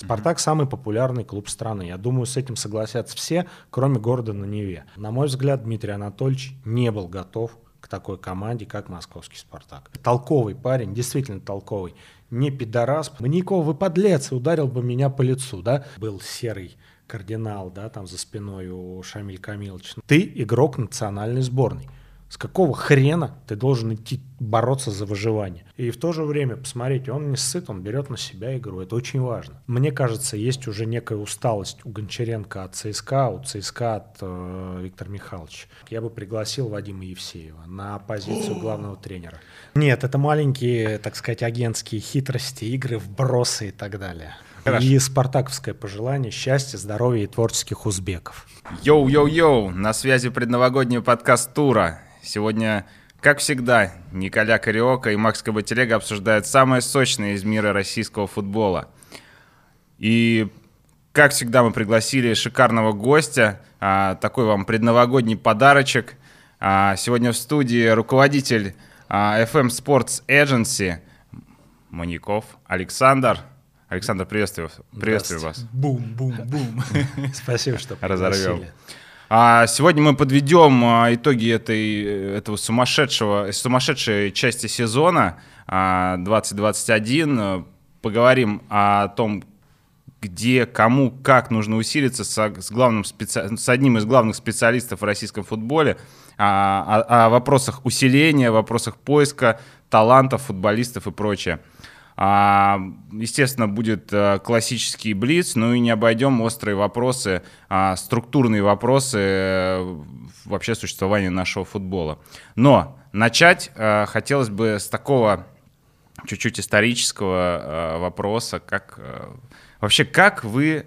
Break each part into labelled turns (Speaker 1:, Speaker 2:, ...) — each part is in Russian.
Speaker 1: «Спартак» mm-hmm. самый популярный клуб страны. Я думаю, с этим согласятся все, кроме города на Неве. На мой взгляд, Дмитрий Анатольевич не был готов к такой команде, как московский «Спартак». Толковый парень, действительно толковый. Не пидорас. Маников, вы подлец, ударил бы меня по лицу, да? Был серый кардинал, да, там за спиной у Шамиль Камиловича. Ты игрок национальной сборной. С какого хрена ты должен идти бороться за выживание? И в то же время, посмотрите, он не сыт, он берет на себя игру. Это очень важно. Мне кажется, есть уже некая усталость у Гончаренко от ЦСКА, у ЦСКА от э, Виктора Михайловича. Я бы пригласил Вадима Евсеева на позицию главного тренера. Нет, это маленькие, так сказать, агентские хитрости, игры, вбросы и так далее. Хорошо. И спартаковское пожелание счастья, здоровья и творческих успехов.
Speaker 2: Йоу-йоу-йоу, на связи предновогодний Подкастура. Сегодня, как всегда, Николя Кариока и Макс Кабателега обсуждают самое сочное из мира российского футбола. И, как всегда, мы пригласили шикарного гостя, а, такой вам предновогодний подарочек. А, сегодня в студии руководитель а, FM Sports Agency Маньяков Александр. Александр, приветствую, приветствую вас.
Speaker 1: Бум-бум-бум. Спасибо, что
Speaker 2: Разорвем. А сегодня мы подведем а, итоги этой, этого сумасшедшего, сумасшедшей части сезона 2021. А, Поговорим о том, где, кому, как нужно усилиться с, с, главным специ... с одним из главных специалистов в российском футболе, о, о, о вопросах усиления, вопросах поиска талантов, футболистов и прочее. А, естественно, будет э, классический блиц, ну и не обойдем острые вопросы, а, структурные вопросы э, вообще существования нашего футбола. Но начать э, хотелось бы с такого чуть-чуть исторического вопроса, как вообще как вы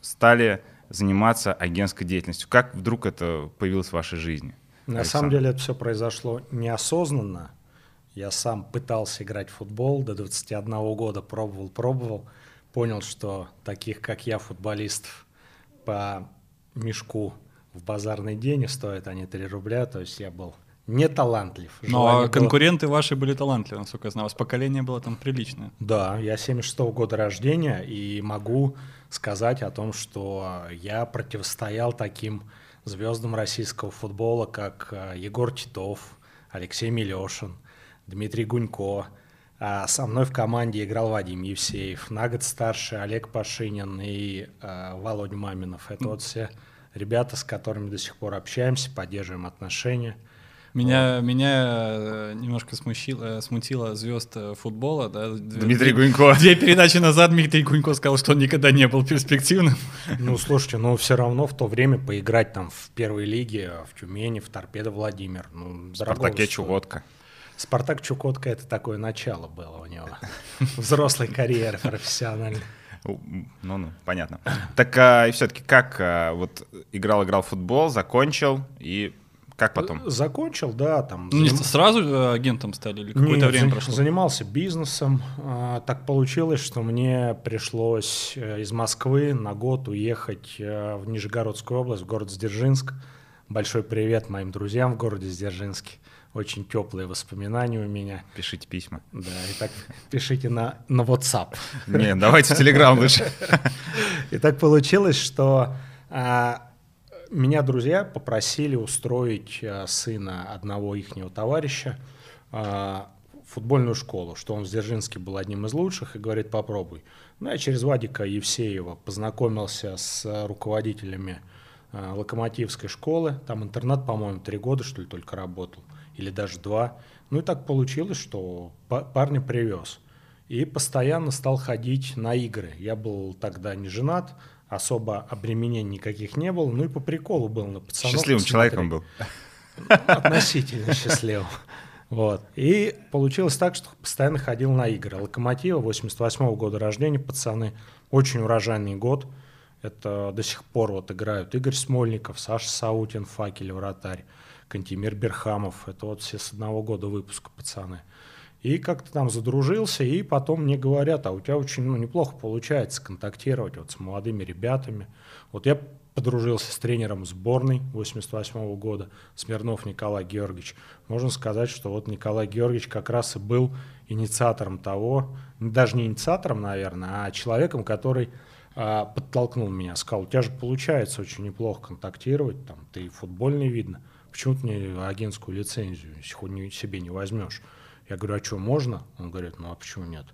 Speaker 2: стали заниматься агентской деятельностью? Как вдруг это появилось в вашей жизни?
Speaker 1: На Александр? самом деле это все произошло неосознанно. Я сам пытался играть в футбол до 21 года, пробовал, пробовал. Понял, что таких, как я, футболистов по мешку в базарный день стоят они 3 рубля. То есть я был не талантлив.
Speaker 3: Но ну, конкуренты было... ваши были талантливы, насколько я знаю. У вас поколение было там приличное.
Speaker 1: Да, я 76 -го года рождения и могу сказать о том, что я противостоял таким звездам российского футбола, как э, Егор Титов, Алексей Милешин, Дмитрий Гунько. А со мной в команде играл Вадим Евсеев, на год старше Олег Пашинин и э, Володя Маминов. Это вот все ребята, с которыми до сих пор общаемся, поддерживаем отношения.
Speaker 3: Меня, вот. меня э, немножко смущило, смутило звезд э, футбола. Да?
Speaker 2: Дмитрий Гунько.
Speaker 3: Две передачи назад Дмитрий Гунько сказал, что он никогда не был перспективным.
Speaker 1: Ну, слушайте, ну все равно в то время поиграть там в первой лиге, в Тюмени, в Торпедо Владимир. Ну,
Speaker 2: в Спартаке Чукотка.
Speaker 1: Спартак Чукотка это такое начало было у него. Взрослой карьеры профессиональной.
Speaker 2: Ну, ну, понятно. Так а, и все-таки как а, вот играл, играл в футбол, закончил и как потом?
Speaker 1: Закончил, да, там.
Speaker 3: Ну, заним... сразу э, агентом стали или какое-то время прошло?
Speaker 1: Занимался бизнесом. А, так получилось, что мне пришлось э, из Москвы на год уехать э, в Нижегородскую область, в город Сдержинск. Большой привет моим друзьям в городе Сдержинске очень теплые воспоминания у меня.
Speaker 2: Пишите письма.
Speaker 1: Да, и так пишите на, на WhatsApp.
Speaker 2: Не, давайте в Telegram лучше.
Speaker 1: И так получилось, что а, меня друзья попросили устроить а, сына одного ихнего товарища а, футбольную школу, что он в Дзержинске был одним из лучших, и говорит, попробуй. Ну, я через Вадика Евсеева познакомился с руководителями а, Локомотивской школы. Там интернат, по-моему, три года, что ли, только работал или даже два. Ну и так получилось, что парня привез. И постоянно стал ходить на игры. Я был тогда не женат, особо обременений никаких не было. Ну и по приколу был на
Speaker 2: пацанов. Счастливым посмотреть. человеком был.
Speaker 1: Относительно счастливым. Вот. И получилось так, что постоянно ходил на игры. Локомотива 88 -го года рождения, пацаны. Очень урожайный год. Это до сих пор вот играют Игорь Смольников, Саша Саутин, Факель, вратарь. Кантимир Берхамов. Это вот все с одного года выпуска пацаны. И как-то там задружился, и потом мне говорят, а у тебя очень ну, неплохо получается контактировать вот с молодыми ребятами. Вот я подружился с тренером сборной 88 года, Смирнов Николай Георгиевич. Можно сказать, что вот Николай Георгиевич как раз и был инициатором того, даже не инициатором, наверное, а человеком, который а, подтолкнул меня, сказал, у тебя же получается очень неплохо контактировать, там, ты футбольный видно, почему ты мне агентскую лицензию сегодня себе не возьмешь? Я говорю, а что, можно? Он говорит, ну а почему нет?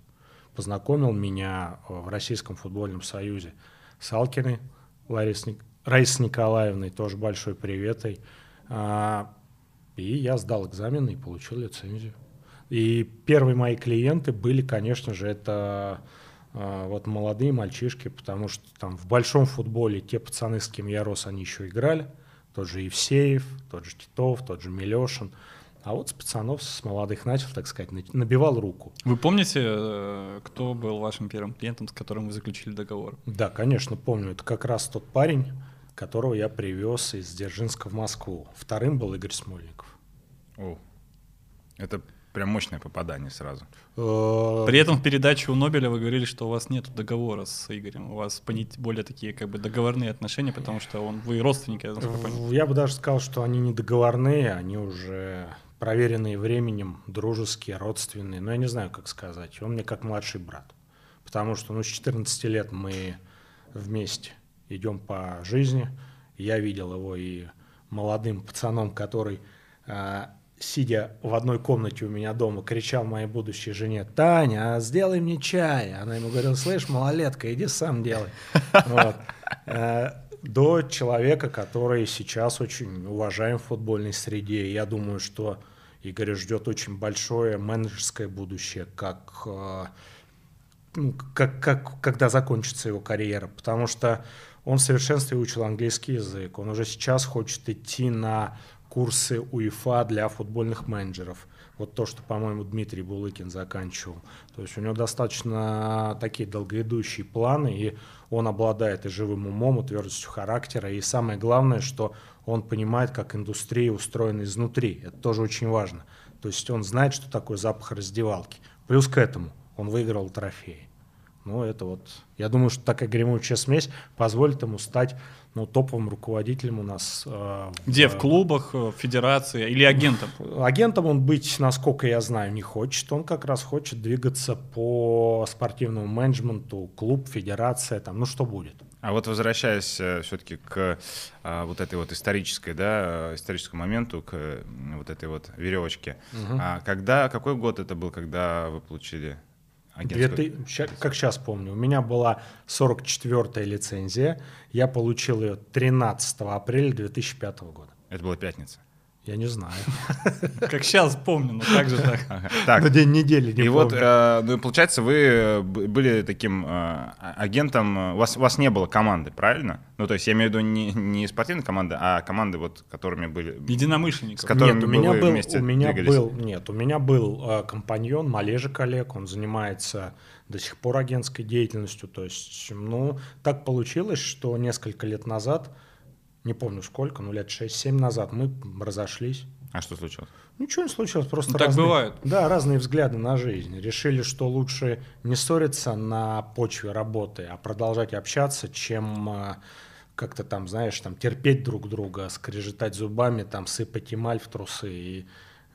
Speaker 1: Познакомил меня в Российском футбольном союзе с Алкиной Раисы Николаевной тоже большой привет. А, и я сдал экзамены и получил лицензию. И первые мои клиенты были, конечно же, это а, вот молодые мальчишки, потому что там в большом футболе те пацаны, с кем я рос, они еще играли. Тот же Евсеев, тот же Титов, тот же Милешин. А вот с пацанов, с молодых начал, так сказать, набивал руку.
Speaker 3: Вы помните, э, кто был вашим первым клиентом, с которым вы заключили договор?
Speaker 1: Да, конечно, помню. Это как раз тот парень, которого я привез из Дзержинска в Москву. Вторым был Игорь Смольников.
Speaker 2: О, это прям мощное попадание сразу.
Speaker 3: Э, При этом в передаче у Нобеля вы говорили, что у вас нет договора с Игорем. У вас более такие как бы договорные отношения, потому что он, вы родственники, я
Speaker 1: понял. Я бы даже сказал, что они не договорные, они уже проверенные временем, дружеские, родственные. Но я не знаю, как сказать. Он мне как младший брат. Потому что ну, с 14 лет мы вместе идем по жизни. Я видел его и молодым пацаном, который, э, сидя в одной комнате у меня дома, кричал моей будущей жене, «Таня, а сделай мне чай!» Она ему говорила, «Слышь, малолетка, иди сам делай». Вот. Э, до человека, который сейчас очень уважаем в футбольной среде. Я думаю, что Игоря ждет очень большое менеджерское будущее, как, э, ну, как, как, когда закончится его карьера. Потому что он в совершенстве учил английский язык. Он уже сейчас хочет идти на курсы УЕФА для футбольных менеджеров. Вот то, что, по-моему, Дмитрий Булыкин заканчивал. То есть у него достаточно такие долгоидущие планы, и он обладает и живым умом, и твердостью характера. И самое главное, что он понимает, как индустрия устроена изнутри. Это тоже очень важно. То есть он знает, что такое запах раздевалки. Плюс к этому он выиграл трофей. Ну, это вот, я думаю, что такая гремучая смесь позволит ему стать ну, топовым руководителем у нас.
Speaker 3: Э, Где? В, в клубах, э, в федерации или агентом?
Speaker 1: Агентом он быть, насколько я знаю, не хочет. Он как раз хочет двигаться по спортивному менеджменту, клуб, федерация, там, ну что будет.
Speaker 2: А вот возвращаясь э, все-таки к а, вот этой вот исторической, да, историческому моменту, к э, вот этой вот веревочке. Угу. А когда, какой год это был, когда вы получили
Speaker 1: агентскую? как сейчас помню, у меня была 44-я лицензия, я получил ее 13 апреля 2005 года.
Speaker 2: Это была пятница?
Speaker 1: Я не знаю.
Speaker 3: Как сейчас помню, но так же так.
Speaker 1: так. На день недели
Speaker 2: не И вот, э, ну, получается, вы э, были таким э, агентом, у вас, у вас не было команды, правильно? Ну, то есть я имею в виду не, не спортивной команды, а команды, вот, которыми были...
Speaker 3: Единомышленников. С
Speaker 1: которыми нет, у меня был, у меня был, нет, у меня был компаньон Малежа коллег, он занимается до сих пор агентской деятельностью. То есть, ну, так получилось, что несколько лет назад не помню сколько, ну лет 6-7 назад мы разошлись.
Speaker 2: А что случилось?
Speaker 1: Ничего не случилось, просто
Speaker 3: ну, так
Speaker 1: разные,
Speaker 3: бывает.
Speaker 1: Да, разные взгляды на жизнь. Решили, что лучше не ссориться на почве работы, а продолжать общаться, чем а, как-то там, знаешь, там терпеть друг друга, скрежетать зубами, там сыпать эмаль в трусы и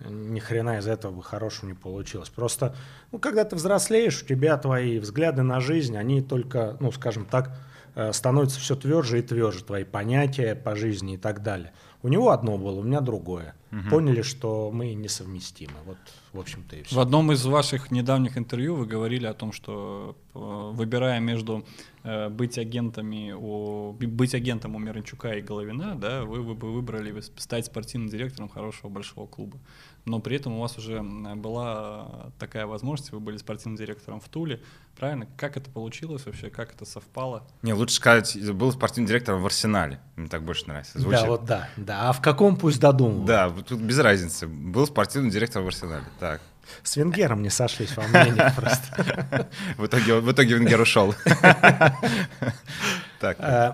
Speaker 1: ни хрена из этого бы хорошего не получилось. Просто, ну, когда ты взрослеешь, у тебя твои взгляды на жизнь, они только, ну, скажем так, Э, становится все тверже и тверже, твои понятия по жизни и так далее. У него одно было, у меня другое. Угу. Поняли, что мы несовместимы. Вот, в общем-то, и все.
Speaker 3: В одном из ваших недавних интервью вы говорили о том, что э, выбирая между э, быть агентами у быть агентом у Миранчука и Головина, да, вы, вы бы выбрали стать спортивным директором хорошего большого клуба но при этом у вас уже была такая возможность, вы были спортивным директором в Туле, правильно? Как это получилось вообще, как это совпало?
Speaker 2: Не, лучше сказать, был спортивным директором в Арсенале, мне так больше нравится.
Speaker 1: Звучит. Да, вот да, да, а в каком пусть додумал?
Speaker 2: Да, тут без разницы, был спортивным директором в Арсенале, так.
Speaker 1: С Венгером не сошлись во мнениях просто.
Speaker 2: В итоге, в итоге Венгер ушел.
Speaker 1: Так. Э,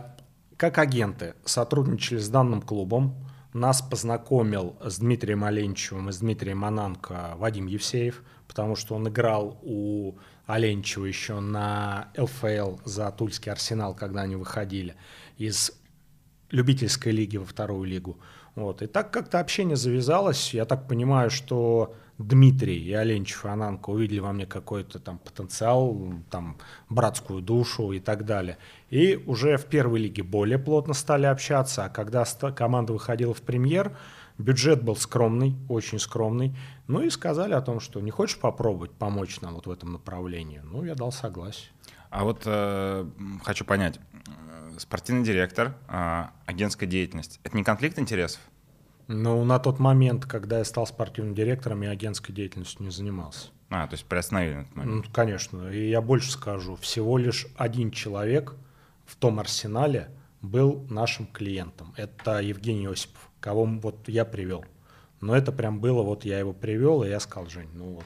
Speaker 1: как агенты сотрудничали с данным клубом, нас познакомил с Дмитрием Оленчевым и с Дмитрием Ананко Вадим Евсеев. потому что он играл у Оленчева еще на ЛФЛ за Тульский Арсенал, когда они выходили из любительской лиги во вторую лигу. Вот. И так как-то общение завязалось. Я так понимаю, что Дмитрий и Оленчев и Ананко увидели во мне какой-то там потенциал, там братскую душу и так далее. И уже в первой лиге более плотно стали общаться, а когда команда выходила в премьер, бюджет был скромный, очень скромный. Ну и сказали о том, что не хочешь попробовать помочь нам вот в этом направлении. Ну, я дал согласие.
Speaker 2: А вот э, хочу понять, спортивный директор, э, агентская деятельность. Это не конфликт интересов?
Speaker 1: Ну, на тот момент, когда я стал спортивным директором, я агентской деятельностью не занимался.
Speaker 2: А, то есть приостановили этот
Speaker 1: момент. Ну, конечно. И я больше скажу. Всего лишь один человек в том арсенале был нашим клиентом. Это Евгений Осипов, кого вот я привел. Но это прям было, вот я его привел, и я сказал, Жень, ну вот,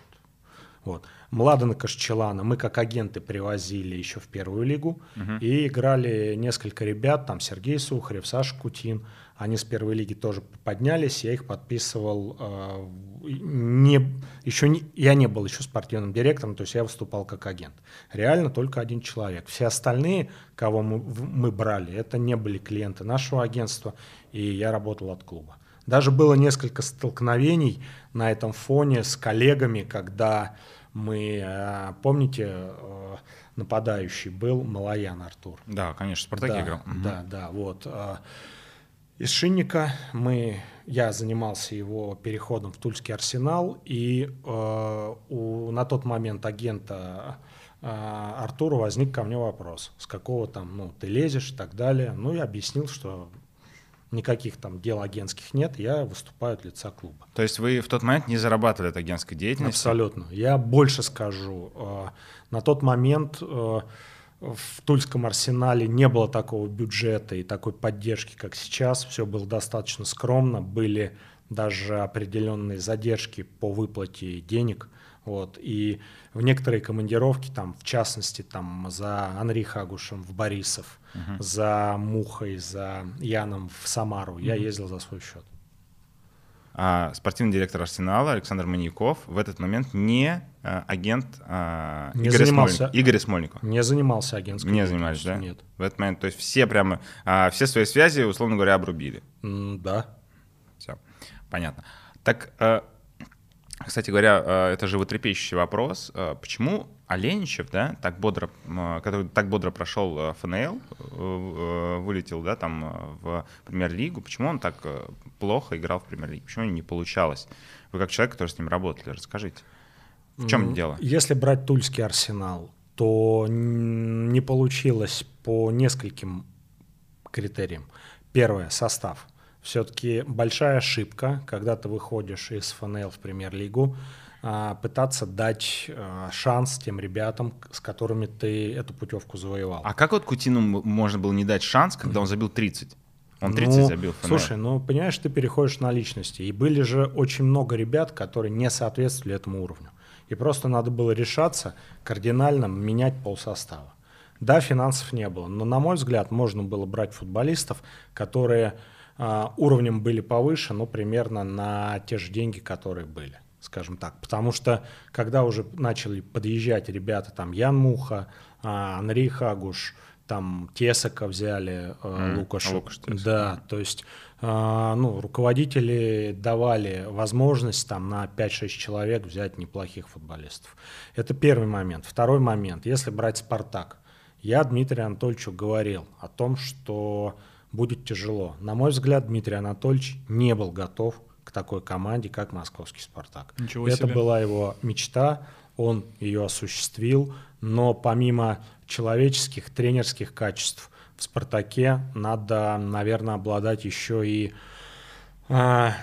Speaker 1: вот. Младена Кашчелана мы как агенты привозили еще в первую лигу угу. и играли несколько ребят, там Сергей Сухарев, Саша Кутин, они с первой лиги тоже поднялись, я их подписывал, э, не, еще не, я не был еще спортивным директором, то есть я выступал как агент. Реально только один человек. Все остальные, кого мы, мы брали, это не были клиенты нашего агентства, и я работал от клуба. Даже было несколько столкновений на этом фоне с коллегами, когда мы, э, помните, э, нападающий был Малаян Артур.
Speaker 2: Да, конечно, Спартак да, играл.
Speaker 1: Да, угу. да, вот. Э, из Шинника мы, я занимался его переходом в Тульский арсенал, и э, у, на тот момент агента э, Артура возник ко мне вопрос, с какого там, ну, ты лезешь и так далее. Ну, я объяснил, что никаких там дел агентских нет, я выступаю от лица клуба.
Speaker 2: То есть вы в тот момент не зарабатывали от агентской деятельности?
Speaker 1: Абсолютно. Я больше скажу. Э, на тот момент э, в Тульском арсенале не было такого бюджета и такой поддержки, как сейчас. Все было достаточно скромно. Были даже определенные задержки по выплате денег. Вот. И в некоторые командировки, там, в частности, там, за Анри Хагушем в Борисов, угу. за Мухой, за Яном в Самару, угу. я ездил за свой счет.
Speaker 2: А спортивный директор Арсенала Александр Маньяков в этот момент не а, агент а, не Игоря, занимался, Смольникова, Игоря Смольникова.
Speaker 1: Не занимался агентской
Speaker 2: Не занимались, да? Нет. В этот момент, то есть все прямо, а, все свои связи, условно говоря, обрубили?
Speaker 1: Да.
Speaker 2: Все, понятно. Так, а, кстати говоря, э, это животрепещущий вопрос. Э, почему Оленичев, да, так бодро, который так бодро прошел э, ФНЛ, вылетел, да, там в премьер-лигу, почему он так плохо играл в премьер-лиге? Почему не получалось? Вы как человек, который с ним работали, расскажите. В чем дело?
Speaker 1: Если брать Тульский арсенал, то не получилось по нескольким критериям. Первое — состав — все-таки большая ошибка, когда ты выходишь из ФНЛ в премьер-лигу, а, пытаться дать а, шанс тем ребятам, с которыми ты эту путевку завоевал.
Speaker 2: А как вот Кутину можно было не дать шанс, когда он забил 30? Он 30 ну, забил.
Speaker 1: ФНЛ. Слушай, ну понимаешь, ты переходишь на личности. И были же очень много ребят, которые не соответствовали этому уровню. И просто надо было решаться кардинально менять полсостава. Да, финансов не было, но, на мой взгляд, можно было брать футболистов, которые уровнем были повыше, но примерно на те же деньги, которые были, скажем так. Потому что когда уже начали подъезжать ребята, там Ян Муха, а, Анри Хагуш, там Тесака взяли, mm, Лукаш. Лукаш да, то есть ну, руководители давали возможность там на 5-6 человек взять неплохих футболистов. Это первый момент. Второй момент, если брать «Спартак», я Дмитрию Анатольевичу говорил о том, что будет тяжело. На мой взгляд, Дмитрий Анатольевич не был готов к такой команде, как московский «Спартак». Ничего Это себе. была его мечта, он ее осуществил, но помимо человеческих, тренерских качеств в «Спартаке» надо, наверное, обладать еще и... А,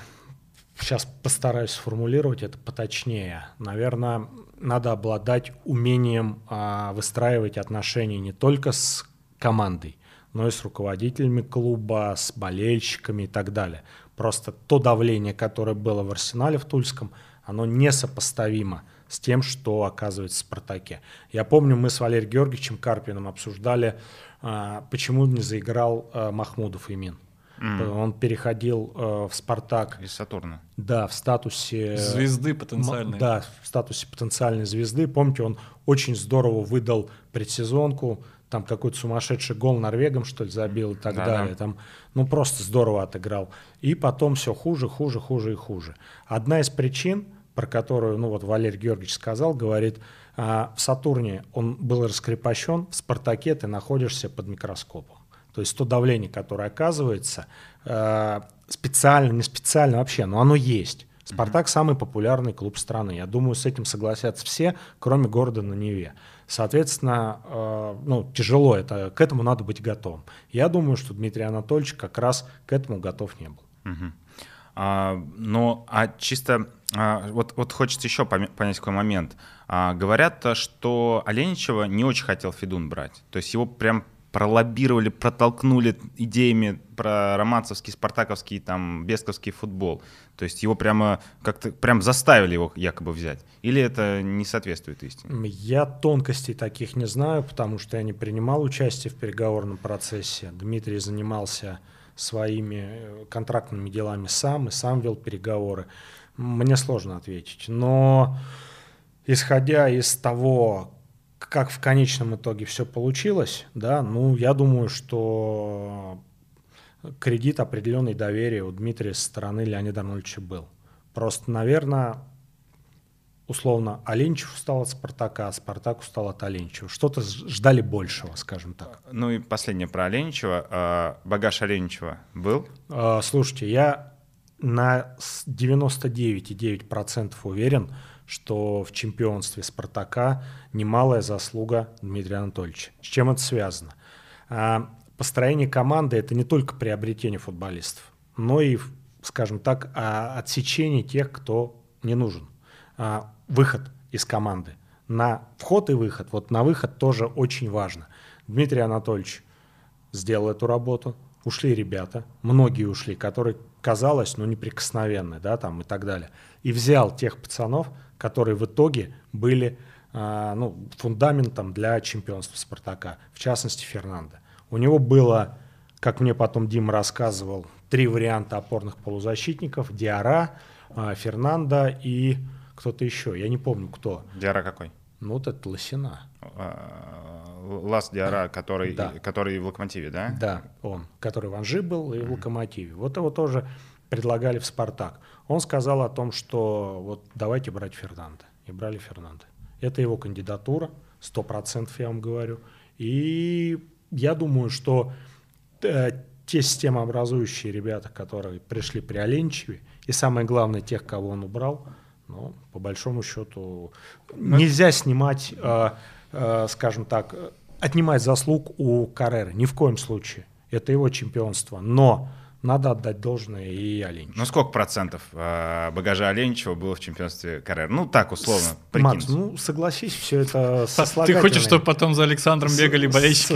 Speaker 1: сейчас постараюсь сформулировать это поточнее. Наверное, надо обладать умением а, выстраивать отношения не только с командой, но и с руководителями клуба, с болельщиками и так далее. Просто то давление, которое было в Арсенале в Тульском, оно несопоставимо с тем, что оказывается в «Спартаке». Я помню, мы с Валерием Георгиевичем Карпиным обсуждали, а, почему не заиграл а, Махмудов Имин. Mm. Он переходил э, в «Спартак».
Speaker 2: Из «Сатурна».
Speaker 1: Да, в статусе...
Speaker 3: Звезды потенциальной.
Speaker 1: Да, в статусе потенциальной звезды. Помните, он очень здорово выдал предсезонку, там какой-то сумасшедший гол норвегам, что ли, забил и так да, далее. Да. Там, ну, просто здорово отыграл. И потом все хуже, хуже, хуже и хуже. Одна из причин, про которую, ну, вот Валерий Георгиевич сказал, говорит, а, в Сатурне он был раскрепощен, в Спартаке ты находишься под микроскопом. То есть то давление, которое оказывается, э, специально, не специально вообще, но оно есть. Спартак самый популярный клуб страны. Я думаю, с этим согласятся все, кроме города на Неве. Соответственно, э, ну, тяжело это, к этому надо быть готовым. Я думаю, что Дмитрий Анатольевич как раз к этому готов не был.
Speaker 2: Угу. А, ну, а чисто а, вот, вот хочется еще понять какой момент. А, говорят, что Оленичева не очень хотел Федун брать. То есть его прям пролоббировали, протолкнули идеями про романцевский, спартаковский, там, бесковский футбол. То есть его прямо как-то прям заставили его якобы взять. Или это не соответствует истине?
Speaker 1: Я тонкостей таких не знаю, потому что я не принимал участие в переговорном процессе. Дмитрий занимался своими э, контрактными делами сам и сам вел переговоры. Мне сложно ответить. Но исходя из того, как в конечном итоге все получилось, да, ну, я думаю, что кредит определенной доверия у Дмитрия со стороны Леонида Арнольдовича был. Просто, наверное, условно, Оленчев устал от Спартака, а Спартак устал от Оленчева. Что-то ждали большего, скажем так.
Speaker 2: Ну и последнее про Оленчева. А, багаж Оленчева был?
Speaker 1: А, слушайте, я на 99,9% уверен, что в чемпионстве «Спартака» немалая заслуга Дмитрия Анатольевича. С чем это связано? Построение команды – это не только приобретение футболистов, но и, скажем так, а, отсечение тех, кто не нужен. А, выход из команды. На вход и выход, вот на выход тоже очень важно. Дмитрий Анатольевич сделал эту работу, ушли ребята, многие ушли, которые казалось, ну, неприкосновенны, да, там и так далее. И взял тех пацанов, которые в итоге были а, ну, фундаментом для чемпионства Спартака, в частности Фернандо. У него было, как мне потом Дима рассказывал, три варианта опорных полузащитников: Диара, а, Фернандо и кто-то еще. Я не помню кто.
Speaker 2: Диара какой?
Speaker 1: Ну вот это Лосина.
Speaker 2: А, Лас Диара, который, да. который в Локомотиве, да?
Speaker 1: Да, он, который в Анжи был и в Локомотиве. Вот его тоже предлагали в «Спартак». Он сказал о том, что вот давайте брать Фернанда. И брали Фернанда. Это его кандидатура, сто процентов я вам говорю. И я думаю, что э, те системообразующие ребята, которые пришли при Оленчеве, и самое главное, тех, кого он убрал, ну, по большому счету, Но... нельзя снимать, э, э, скажем так, отнимать заслуг у Каррера, ни в коем случае. Это его чемпионство. Но надо отдать должное и Оленичеву.
Speaker 2: Ну сколько процентов э, багажа Оленичева было в чемпионстве Карьер? Ну так, условно,
Speaker 1: прикинь. Макс, ну согласись, все это
Speaker 3: Ты хочешь, чтобы потом за Александром бегали болельщики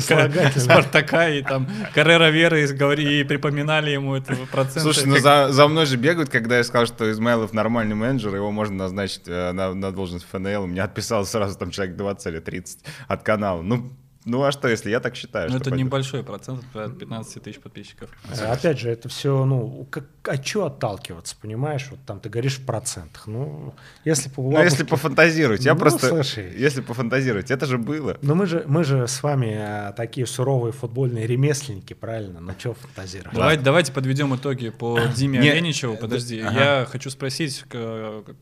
Speaker 3: Спартака и там Каррера Веры и припоминали ему это процент?
Speaker 2: Слушай, ну за, за мной же бегают, когда я сказал, что Измайлов нормальный менеджер, его можно назначить э, на, на должность ФНЛ. Мне отписал сразу там человек 20 или 30 от канала. Ну, ну а что, если я так считаю?
Speaker 3: Ну это пойдет? небольшой процент от 15 тысяч подписчиков.
Speaker 1: А, опять же, это все, ну, как, а что отталкиваться, понимаешь? Вот там ты говоришь в процентах. Ну, если по
Speaker 2: Ну, если пофантазировать, я ну, просто... Слушай, если пофантазировать, это же было.
Speaker 1: Ну, мы же, мы же с вами а, такие суровые футбольные ремесленники, правильно? Ну, что фантазировать?
Speaker 3: Давайте, давайте подведем итоги по Диме Оленичеву. Подожди, ага. я хочу спросить,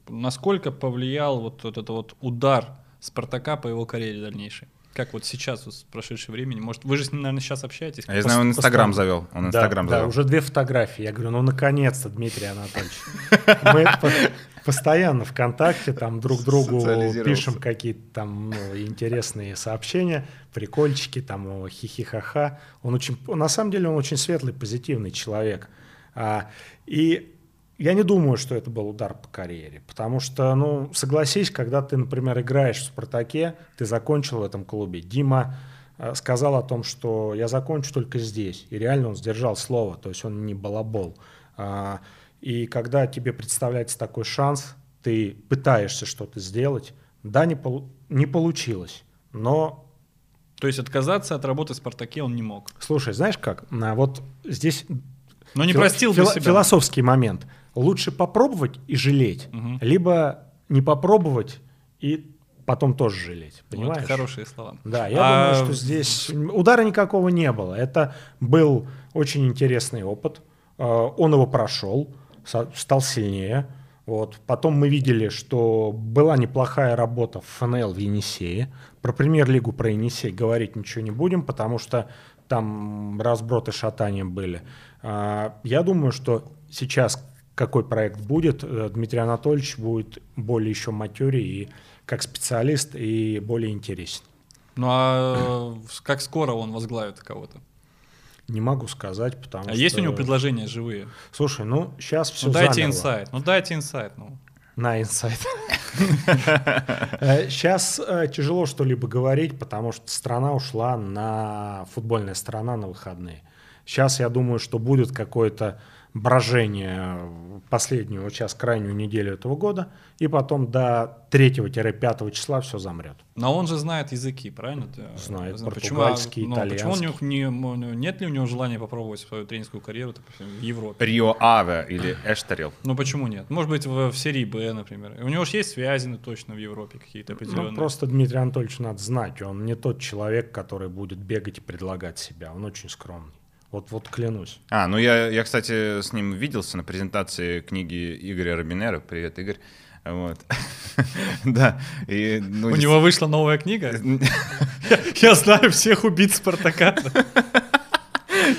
Speaker 3: насколько повлиял вот, вот этот вот удар Спартака по его карьере дальнейшей? Как вот сейчас, вот, в прошедшее времени? Может, вы же с ним, наверное, сейчас общаетесь?
Speaker 2: А я знаю, он Инстаграм завел. Он Инстаграм
Speaker 1: да, завел. Да, уже две фотографии. Я говорю, ну, наконец-то, Дмитрий Анатольевич. Мы постоянно ВКонтакте там друг другу пишем какие-то там ну, интересные сообщения, прикольчики, там хихихаха. Он очень, на самом деле, он очень светлый, позитивный человек. А, и я не думаю, что это был удар по карьере, потому что, ну, согласись, когда ты, например, играешь в «Спартаке», ты закончил в этом клубе. Дима э, сказал о том, что я закончу только здесь. И реально он сдержал слово, то есть он не балабол. А, и когда тебе представляется такой шанс, ты пытаешься что-то сделать. Да, не, полу- не получилось, но...
Speaker 3: То есть отказаться от работы в «Спартаке» он не мог?
Speaker 1: Слушай, знаешь как, вот здесь
Speaker 3: Но не
Speaker 1: фил-
Speaker 3: простил бы
Speaker 1: фил-
Speaker 3: себя.
Speaker 1: Философский момент. Лучше попробовать и жалеть,
Speaker 3: Мгм.
Speaker 1: либо не попробовать и потом тоже жалеть.
Speaker 3: Вот
Speaker 1: Понимаешь?
Speaker 3: хорошие слова.
Speaker 1: Да, я
Speaker 3: А
Speaker 1: думаю, что здесь удара никакого не было. Это был очень интересный опыт. Э, Он его прошел, стал сильнее. Вот. Потом мы видели, что была неплохая работа в ФНЛ в Енисее. Про премьер-лигу, про Енисей говорить ничего не будем, потому что там разброты шатания были. А, Я думаю, что сейчас какой проект будет, э, Дмитрий Анатольевич будет более еще матерее и как специалист и более интересен.
Speaker 3: Ну а э, как скоро он возглавит кого-то?
Speaker 1: Не могу сказать, потому
Speaker 3: А
Speaker 1: что...
Speaker 3: есть у него предложения живые?
Speaker 1: Слушай, ну сейчас все
Speaker 3: Ну дайте инсайт. Ну дайте инсайт. Ну.
Speaker 1: На инсайт. Сейчас тяжело что-либо говорить, потому что страна ушла на... Футбольная страна на выходные. Сейчас я думаю, что будет какое-то брожение последнюю, вот сейчас крайнюю неделю этого года, и потом до 3-5 числа все замрет.
Speaker 3: Но он же знает языки, правильно? Э,
Speaker 1: Знает
Speaker 3: знаю,
Speaker 1: португальский,
Speaker 3: ну, Почему у него
Speaker 1: итальянский.
Speaker 3: не, нет ли у него желания попробовать свою тренерскую карьеру допустим, в Европе?
Speaker 2: Рио Аве или Эштерил.
Speaker 3: Ну почему нет? Может быть в, в серии Б, например. У него же есть связи ну, точно в Европе какие-то определенные.
Speaker 1: Ну, просто Дмитрий Анатольевич надо знать, он не тот человек, который будет бегать и предлагать себя, он очень скромный. Вот, вот клянусь.
Speaker 2: А, ну я, я, кстати, с ним виделся на презентации книги Игоря Робинера. Привет, Игорь. Вот. Да. И, ну,
Speaker 3: У него вышла новая книга. Я знаю всех убийц Спартака.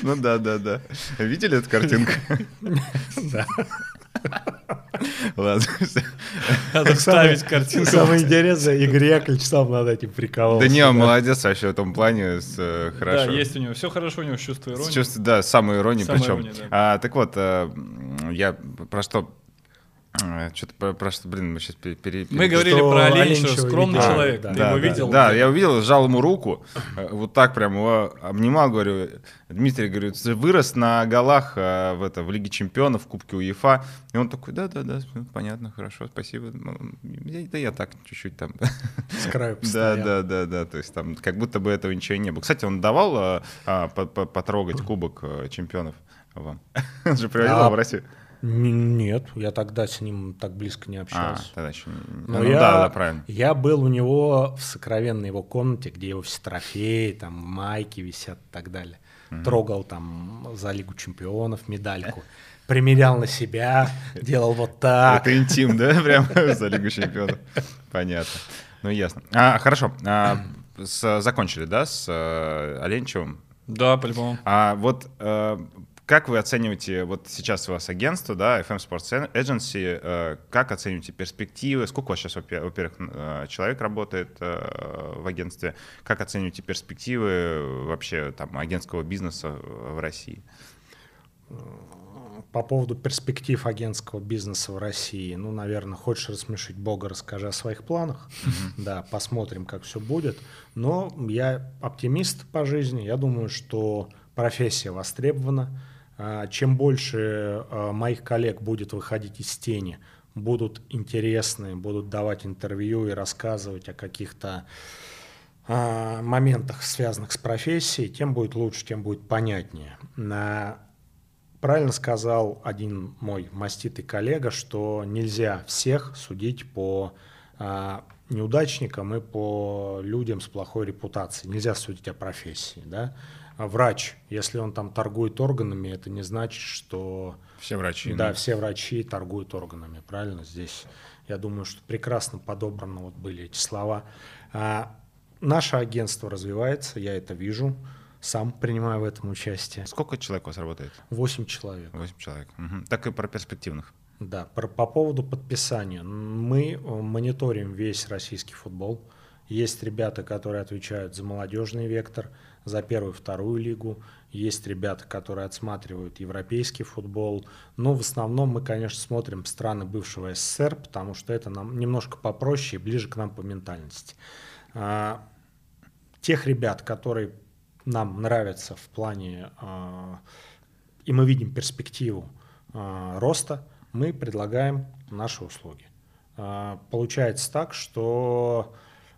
Speaker 2: Ну да, да, да. Видели эту картинку?
Speaker 1: Да.
Speaker 2: Ладно.
Speaker 3: Надо вставить картинку.
Speaker 1: Самое интересное, Игорь Яковлевич сам над этим прикололся.
Speaker 2: Да не, он молодец вообще в этом плане, э,
Speaker 3: Да,
Speaker 2: хорошо.
Speaker 3: есть у него. Все хорошо у него с чувством
Speaker 2: С
Speaker 3: иронии.
Speaker 2: чувств- да, самой иронии
Speaker 3: Самой
Speaker 2: причем.
Speaker 3: да.
Speaker 2: А, так вот, э, я про что... Что-то про, про что, блин, мы сейчас пере...
Speaker 3: Мы говорили
Speaker 1: Что
Speaker 3: про Оленичева, скромный
Speaker 1: видел.
Speaker 3: человек.
Speaker 1: Да,
Speaker 3: Ты
Speaker 2: да,
Speaker 3: его
Speaker 2: да,
Speaker 3: видел?
Speaker 2: Да, я увидел, сжал ему руку, э, вот так прям его обнимал, говорю, Дмитрий, говорю, ты вырос на голах э, в, это, в Лиге Чемпионов, в Кубке УЕФА. И он такой, да-да-да, понятно, хорошо, спасибо. Ну, я- Да я так чуть-чуть там.
Speaker 1: С краю
Speaker 2: Да,
Speaker 1: постоял.
Speaker 2: да, да, да, то есть там как будто бы этого ничего и не было. Кстати, он давал а, по- по- потрогать Кубок э, Чемпионов вам? Он же приводил в Россию.
Speaker 1: Нет, я тогда с ним так близко не
Speaker 2: А,
Speaker 1: общался.
Speaker 2: тогда еще.
Speaker 1: Но
Speaker 2: Ну
Speaker 1: я,
Speaker 2: да, да, правильно.
Speaker 1: я был у него в сокровенной его комнате, где его все трофеи, там майки висят и так далее. Трогал там за Лигу Чемпионов медальку. Примерял на себя, делал вот так.
Speaker 2: Это интим, да, прям за Лигу Чемпионов? Понятно. Ну, ясно. А, хорошо. А, с- закончили, да, с э, Оленчевым?
Speaker 3: Да, по-любому.
Speaker 2: А вот э, как вы оцениваете, вот сейчас у вас агентство, да, FM Sports Agency, э, как оцениваете перспективы? Сколько у вас сейчас, во-пе- во-первых, э, человек работает э, в агентстве? Как оцениваете перспективы вообще там агентского бизнеса в России?
Speaker 1: По поводу перспектив агентского бизнеса в России, ну, наверное, хочешь рассмешить Бога, расскажи о своих планах. Да, посмотрим, как все будет. Но я оптимист по жизни. Я думаю, что профессия востребована. А, Чем больше а, моих коллег будет выходить из тени, будут интересны, будут давать интервью и рассказывать о каких-то а, моментах, связанных с профессией, тем будет лучше, тем будет понятнее. Правильно сказал один мой маститый коллега, что нельзя всех судить по неудачникам и по людям с плохой репутацией. Нельзя судить о профессии. Да? А Врач, если он там торгует органами, это не значит, что
Speaker 2: Все врачи.
Speaker 1: да,
Speaker 2: ну,
Speaker 1: все врачи торгуют органами, правильно? Здесь, я думаю, что прекрасно подобраны вот были эти слова. А, наше агентство развивается, я это вижу, сам принимаю в этом участие.
Speaker 2: Сколько человек у вас работает?
Speaker 1: Восемь человек.
Speaker 2: Восемь человек. Мгм. Так и про перспективных.
Speaker 1: Да, про- по поводу подписания. Мы э, мониторим весь российский футбол. Есть ребята, которые отвечают за молодежный вектор, за первую, вторую лигу. Есть ребята, которые отсматривают европейский футбол. Но в основном мы, конечно, смотрим страны бывшего СССР, потому что это нам немножко попроще и ближе к нам по ментальности. А, Тех ребят, которые нам нравятся в плане, а, и мы видим перспективу а, роста, мы предлагаем наши услуги. Получается так, что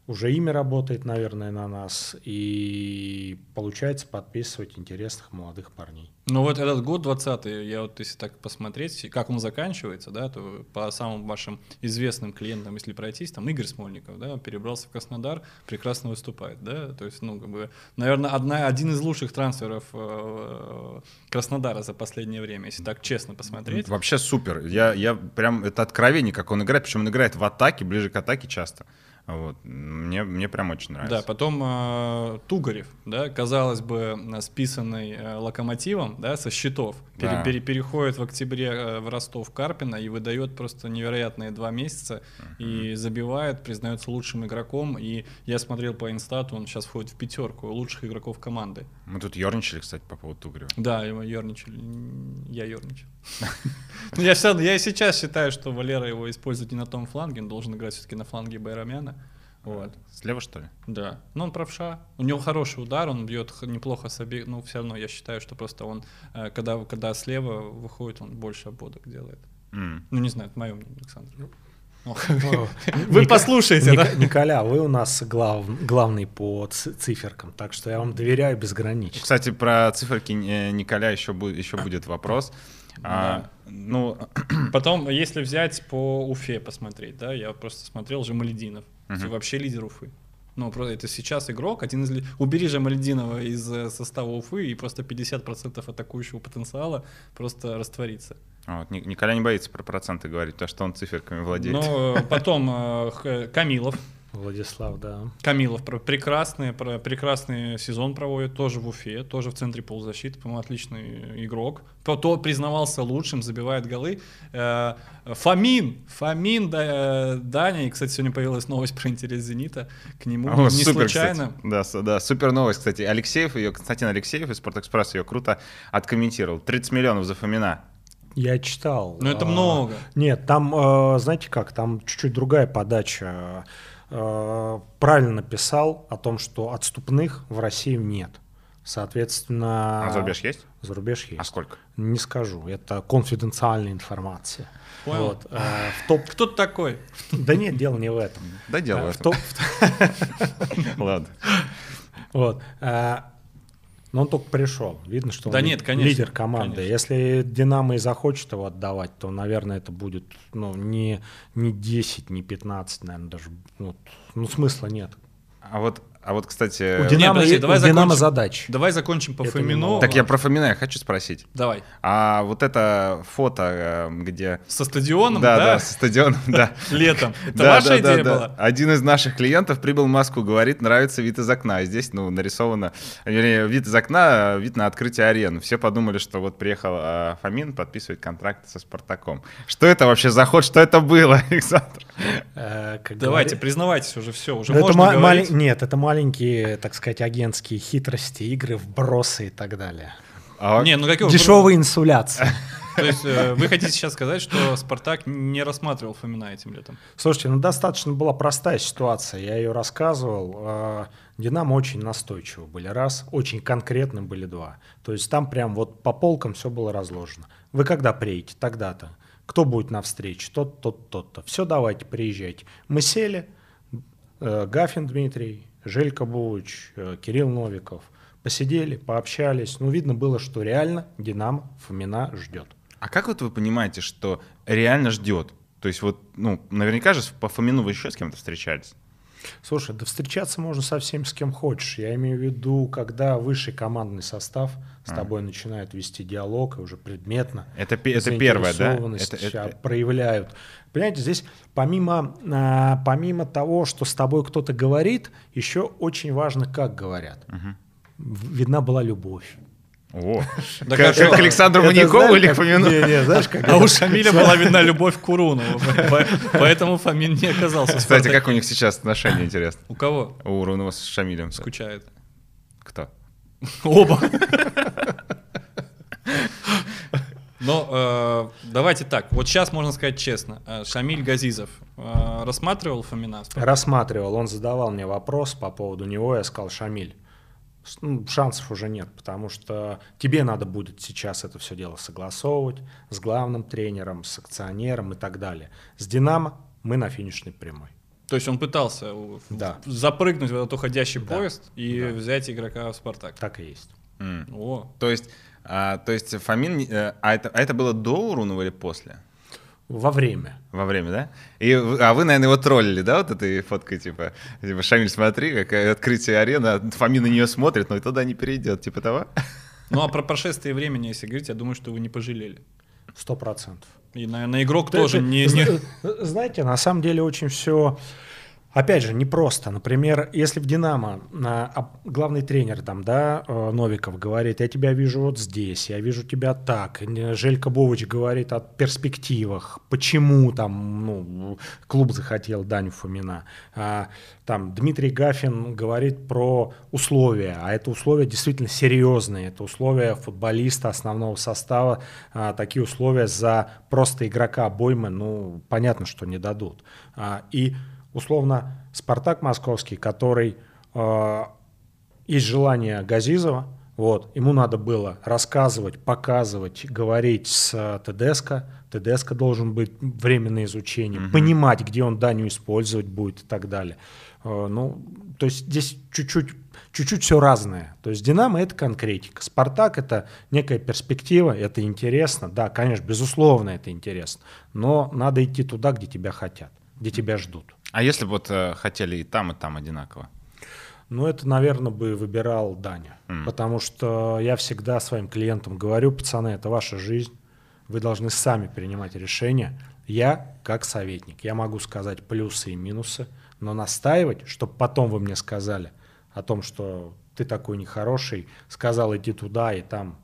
Speaker 1: уже имя работает, наверное, на нас, и получается подписывать интересных молодых парней.
Speaker 3: Ну вот этот год 20 я вот если так посмотреть, как он заканчивается, да, то по самым вашим известным клиентам, если пройтись, там Игорь Смольников, да, перебрался в Краснодар, прекрасно выступает, да, то есть, ну, как бы, наверное, одна, один из лучших трансферов э, Краснодара за последнее время, если так честно посмотреть.
Speaker 2: Вообще супер, я, я прям, это откровение, как он играет, причем он играет в атаке, ближе к атаке часто. Вот. Мне, мне прям очень нравится.
Speaker 3: Да, потом э, Тугарев, да, казалось бы, списанный э, локомотивом, да, со счетов, пере,
Speaker 2: Да.
Speaker 3: пере- переходит в октябре э, в Ростов Карпина и выдает просто невероятные два месяца и забивает, признается лучшим игроком. И я смотрел по инстату, он сейчас входит в пятерку лучших игроков команды.
Speaker 2: Мы тут ерничали, кстати, по поводу Тугрева.
Speaker 3: Да, ерничали. Я ерничал. Ну, я, равно- я и сейчас считаю, что Валера его использует не на том фланге, он должен играть все-таки на фланге Байрамяна. Вот.
Speaker 2: Слева, что ли?
Speaker 3: Да. Ну, он правша. У него хороший удар, он бьет неплохо с обеих. Ну, все равно я считаю, что просто он, э, когда, когда слева выходит, он больше обводок делает.
Speaker 2: М.
Speaker 3: Ну, не знаю, это мое мнение, Александр.
Speaker 1: О,
Speaker 3: Вы послушайте, да?
Speaker 1: Николя, вы у нас глав- главный по циферкам, так что я вам доверяю безгранично.
Speaker 2: Кстати, про циферки э, Николя еще будет вопрос. А, ну,
Speaker 3: Потом, если взять по Уфе посмотреть, да, я просто смотрел Жамалединов.
Speaker 2: Мгм.
Speaker 3: Вообще лидер Уфы. Ну, просто это сейчас игрок, один из... Убери Жамалединова из э, состава Уфы, и просто 50% атакующего потенциала просто растворится.
Speaker 2: а вот Ни- Николя не боится про проценты говорить, потому что он циферками владеет.
Speaker 3: Э, потом э, Камилов.
Speaker 1: Владислав, да.
Speaker 3: Камилов прекрасный, прекрасный сезон проводит, тоже в Уфе, тоже в центре полузащиты, по-моему, отличный игрок. То, то признавался лучшим, забивает голы. Э, Фомин, Фомин, да, Даня, и, кстати, сегодня появилась новость про интерес «Зенита» к нему,
Speaker 2: О,
Speaker 3: не
Speaker 2: супер,
Speaker 3: случайно.
Speaker 2: кстати. Да, да, супер новость, кстати. Алексеев, ее, Константин Алексеев из Спортэкспресс ее круто откомментировал. 30 миллионов за Фомина.
Speaker 1: Я читал.
Speaker 3: Но это
Speaker 1: а,
Speaker 3: много.
Speaker 1: Нет, там, э, знаете как, там чуть-чуть другая подача. Э, Правильно написал о том, что отступных в России нет. Соответственно...
Speaker 2: А за рубеж есть?
Speaker 1: За рубеж есть.
Speaker 2: А сколько?
Speaker 1: Не скажу, это конфиденциальная информация.
Speaker 3: Понял.
Speaker 1: Вот, э, в топ...
Speaker 3: Кто ты такой?
Speaker 1: Да нет, дело не в этом.
Speaker 2: Да дело
Speaker 1: Э,
Speaker 2: в этом.
Speaker 1: топ-
Speaker 2: Ладно.
Speaker 1: Вот. Но он только пришел. Видно, что он
Speaker 3: Да
Speaker 1: ли-
Speaker 3: нет, конечно,
Speaker 1: лидер команды.
Speaker 3: конечно.
Speaker 1: Если Динамо и захочет его отдавать, то, наверное, это будет ну, не, не 10, не 15, наверное, даже. Вот. Ну, смысла нет.
Speaker 2: А вот, а вот,
Speaker 1: У
Speaker 2: кстати...
Speaker 1: Динамо,
Speaker 3: подожди, давай
Speaker 1: у Динамо
Speaker 3: закончим.
Speaker 1: задача.
Speaker 3: Давай закончим по
Speaker 1: Это
Speaker 3: Фомину.
Speaker 2: Так я про Фомина я хочу спросить.
Speaker 3: Давай.
Speaker 2: А вот это фото, э, где...
Speaker 3: Со стадионом,
Speaker 2: да,
Speaker 3: да?
Speaker 2: да, со стадионом, да.
Speaker 3: Летом. Это
Speaker 2: Да,
Speaker 3: ваша
Speaker 2: да, да,
Speaker 3: идея
Speaker 2: да.
Speaker 3: была?
Speaker 2: Один из наших клиентов прибыл в Москву, говорит, нравится вид из окна. Здесь, ну, нарисовано, вернее, вид из окна, вид на открытие арены. Все подумали, что вот приехал а, Фомин подписывать контракт со Спартаком. Что это вообще за ход? Что это было, Александр?
Speaker 1: Э,
Speaker 3: Давайте, признавайтесь уже, все, уже можно говорить.
Speaker 1: Нет, это маленькие, так сказать, агентские хитрости, игры, вбросы и так далее.
Speaker 2: А,
Speaker 3: Не, ну какие
Speaker 1: Дешевые инсуляции.
Speaker 3: То есть э, вы хотите сейчас сказать, что Спартак не рассматривал Фомина этим летом?
Speaker 1: Слушайте, ну достаточно была простая ситуация, я ее рассказывал. Э, Динамо очень настойчиво были, раз, очень конкретно были два. То есть там прям вот по полкам все было разложено. Вы когда приедете? Тогда-то. Кто будет на встрече? Тот, тот, тот-то. Все, давайте, приезжайте. Мы сели, э, Гафин Дмитрий, Желька Бууч, э, Кирилл Новиков. Посидели, пообщались. Ну, видно было, что реально Динамо Фомина ждет.
Speaker 2: а как вот вы понимаете, что реально ждет? То есть вот, ну, наверняка же по Фомину вы еще с кем-то встречались.
Speaker 1: Слушай, да встречаться можно со всем, с кем хочешь. Я имею в виду, когда высший командный состав с
Speaker 2: А.
Speaker 1: тобой начинает вести диалог и уже предметно
Speaker 2: Это, это первое, да? Это- это-
Speaker 1: проявляют. Понимаете, здесь помимо, а, помимо того, что с тобой кто-то говорит, еще очень важно, как говорят. В- Видна была любовь.
Speaker 2: О,
Speaker 3: Да
Speaker 2: как,
Speaker 3: же?
Speaker 2: к Александру
Speaker 1: Это
Speaker 2: Маньякову или Фомину?
Speaker 1: Не, не, знаешь, как
Speaker 3: А
Speaker 1: это-
Speaker 3: у Шамиля была видна любовь к Курунову, по- поэтому Фомин не оказался в
Speaker 2: Кстати, как у них сейчас отношения, интересно?
Speaker 3: У кого?
Speaker 2: У Урунова с Шамилем.
Speaker 3: Скучает.
Speaker 2: Кто?
Speaker 3: Оба. Но э, давайте так. Вот сейчас можно сказать честно. Э, Шамиль Газизов э, рассматривал Фомина?
Speaker 1: Рассматривал, он задавал мне вопрос по поводу него, я сказал, Шамиль, ну, шансов уже нет, потому что тебе надо будет сейчас это все дело согласовывать с главным тренером, с акционером и так далее. С «Динамо» мы на финишной прямой.
Speaker 3: То есть он пытался
Speaker 1: Да.
Speaker 3: запрыгнуть в этот уходящий
Speaker 1: Да.
Speaker 3: поезд и
Speaker 1: Да.
Speaker 3: взять игрока в Спартак.
Speaker 1: Так и есть.
Speaker 2: М.
Speaker 3: О,
Speaker 2: То есть, а, то есть Фомин, э, а это, а это было до Урунова или после?
Speaker 1: Во время.
Speaker 2: Во время, да? И, а вы, наверное, его троллили, да, вот этой фоткой, типа, типа Шамиль, смотри, какое открытие арены, а Фомин на нее смотрит, но и туда не перейдет, типа того?
Speaker 3: ну а про прошествие времени, если говорить, я думаю, что вы не пожалели.
Speaker 1: Сто процентов.
Speaker 3: И, наверное, игрок
Speaker 1: Ты-
Speaker 3: тоже
Speaker 1: ты-
Speaker 3: не... не-
Speaker 1: Знаете, на самом деле очень все, опять же, непросто. Например, если в «Динамо» главный тренер там, да, э, Новиков говорит, я тебя вижу вот здесь, я вижу тебя так. Н- Желька Бович говорит о перспективах, почему там ну, клуб захотел Даню Фомина. А, Там Дмитрий Гафин говорит про условия, а это условия действительно серьезные. Это условия футболиста основного состава. А, Такие условия за просто игрока обоймы, ну, понятно, что не дадут. А, И условно Спартак Московский, который э, есть желание Газизова, вот, ему надо было рассказывать, показывать, говорить с э, ТДСК. ТДСК должен быть время на изучение, понимать, где он Даню использовать будет и так далее. Э, Ну, то есть здесь чуть-чуть чуть-чуть все разное. То есть «Динамо» — это конкретика. «Спартак» — это некая перспектива, это интересно. Да, конечно, безусловно, это интересно. Но надо идти туда, где тебя хотят, где тебя ждут.
Speaker 2: А если бы вот э, хотели и там, и там одинаково?
Speaker 1: Ну, это, наверное, бы выбирал Даня.
Speaker 2: М.
Speaker 1: Потому что я всегда своим клиентам говорю, пацаны, это ваша жизнь, вы должны сами принимать решения. Я, как советник, я могу сказать плюсы и минусы, но настаивать, чтобы потом вы мне сказали о том, что ты такой нехороший, сказал иди туда и там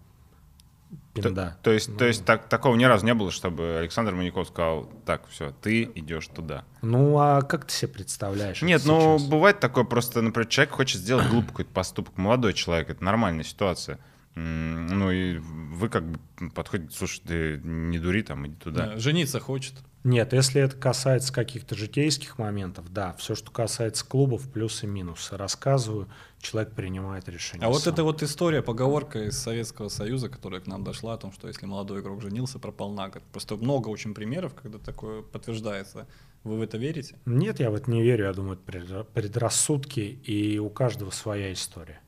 Speaker 1: пинда.
Speaker 2: То есть,
Speaker 1: Ну,
Speaker 2: то есть так, такого ни разу не было, чтобы Александр Маняков сказал, так, все, ты идешь туда.
Speaker 1: Ну, а как ты себе представляешь?
Speaker 2: Нет, ну
Speaker 1: сейчас?
Speaker 2: бывает такое просто, например, человек хочет сделать глупый какой-то поступок, молодой человек, это нормальная ситуация. Ну и вы как бы подходите, слушай, ты не дури там, иди туда.
Speaker 3: Да, жениться хочет.
Speaker 1: Нет, если это касается каких-то житейских моментов, да, все, что касается клубов, плюсы и минусы, рассказываю, человек принимает решение.
Speaker 3: А вот
Speaker 1: сам.
Speaker 3: эта вот история, поговорка из Советского Союза, которая к нам дошла, о том, что если молодой игрок женился, пропал на год. Просто много очень примеров, когда такое подтверждается. Вы в это верите?
Speaker 1: Нет, я в это не верю, я думаю, это предра- предрассудки, и у каждого своя история.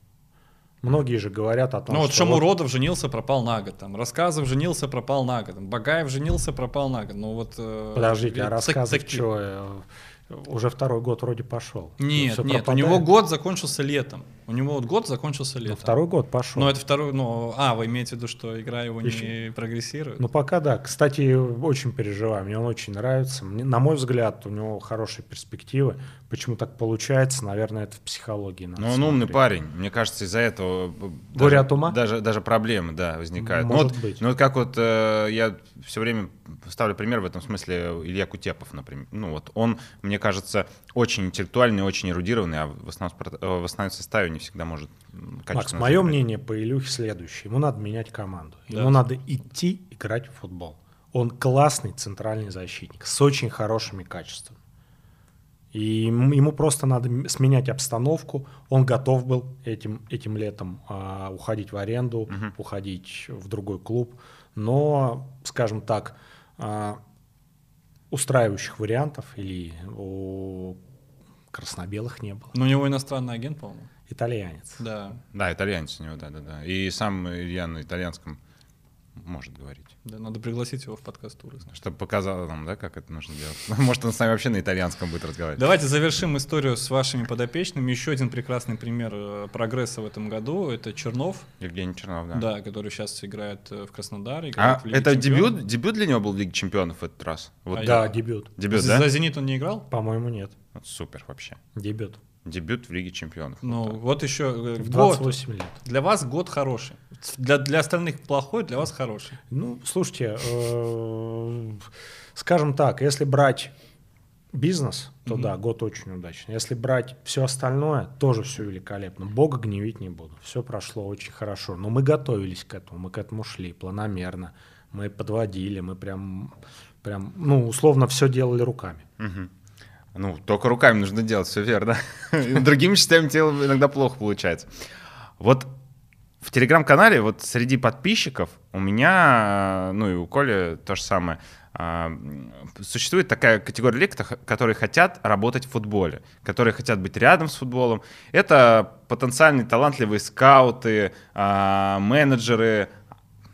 Speaker 1: Многие же говорят о том,
Speaker 3: ну вот
Speaker 1: что
Speaker 3: Шамуродов женился, пропал на год. Там, Рассказов женился, пропал на год. Там, Багаев женился, пропал на год. Ну вот... э,
Speaker 1: Подождите, а
Speaker 3: так-
Speaker 1: рассказывать
Speaker 3: таки-
Speaker 1: что? Уже второй год вроде пошел.
Speaker 3: Нет,
Speaker 1: Всё
Speaker 3: нет, у него год закончился летом. У него вот год закончился
Speaker 1: Ну,
Speaker 3: летом.
Speaker 1: второй год пошел.
Speaker 3: Но это второй, ну, а, вы имеете в виду, что игра его не прогрессирует?
Speaker 1: Ну, пока да. Кстати, очень переживаю. Мне он очень нравится. Мне, на мой взгляд, у него хорошие перспективы. Почему так получается? Наверное, это в психологии. надо
Speaker 2: Ну, он умный парень. Мне кажется, из-за этого э,
Speaker 1: Горе
Speaker 2: даже,
Speaker 1: от ума?
Speaker 2: Даже, даже проблемы, да, возникают. Ну,
Speaker 1: Может
Speaker 2: вот,
Speaker 1: быть.
Speaker 2: Ну, вот как вот э, я все время ставлю пример в этом смысле Илья Кутепов, например. Ну, вот он, мне кажется, очень интеллектуальный, очень эрудированный, а в основном, э, в основном составе не всегда может
Speaker 1: Макс, мое
Speaker 2: сыграть.
Speaker 1: мнение по Илюхе следующее. Ему надо менять команду.
Speaker 3: Да.
Speaker 1: Ему надо идти играть в футбол. Он классный центральный защитник с очень хорошими качествами. И ему просто надо сменять обстановку. Он готов был этим, этим летом а, уходить в аренду,
Speaker 2: Мгм.
Speaker 1: уходить в другой клуб. Но, скажем так, а, устраивающих вариантов или у краснобелых не было.
Speaker 3: Ну, у него иностранный агент, по-моему.
Speaker 1: Итальянец.
Speaker 3: Да,
Speaker 2: Да, итальянец у него, да-да-да. И сам Илья на итальянском может говорить.
Speaker 3: да, надо пригласить его в подкаст туры.
Speaker 2: Чтобы показал нам, да, как это нужно делать. Может, он с нами вообще на итальянском будет разговаривать.
Speaker 3: Давайте завершим историю с вашими подопечными. Еще один прекрасный пример э, прогресса в этом году. Это Чернов,
Speaker 2: Евгений Чернов, да.
Speaker 3: да, который сейчас играет э, в Краснодаре.
Speaker 2: А
Speaker 3: играет в Лиге
Speaker 2: это
Speaker 3: Чемпионов.
Speaker 2: дебют, дебют для него был в Лиге Чемпионов в этот раз? Вот,
Speaker 3: А
Speaker 1: Да,
Speaker 3: я-
Speaker 1: дебют.
Speaker 2: Дебют,
Speaker 3: За
Speaker 2: да?
Speaker 3: «Зенит» он не играл?
Speaker 1: По-моему, нет.
Speaker 2: Вот супер вообще.
Speaker 1: Дебют.
Speaker 2: Дебют в Лиге Чемпионов.
Speaker 3: Ну,
Speaker 2: Вот так.
Speaker 3: вот еще э,
Speaker 1: В
Speaker 3: год.
Speaker 1: 28 лет.
Speaker 3: Для вас год хороший. Для, для остальных плохой, для вас хороший.
Speaker 1: Ну, слушайте, э, скажем так, если брать бизнес, то да, год очень удачный. Если брать все остальное, тоже все великолепно. Бога гневить не буду. Все прошло очень хорошо. Но мы готовились к этому, мы к этому шли планомерно. Мы подводили, мы прям, прям, ну, условно, все делали руками.
Speaker 2: Мгм. Ну, только руками нужно делать, все верно. Другими частями тела иногда плохо получается. Вот в телеграм-канале вот среди подписчиков у меня, ну и у Коли то же самое, а, существует такая категория людей, которые хотят работать в футболе, которые хотят быть рядом с футболом. Это потенциальные талантливые скауты, а, менеджеры,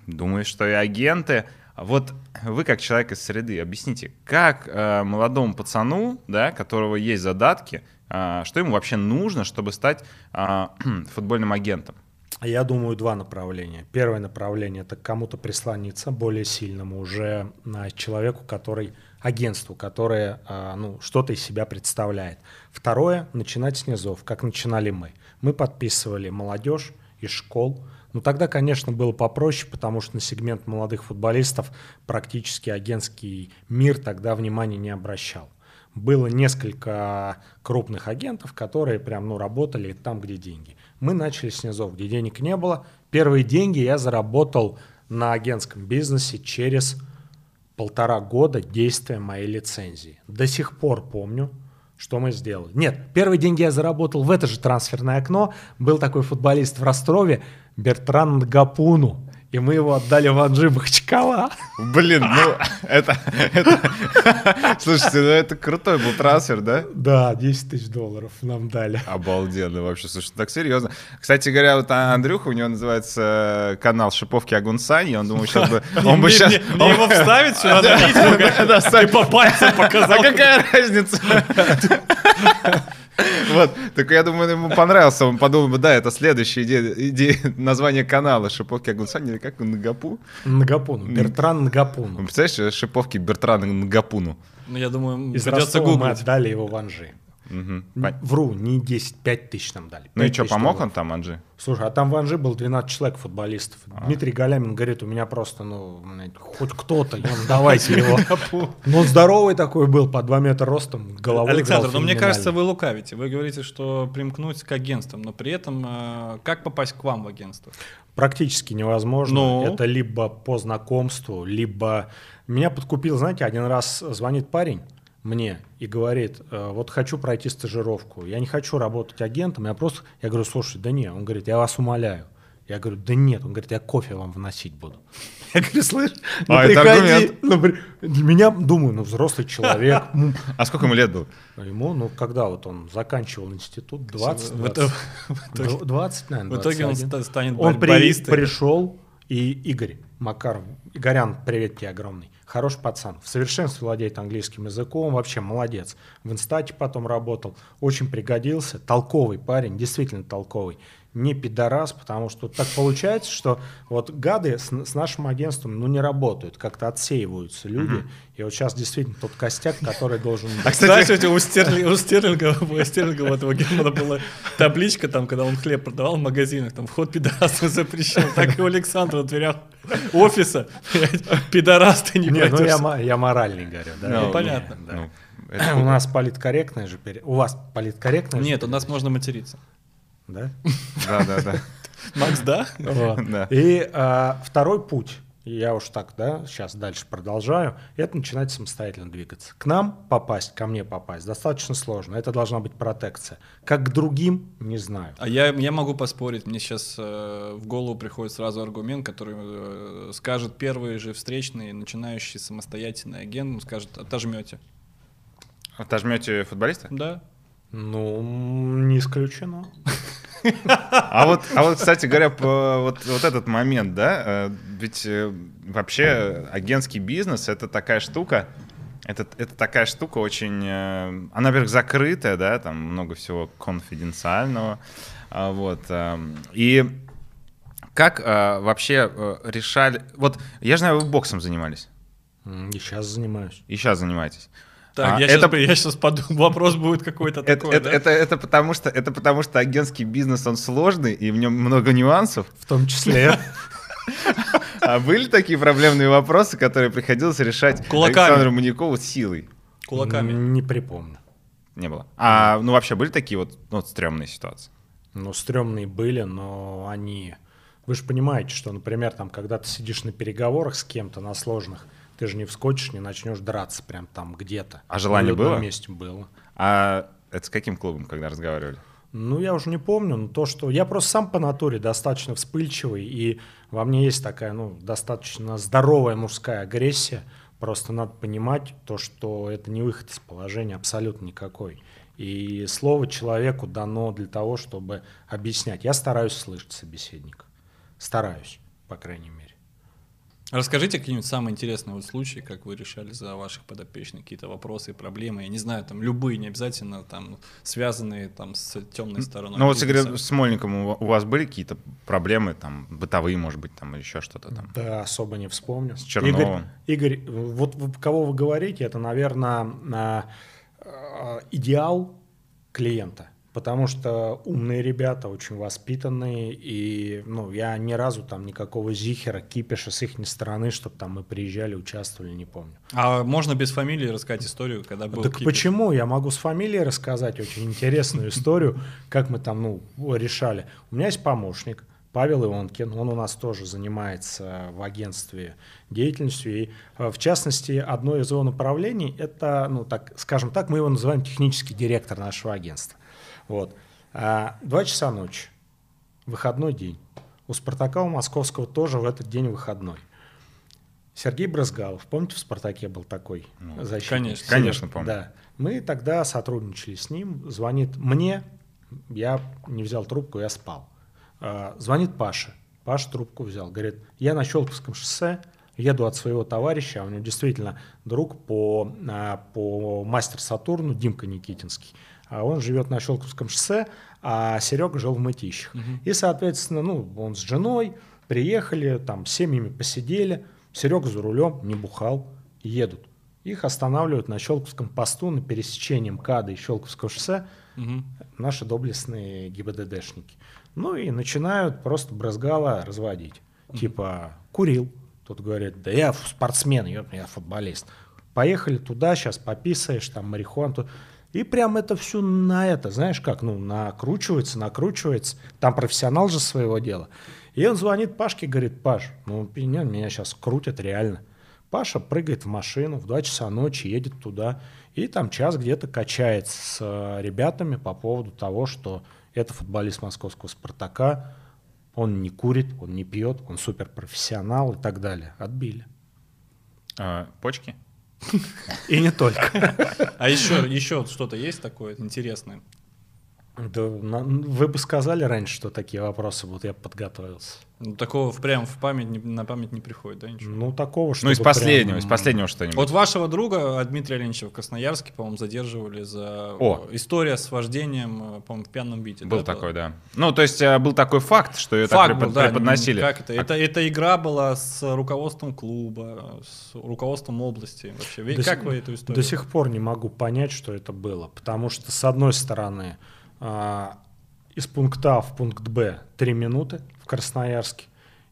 Speaker 2: думаю, что и агенты. Вот вы как человек из среды, объясните, как а, молодому пацану, да, которого есть задатки, что ему вообще нужно, чтобы стать футбольным агентом?
Speaker 1: Я думаю, два направления. Первое направление – это кому-то прислониться более сильному уже на человеку, который агентству, которое а, ну, что-то из себя представляет. Второе – начинать с как начинали мы. Мы подписывали молодежь из школ. Но тогда, конечно, было попроще, потому что на сегмент молодых футболистов практически агентский мир тогда внимания не обращал было несколько крупных агентов, которые прям, ну, работали там, где деньги. Мы начали с низов, где денег не было. Первые деньги я заработал на агентском бизнесе через полтора года действия моей лицензии. До сих пор помню, что мы сделали. Нет, первые деньги я заработал в это же трансферное окно. Был такой футболист в Рострове, Бертран Гапуну и мы его отдали в Анжи Махачкала.
Speaker 2: Блин, ну это. Слушайте, ну это крутой был трансфер, да?
Speaker 1: Да, 10 тысяч долларов нам дали.
Speaker 2: Обалденно вообще, слушай, так серьезно. Кстати говоря, вот Андрюха, у него называется э, канал Шиповки Агунсань, и он думал, сейчас бы... Он бы сейчас...
Speaker 3: Мне его вставить сюда на и по пальцам показал.
Speaker 2: А какая разница? Вот, так я думаю, ему понравился, он подумал, да, это следующая идея, идея название канала «Шиповки Агунсани» или как, Нагапу?
Speaker 1: Нагапуну, Бертран Нагапуну.
Speaker 2: Представляешь, «Шиповки Бертрана Нагапуну»?
Speaker 3: Ну, я думаю,
Speaker 1: Из придется гуглить. мы отдали его в Анжи. Угу. Вру, не 10, 5 тысяч нам дали.
Speaker 2: Ну и что, помог он там, Анжи?
Speaker 1: Слушай, а там в Анжи был 12 человек футболистов. А. Дмитрий Галямин говорит, у меня просто, ну, хоть кто-то, давайте его. Ну, здоровый такой был, по 2 метра ростом, головой
Speaker 3: Александр, но ну, мне кажется, вы лукавите. Вы говорите, что примкнуть к агентствам, но при этом э, как попасть к вам в агентство?
Speaker 1: Практически невозможно. Ну? Это либо по знакомству, либо... Меня подкупил, знаете, один раз звонит парень, мне и говорит, «Э, вот хочу пройти стажировку, я не хочу работать агентом, я просто, я говорю, слушай, да нет, он говорит, я вас умоляю. Я говорю, да нет, он говорит, я кофе вам вносить буду. Я говорю, слышь, ну а, приходи. Ну, для меня, думаю, ну взрослый человек.
Speaker 2: А сколько ему лет было?
Speaker 1: Ему, ну когда вот он заканчивал институт, 20, 20, 20 наверное,
Speaker 3: В итоге он станет
Speaker 1: Он пришел, и Игорь Макаров, Игорян, привет тебе огромный хороший пацан, в совершенстве владеет английским языком, вообще молодец. В инстате потом работал, очень пригодился, толковый парень, действительно толковый не пидорас, потому что так получается, что вот гады с, с нашим агентством ну, не работают, как-то отсеиваются люди. Mm-hmm. И вот сейчас действительно тот костяк, который должен
Speaker 3: быть. А, кстати, у Стерлинга, у Стерлинга, у Стерлинга у этого Германа была табличка, там, когда он хлеб продавал в магазинах, там, вход пидорасов запрещен. Так и у Александра в дверях офиса, пидорас ты не Нет,
Speaker 1: ну я, я моральный говорю, да.
Speaker 3: Ну, понятно. Да. Ну.
Speaker 1: У нас политкорректная же, у вас политкорректная
Speaker 3: Нет, у нас можно материться.
Speaker 1: Да?
Speaker 2: Да, да, да.
Speaker 3: Макс, да?
Speaker 1: И а, второй путь, я уж так, да, сейчас дальше продолжаю, это начинать самостоятельно двигаться. К нам попасть, ко мне попасть достаточно сложно, это должна быть протекция. Как к другим, не знаю.
Speaker 3: А я, я могу поспорить, мне сейчас э, в голову приходит сразу аргумент, который э, скажет первый же встречный, начинающий самостоятельный агент, скажет, отожмете.
Speaker 2: Отожмете футболиста?
Speaker 3: Да.
Speaker 1: Ну, не исключено.
Speaker 2: А вот, а вот, кстати говоря, по, вот, вот этот момент, да, э, ведь э, вообще агентский бизнес — это такая штука, это, это такая штука очень... Э, она, во-первых, закрытая, да, там много всего конфиденциального, а, вот. И как вообще решали... Вот я знаю, вы боксом занимались.
Speaker 1: И сейчас занимаюсь.
Speaker 2: И сейчас занимаетесь.
Speaker 3: Так, а, я, это... сейчас, я сейчас подумал, вопрос будет какой-то такой,
Speaker 2: это, да? это, это, потому что, это потому что агентский бизнес, он сложный, и в нем много нюансов.
Speaker 1: В том числе.
Speaker 2: А были такие проблемные вопросы, которые приходилось решать
Speaker 3: Кулаками.
Speaker 2: Александру Маньякову силой?
Speaker 3: Кулаками.
Speaker 1: Не припомню.
Speaker 2: Не было. А, ну, вообще были такие вот, ну, вот стрёмные ситуации?
Speaker 1: Ну, стрёмные были, но они... Вы же понимаете, что, например, там, когда ты сидишь на переговорах с кем-то на сложных, ты же не вскочишь, не начнешь драться прям там где-то.
Speaker 2: А желание было?
Speaker 1: месте было.
Speaker 2: А это с каким клубом, когда разговаривали?
Speaker 1: Ну, я уже не помню, но то, что... Я просто сам по натуре достаточно вспыльчивый, и во мне есть такая, ну, достаточно здоровая мужская агрессия. Просто надо понимать то, что это не выход из положения абсолютно никакой. И слово человеку дано для того, чтобы объяснять. Я стараюсь слышать собеседника. Стараюсь, по крайней мере.
Speaker 3: Расскажите какие-нибудь самые интересные вот случаи, как вы решали за ваших подопечных какие-то вопросы и проблемы. Я не знаю, там любые, не обязательно там связанные там с темной стороной.
Speaker 2: Ну вот с Игорем Смольником у вас были какие-то проблемы, там бытовые, может быть, там или еще что-то там?
Speaker 1: Да, особо не вспомню.
Speaker 2: С Черновым?
Speaker 1: Игорь, Игорь вот кого вы говорите, это, наверное, а, идеал клиента потому что умные ребята, очень воспитанные, и ну, я ни разу там никакого зихера, кипиша с их стороны, чтобы там мы приезжали, участвовали, не помню.
Speaker 3: А можно без фамилии рассказать историю, когда был
Speaker 1: Так
Speaker 3: кипиш?
Speaker 1: почему? Я могу с фамилией рассказать очень интересную историю, как мы там ну, решали. У меня есть помощник, Павел Ионкин, он у нас тоже занимается в агентстве деятельностью. И, э, в частности, одно из его направлений – это, ну, так, скажем так, мы его называем технический директор нашего агентства. Вот. А, два часа ночи, выходной день. У «Спартака» у Московского тоже в этот день выходной. Сергей Брызгалов, помните, в «Спартаке» был такой
Speaker 3: ну,
Speaker 1: защитник?
Speaker 3: Конечно,
Speaker 2: конечно помню.
Speaker 1: Да. Мы тогда сотрудничали с ним. Звонит мне, я не взял трубку, я спал. А, звонит Паша. Паша трубку взял. Говорит, я на Щелковском шоссе, еду от своего товарища, а у него действительно друг по, по мастер Сатурну, Димка Никитинский. А он живет на Щелковском шоссе, а Серега жил в Мытищах. Угу. И, соответственно, ну, он с женой, приехали, там, семьями посидели, Серега за рулем, не бухал, едут. Их останавливают на Щелковском посту на пересечении МКАДа и Щелковского шоссе угу. наши доблестные ГИБДДшники. Ну и начинают просто брызгало разводить. Угу. Типа, курил. Тут говорит, да я спортсмен, я футболист. Поехали туда, сейчас пописаешь, там марихуану. И прям это все на это, знаешь как, ну, накручивается, накручивается. Там профессионал же своего дела. И он звонит Пашке, говорит, Паш, ну, меня, меня сейчас крутят реально. Паша прыгает в машину в 2 часа ночи, едет туда, и там час где-то качается с э, ребятами по поводу того, что это футболист московского «Спартака», он не курит, он не пьет, он суперпрофессионал и так далее. Отбили.
Speaker 2: А, почки?
Speaker 1: И не только.
Speaker 3: А еще, еще что-то есть такое интересное?
Speaker 1: Да, вы бы сказали раньше, что такие вопросы будут, я подготовился.
Speaker 3: Ну, такого прям в память, на память не приходит, да, ничего?
Speaker 1: Ну, такого, что
Speaker 2: Ну, из последнего, прям... из последнего что-нибудь.
Speaker 3: Вот вашего друга Дмитрия Леничева в Красноярске, по-моему, задерживали за... О. История с вождением, по-моему, в пьяном бите.
Speaker 2: Был да, такой, да. Ну, то есть э, был такой факт, что ее факт так был, преподносили.
Speaker 3: Да, как это? А... это? Это игра была с руководством клуба, с руководством области вообще.
Speaker 1: До
Speaker 3: как
Speaker 1: с...
Speaker 3: вы эту историю?
Speaker 1: До сих пор не могу понять, что это было, потому что, с одной стороны, а, из пункта А в пункт Б 3 минуты в Красноярске.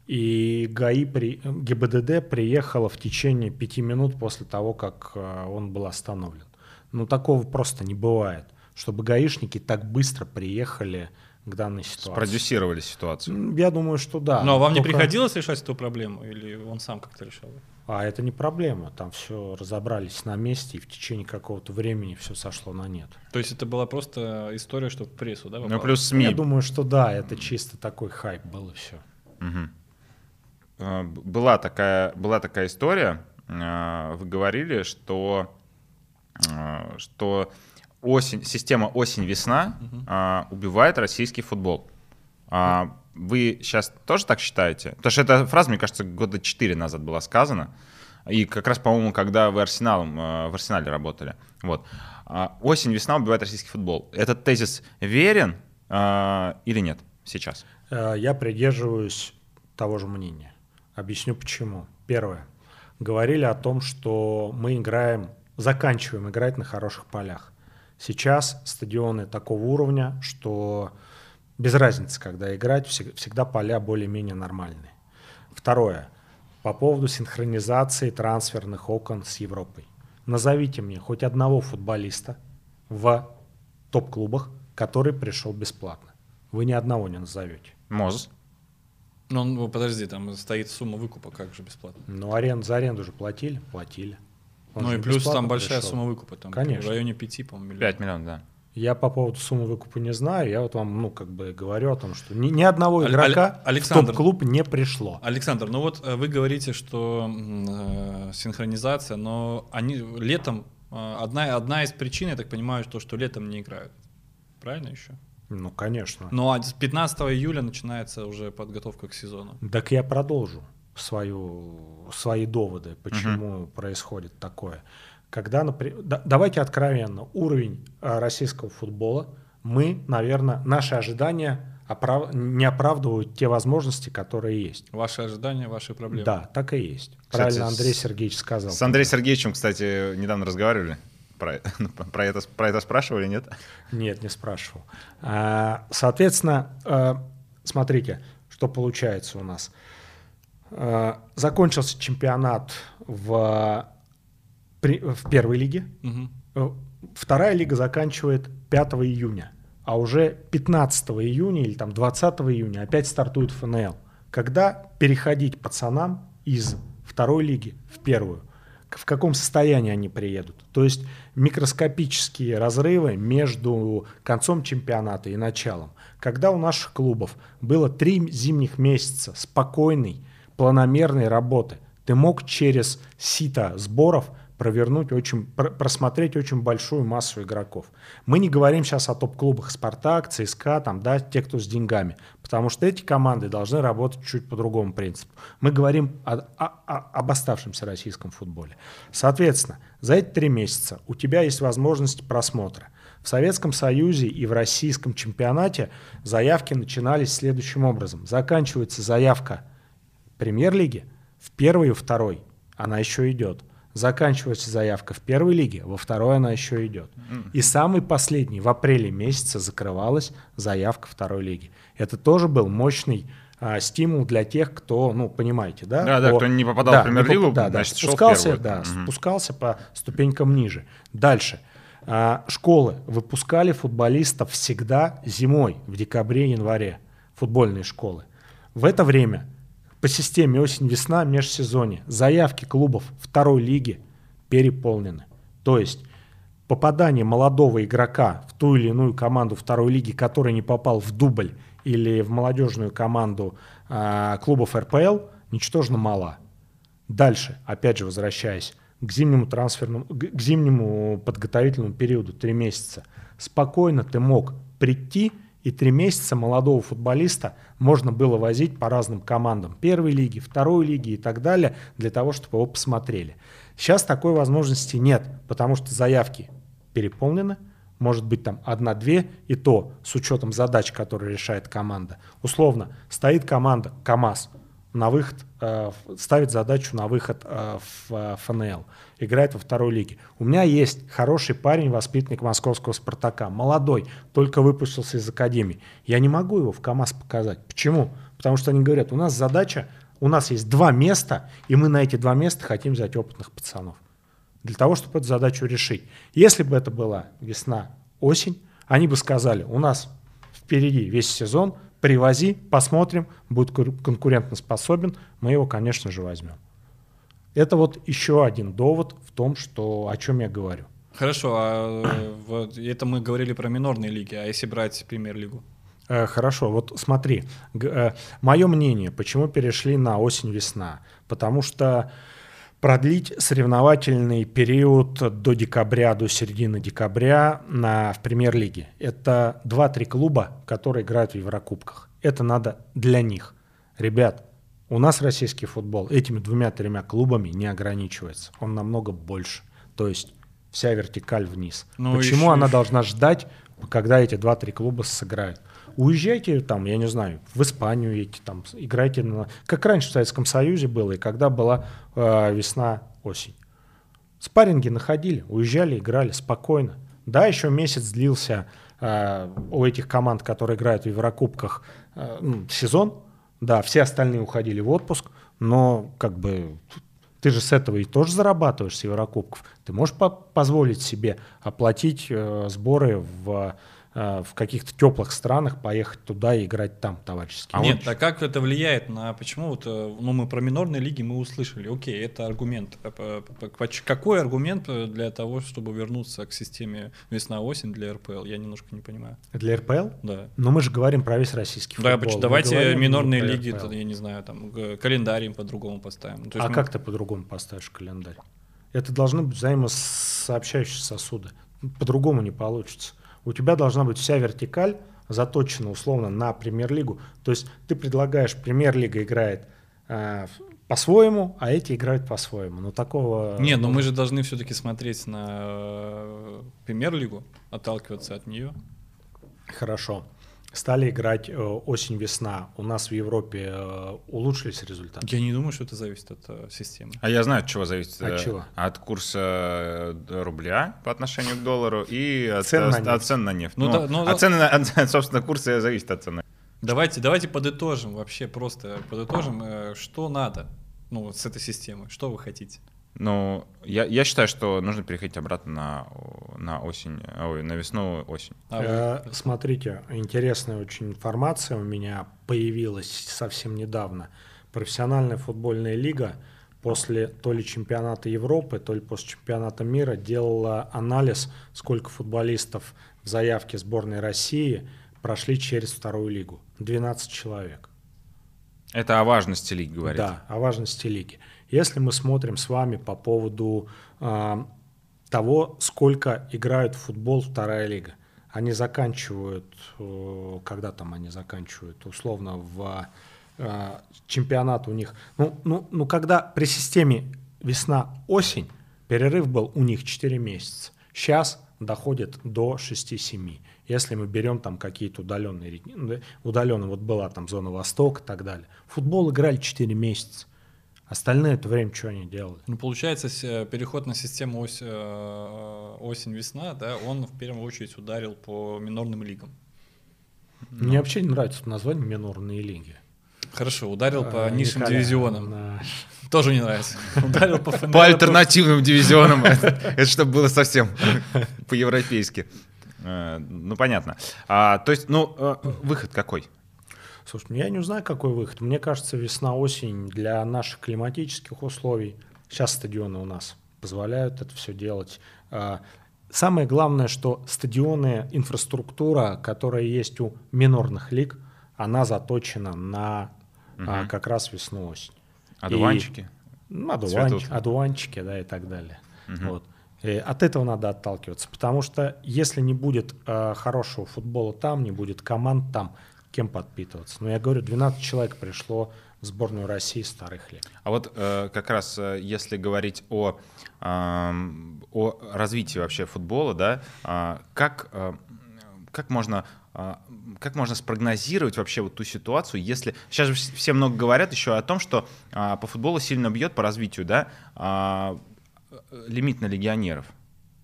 Speaker 1: И ГАИ при, ГИБДД приехала в течение 5 минут после того, как а, он был остановлен. Ну, такого просто не бывает, чтобы гаишники так быстро приехали к данной ситуации.
Speaker 2: Спродюсировали ситуацию.
Speaker 1: Я думаю, что да.
Speaker 3: Но вам Только... не приходилось решать эту проблему, или он сам как-то решал?
Speaker 1: А это не проблема, там все разобрались на месте, и в течение какого-то времени все сошло на нет.
Speaker 3: То есть это была просто история, чтобы в прессу, да?
Speaker 2: Ну, плюс СМИ.
Speaker 1: Я думаю, что да, это чисто такой хайп был и все.
Speaker 2: Угу. Была, такая, была такая история, а, вы говорили, что, а, что осень, система осень-весна угу. убивает российский футбол. Вы сейчас тоже так считаете? Потому что эта фраза, мне кажется, года 4 назад была сказана. И как раз, по-моему, когда вы Арсеналом, э, в Арсенале работали. Вот. А, осень, весна убивает российский футбол. Этот тезис верен э, или нет сейчас?
Speaker 1: Э, я придерживаюсь того же мнения. Объясню почему. Первое. Говорили о том, что мы играем, заканчиваем играть на хороших полях. Сейчас стадионы такого уровня, что без разницы, когда играть, всегда поля более-менее нормальные. Второе. По поводу синхронизации трансферных окон с Европой. Назовите мне хоть одного футболиста в топ-клубах, который пришел бесплатно. Вы ни одного не назовете.
Speaker 2: Мозес.
Speaker 3: Ну, ну, подожди, там стоит сумма выкупа, как же бесплатно?
Speaker 1: Ну, аренд, за аренду же платили? Платили.
Speaker 3: Он ну и плюс там большая пришел. сумма выкупа, там
Speaker 1: Конечно.
Speaker 3: в районе 5, по-моему,
Speaker 2: миллионов. 5 миллионов, да.
Speaker 1: Я по поводу суммы выкупа не знаю. Я вот вам, ну, как бы говорю о том, что ни, ни одного игрока
Speaker 3: Александр.
Speaker 1: в топ-клуб не пришло.
Speaker 3: Александр, ну вот э, вы говорите, что э, синхронизация, но они летом э, одна одна из причин, я так понимаю, то, что летом не играют. Правильно еще?
Speaker 1: Ну, конечно.
Speaker 3: Ну а с 15 июля начинается уже подготовка к сезону.
Speaker 1: Так я продолжу свою, свои доводы, почему происходит такое. Когда, напри- да- давайте откровенно, уровень а, российского футбола, мы, наверное, наши ожидания оправ- не оправдывают те возможности, которые есть.
Speaker 3: Ваши ожидания, ваши проблемы.
Speaker 1: Да, так и есть.
Speaker 2: Кстати,
Speaker 1: Правильно Андрей Сергеевич сказал.
Speaker 2: С Андреем Сергеевичем, кстати, недавно разговаривали. Про, про это, про это спрашивали, нет?
Speaker 1: Нет, не спрашивал. А, Соответственно, э, смотрите, что получается у нас. Э, Закончился чемпионат в, при- в первой лиге. Э, Вторая лига заканчивает 5 июня, а уже 15 июня или там 20 июня опять стартует ФНЛ. Когда переходить пацанам из второй лиги в первую? В каком состоянии они приедут? То есть микроскопические разрывы между концом чемпионата и началом. Когда у наших клубов было три зимних месяца спокойной, планомерной работы, ты мог через сито сборов провернуть очень, пр- просмотреть очень большую массу игроков. Мы не говорим сейчас о топ-клубах Спартак, ЦСКА, там, да, те, кто с деньгами, потому что эти команды должны работать чуть по другому принципу. Мы говорим о- о- о- об оставшемся российском футболе. Соответственно, за эти три месяца у тебя есть возможность просмотра. В Советском Союзе и в российском чемпионате заявки начинались следующим образом. Заканчивается заявка премьер-лиги в первой и второй. Она еще идет. Заканчивается заявка в первой лиге, во второй она еще идет. И самый последний, в апреле месяце закрывалась заявка второй лиги. Это тоже был мощный а, стимул для тех, кто, ну, понимаете, да?
Speaker 2: Да, да,
Speaker 1: по-
Speaker 2: кто не попадал в премьер-лигу,
Speaker 1: поп- да, да,
Speaker 2: значит, шел
Speaker 1: спускался,
Speaker 2: первую.
Speaker 1: да, спускался по ступенькам ниже. Дальше. А, школы выпускали футболистов всегда зимой, в декабре-январе, футбольные школы. В это время по системе осень-весна межсезонье заявки клубов второй лиги переполнены. То есть попадание молодого игрока в ту или иную команду второй лиги, который не попал в дубль или в молодежную команду а, клубов РПЛ, ничтожно мало. Дальше, опять же, возвращаясь к зимнему трансферному, к зимнему подготовительному периоду, три месяца, спокойно ты мог прийти, и три месяца молодого футболиста можно было возить по разным командам первой лиги, второй лиги и так далее, для того, чтобы его посмотрели. Сейчас такой возможности нет, потому что заявки переполнены, может быть там одна-две, и то с учетом задач, которые решает команда. Условно, стоит команда КАМАЗ, на выход, э, ставит задачу на выход э, в э, ФНЛ, играет во второй лиге. У меня есть хороший парень, воспитанник московского «Спартака», молодой, только выпустился из академии. Я не могу его в КАМАЗ показать. Почему? Потому что они говорят, у нас задача, у нас есть два места, и мы на эти два места хотим взять опытных пацанов для того, чтобы эту задачу решить. Если бы это была весна, осень, они бы сказали, у нас впереди весь сезон, привози, посмотрим, будет кон- конкурентоспособен, мы его, конечно же, возьмем. Это вот еще один довод в том, что, о чем я говорю.
Speaker 3: Хорошо, а э, вот это мы говорили про минорные лиги, а если брать премьер-лигу?
Speaker 1: Э, Хорошо, вот смотри, мое мнение, почему перешли на осень-весна? Потому что продлить соревновательный период до декабря, до середины декабря на, в премьер-лиге. Это 2-3 клуба, которые играют в Еврокубках. Это надо для них. Ребят, у нас российский футбол этими двумя-тремя клубами не ограничивается. Он намного больше. То есть вся вертикаль вниз.
Speaker 3: Ну,
Speaker 1: Почему
Speaker 3: еще-
Speaker 1: она
Speaker 3: еще-
Speaker 1: должна ждать, когда эти 2-3 клуба сыграют? Уезжайте там, я не знаю, в Испанию едете, там, играйте на... Как раньше в Советском Союзе было, и когда была э, весна-осень. Спарринги находили, уезжали, играли спокойно. Да, еще месяц длился э, у этих команд, которые играют в Еврокубках, э, сезон. Да, все остальные уходили в отпуск, но как бы ты же с этого и тоже зарабатываешь с Еврокубков. Ты можешь по- позволить себе оплатить э, сборы в в каких-то теплых странах поехать туда и играть там товарищески.
Speaker 3: А Нет, вот... а как это влияет на почему вот, э, ну мы про минорные лиги мы услышали, окей, это аргумент. А какой аргумент для того, чтобы вернуться к системе весна-осень для РПЛ? Я немножко не понимаю.
Speaker 1: Для РПЛ?
Speaker 3: Да.
Speaker 1: Но мы же говорим про весь российский футбол.
Speaker 3: Да, давайте минорные лиги, я не знаю, там календарь по-другому поставим.
Speaker 1: Ну, а мы... как ты по-другому поставишь календарь? Это должны быть взаимосообщающие сосуды. По-другому не получится. У тебя должна быть вся вертикаль заточена условно на премьер-лигу. То есть ты предлагаешь, премьер-лига играет э, по-своему, а эти играют по-своему. Но такого...
Speaker 3: Нет, но мы же должны все-таки смотреть на э, премьер-лигу, отталкиваться от нее.
Speaker 1: Хорошо стали играть э, осень-весна, у нас в Европе э, улучшились результаты?
Speaker 3: Я не думаю, что это зависит от э, системы.
Speaker 2: А я знаю, от чего зависит.
Speaker 1: От чего?
Speaker 2: От курса рубля по отношению к доллару и от цен на нефть. От цен на нефть. Ну, ну, да, ну, от цены, от, собственно, курса зависит от цены.
Speaker 3: Давайте, давайте подытожим вообще просто подытожим, что надо ну, с этой системой, что вы хотите.
Speaker 2: Ну, я, я считаю, что нужно переходить обратно на, на осень, ой, на весну, осень.
Speaker 1: А э, смотрите, интересная очень информация у меня появилась совсем недавно. Профессиональная футбольная лига после то ли чемпионата Европы, то ли после чемпионата мира делала анализ, сколько футболистов в заявке сборной России прошли через вторую лигу. 12 человек.
Speaker 2: Это о важности лиги говорит.
Speaker 1: Да, о важности лиги. Если мы смотрим с вами по поводу э, того, сколько играют в футбол вторая лига, они заканчивают, э, когда там они заканчивают, условно, в э, чемпионат у них. Ну, ну, ну, когда при системе весна-осень, перерыв был у них 4 месяца. Сейчас доходит до 6-7. Если мы берем там какие-то удаленные, удаленные, вот была там зона Восток и так далее. Футбол играли 4 месяца. Остальное это время что они делали?
Speaker 3: Ну, получается, переход на систему ось, э, осень-весна, да, он в первую очередь ударил по минорным лигам.
Speaker 1: Мне Но... вообще не нравится название минорные лиги.
Speaker 3: Хорошо, ударил по а, низшим дивизионам. Да. Тоже не нравится.
Speaker 2: Ударил по По альтернативным дивизионам. Это чтобы было совсем по-европейски. Э, ну, понятно. А, то есть, ну, э, выход какой?
Speaker 1: Слушай, ну, я не знаю, какой выход. Мне кажется, весна-осень для наших климатических условий. Сейчас стадионы у нас позволяют это все делать. А, самое главное, что стадионы, инфраструктура, которая есть у минорных лиг, она заточена на угу. а, как раз весну-осень.
Speaker 2: Одуванчики? И,
Speaker 1: ну, одуванчики, одуванчики, да, и так далее. Угу. Вот. И от этого надо отталкиваться, потому что если не будет э, хорошего футбола там, не будет команд там, кем подпитываться. Но я говорю, 12 человек пришло в сборную России старых лет.
Speaker 2: А вот э, как раз э, если говорить о, э, о развитии вообще футбола, да, э, как, э, как можно э, как можно спрогнозировать вообще вот ту ситуацию, если... Сейчас же все много говорят еще о том, что а, по футболу сильно бьет по развитию, да, а, лимит на легионеров.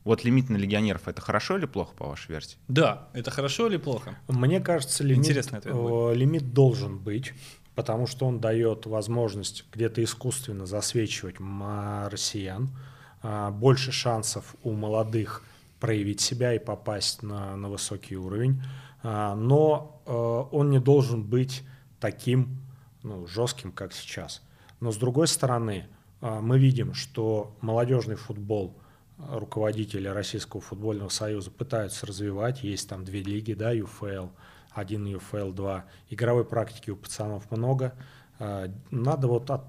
Speaker 2: Вот лимит на легионеров это хорошо или плохо по вашей версии?
Speaker 3: Да, это хорошо или плохо?
Speaker 1: Мне кажется, лимит, Интересный ответ лимит должен быть, потому что он дает возможность где-то искусственно засвечивать россиян, а, больше шансов у молодых проявить себя и попасть на, на высокий уровень, а, но э, он не должен быть таким ну, жестким, как сейчас. Но с другой стороны, а, мы видим, что молодежный футбол – руководители Российского футбольного союза пытаются развивать. Есть там две лиги, да, ЮФЛ, один ЮФЛ, два. Игровой практики у пацанов много. А, надо вот от,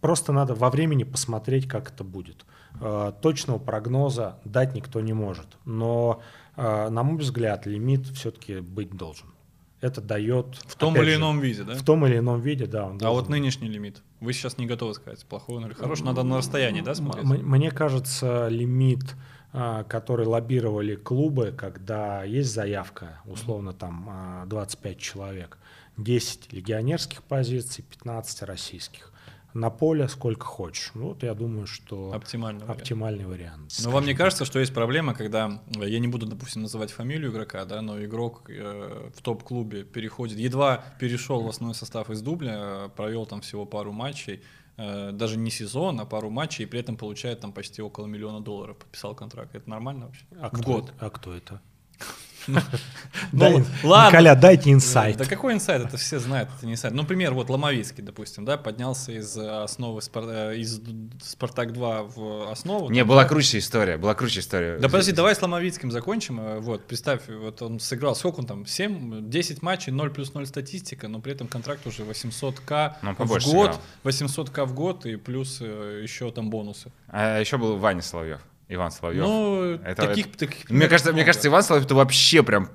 Speaker 1: просто надо во времени посмотреть, как это будет. А, точного прогноза дать никто не может. Но, а, на мой взгляд, лимит все-таки быть должен это дает...
Speaker 3: В том или же, ином виде, да?
Speaker 1: В том или ином виде, да.
Speaker 3: а вот нынешний лимит? Вы сейчас не готовы сказать, плохой он или хороший? Надо на расстоянии, да, смотреть?
Speaker 1: Мне кажется, лимит, а, который лоббировали клубы, когда есть заявка, условно там 25 а, человек, 10 легионерских позиций, 15 российских на поле сколько хочешь. Ну, вот я думаю, что
Speaker 3: оптимальный,
Speaker 1: оптимальный вариант. вариант
Speaker 3: но вам не кажется, что есть проблема, когда, э, я не буду, допустим, называть фамилию игрока, да, но игрок э, в топ-клубе переходит, едва перешел в основной состав из дубля, э, провел там всего пару матчей, э, даже не сезон, а пару матчей, и при этом получает там почти около миллиона долларов, подписал контракт. Это нормально вообще?
Speaker 1: А в кто год. Это? А кто это?
Speaker 3: Ну, ладно.
Speaker 1: Николя, дайте инсайт.
Speaker 3: Да какой инсайт? Это все знают, это не инсайт. Ну, например, вот Ломовицкий, допустим, да, поднялся из э, основы э, из Спартак-2 в основу.
Speaker 2: Не, была круче история, была круче история.
Speaker 3: Да подожди, давай с Ломовицким закончим. Э, Вот, представь, вот он сыграл, сколько он там, 7, 10 матчей, 0 плюс 0 статистика, но при этом контракт уже 800к
Speaker 2: Ну,
Speaker 3: в год,
Speaker 2: сыграл.
Speaker 3: 800к в год и плюс еще там бонусы.
Speaker 2: А еще был Ваня Соловьев, Иван Соловьев.
Speaker 3: Ну,
Speaker 2: Это-
Speaker 3: таких, таких
Speaker 2: Мне кажется, мне
Speaker 3: много.
Speaker 2: кажется, Иван Соловьев это вообще прям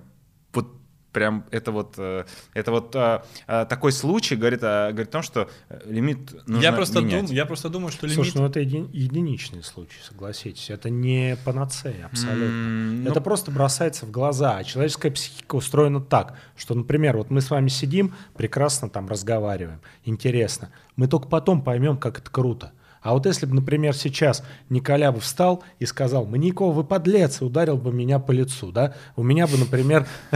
Speaker 2: вот прям это вот э, это вот э, э, такой случай говорит о, говорит о том, что лимит нужно
Speaker 3: я просто,
Speaker 2: менять.
Speaker 3: дум, я просто думаю, что лимит...
Speaker 1: Слушай, ну это еди- единичный случай, согласитесь. Это не панацея абсолютно.
Speaker 2: Ну,
Speaker 1: Это просто бросается в глаза. А человеческая психика устроена так, что, например, вот мы с вами сидим, прекрасно там разговариваем, интересно. Мы только потом поймем, как это круто. А вот если бы, например, сейчас Николя бы встал и сказал, Маников, вы подлец, и ударил бы меня по лицу, да, у меня бы, например,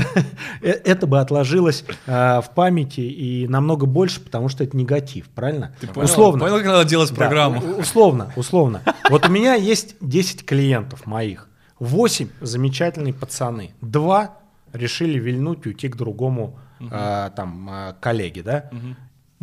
Speaker 1: э- это бы отложилось э, в памяти и намного больше, потому что это негатив, правильно?
Speaker 3: Ты
Speaker 1: Условно.
Speaker 3: понял, как надо делать программу?
Speaker 1: условно, условно. Вот у меня есть 10 клиентов моих. 8 замечательные пацаны. Два решили вильнуть и уйти к другому а, там а, коллеге, да?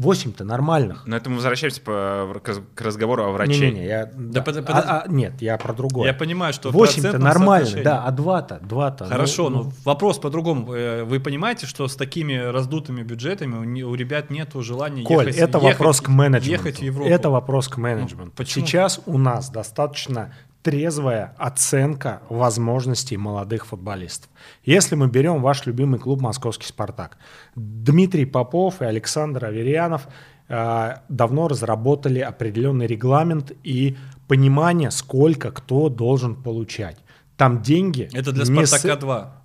Speaker 1: 8-то нормальных.
Speaker 2: Но это мы возвращаемся по- к раз- к разговору о враче.
Speaker 1: Не-не-не, я... да.
Speaker 3: под-
Speaker 1: А-
Speaker 3: под-
Speaker 1: а, нет, я про другое.
Speaker 3: Я понимаю, что в
Speaker 1: 8-то
Speaker 3: процентном
Speaker 1: нормально, да, а 2-то, 2-то.
Speaker 3: Хорошо,
Speaker 1: ну,
Speaker 3: но вопрос по-другому. Э, Вы понимаете, что с такими раздутыми бюджетами у у ребят нет желания
Speaker 1: Коль,
Speaker 3: ехать,
Speaker 1: это
Speaker 3: ехать-
Speaker 1: вопрос к менеджменту.
Speaker 3: ехать в Европу.
Speaker 1: Это вопрос к менеджменту.
Speaker 3: Ну, почему?
Speaker 1: Сейчас у нас достаточно трезвая оценка возможностей молодых футболистов. Если мы берем ваш любимый клуб «Московский Спартак», Дмитрий Попов и Александр Аверьянов э, давно разработали определенный регламент и понимание, сколько кто должен получать. Там деньги...
Speaker 3: Это для
Speaker 1: не с-
Speaker 3: Спартака 2.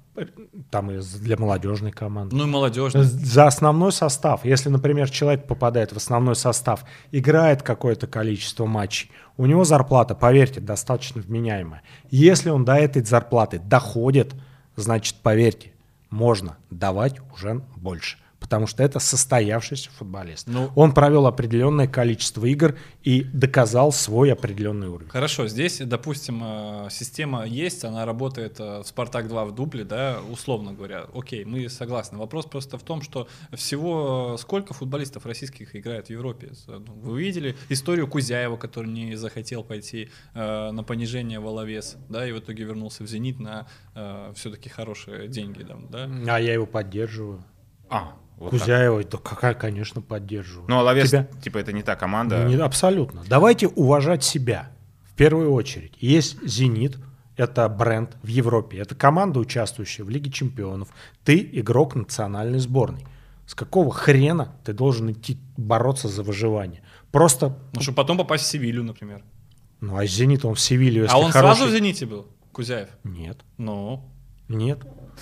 Speaker 1: Там и для молодежной команды.
Speaker 3: Ну и молодежный.
Speaker 1: За основной состав. Если, например, человек попадает в основной состав, играет какое-то количество матчей, у него зарплата, поверьте, достаточно вменяемая. Если он до этой зарплаты доходит, значит, поверьте, можно давать уже больше. Потому что это состоявшийся футболист.
Speaker 3: Ну-
Speaker 1: Он провел определенное количество игр и доказал свой определенный уровень.
Speaker 3: Хорошо, здесь, допустим, э, система есть, она работает э, в Спартак 2 в дубле, да, условно говоря. Окей, мы согласны. Вопрос просто в том, что всего э, сколько футболистов российских играет в Европе? Ну, Вы видели историю Кузяева, который не захотел пойти на понижение в Оловес, да, и в итоге вернулся в Зенит на все-таки хорошие деньги, там, да?
Speaker 1: А я его поддерживаю.
Speaker 2: А, вот так.
Speaker 1: Кузяева, да какая, конечно, поддерживаю.
Speaker 2: Ну, а Лавес,
Speaker 1: Тебя-
Speaker 2: типа, это не та команда.
Speaker 1: Не- абсолютно. Давайте уважать себя в первую очередь. Есть «Зенит», это бренд в Европе, это команда, участвующая в Лиге чемпионов. Ты игрок национальной сборной. С какого хрена ты должен идти бороться за выживание? Просто,
Speaker 3: Ну, чтобы потом попасть в Севилью, например.
Speaker 1: ну а «Зенит» он в Севилью, если
Speaker 3: а он
Speaker 1: хороший-
Speaker 3: сразу в Зените был, Кузяев?
Speaker 1: Нет,
Speaker 3: Ну,
Speaker 1: нет.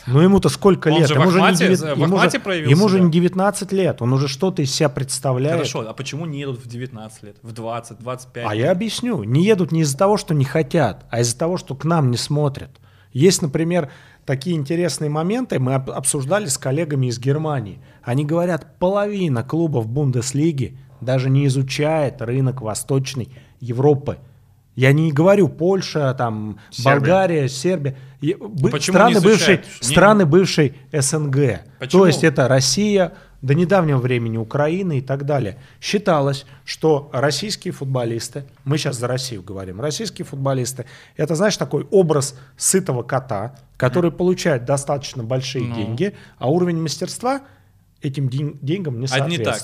Speaker 1: Ну ему-то сколько
Speaker 3: Он
Speaker 1: лет?
Speaker 3: же в
Speaker 1: ему, же не девят-
Speaker 3: в
Speaker 1: ему
Speaker 3: Ахмате
Speaker 1: же-
Speaker 3: проявил
Speaker 1: ему же не 19 лет, он уже что-то из себя представляет.
Speaker 3: хорошо, а почему не едут в 19 лет, в 20, 25?
Speaker 1: А я объясню. Не едут не из-за того, что не хотят, а из-за того, что к нам не смотрят. Есть, например, такие интересные моменты, мы об- обсуждали с коллегами из Германии. Они говорят, половина клубов Бундеслиги даже не изучает рынок Восточной Европы. Я не говорю Польша, там,
Speaker 2: Сербия.
Speaker 1: Болгария, Сербия. И бы-
Speaker 3: почему
Speaker 1: страны, бывшей?
Speaker 3: Не-
Speaker 1: страны бывшей СНГ.
Speaker 3: Почему?
Speaker 1: То есть это Россия, до недавнего времени Украина и так далее. Считалось, что российские футболисты, мы сейчас за Россию говорим, российские футболисты, это, знаешь, такой образ сытого кота, который получает достаточно большие
Speaker 3: Ну.
Speaker 1: деньги, а уровень мастерства этим ден- деньгам не
Speaker 3: Одни так.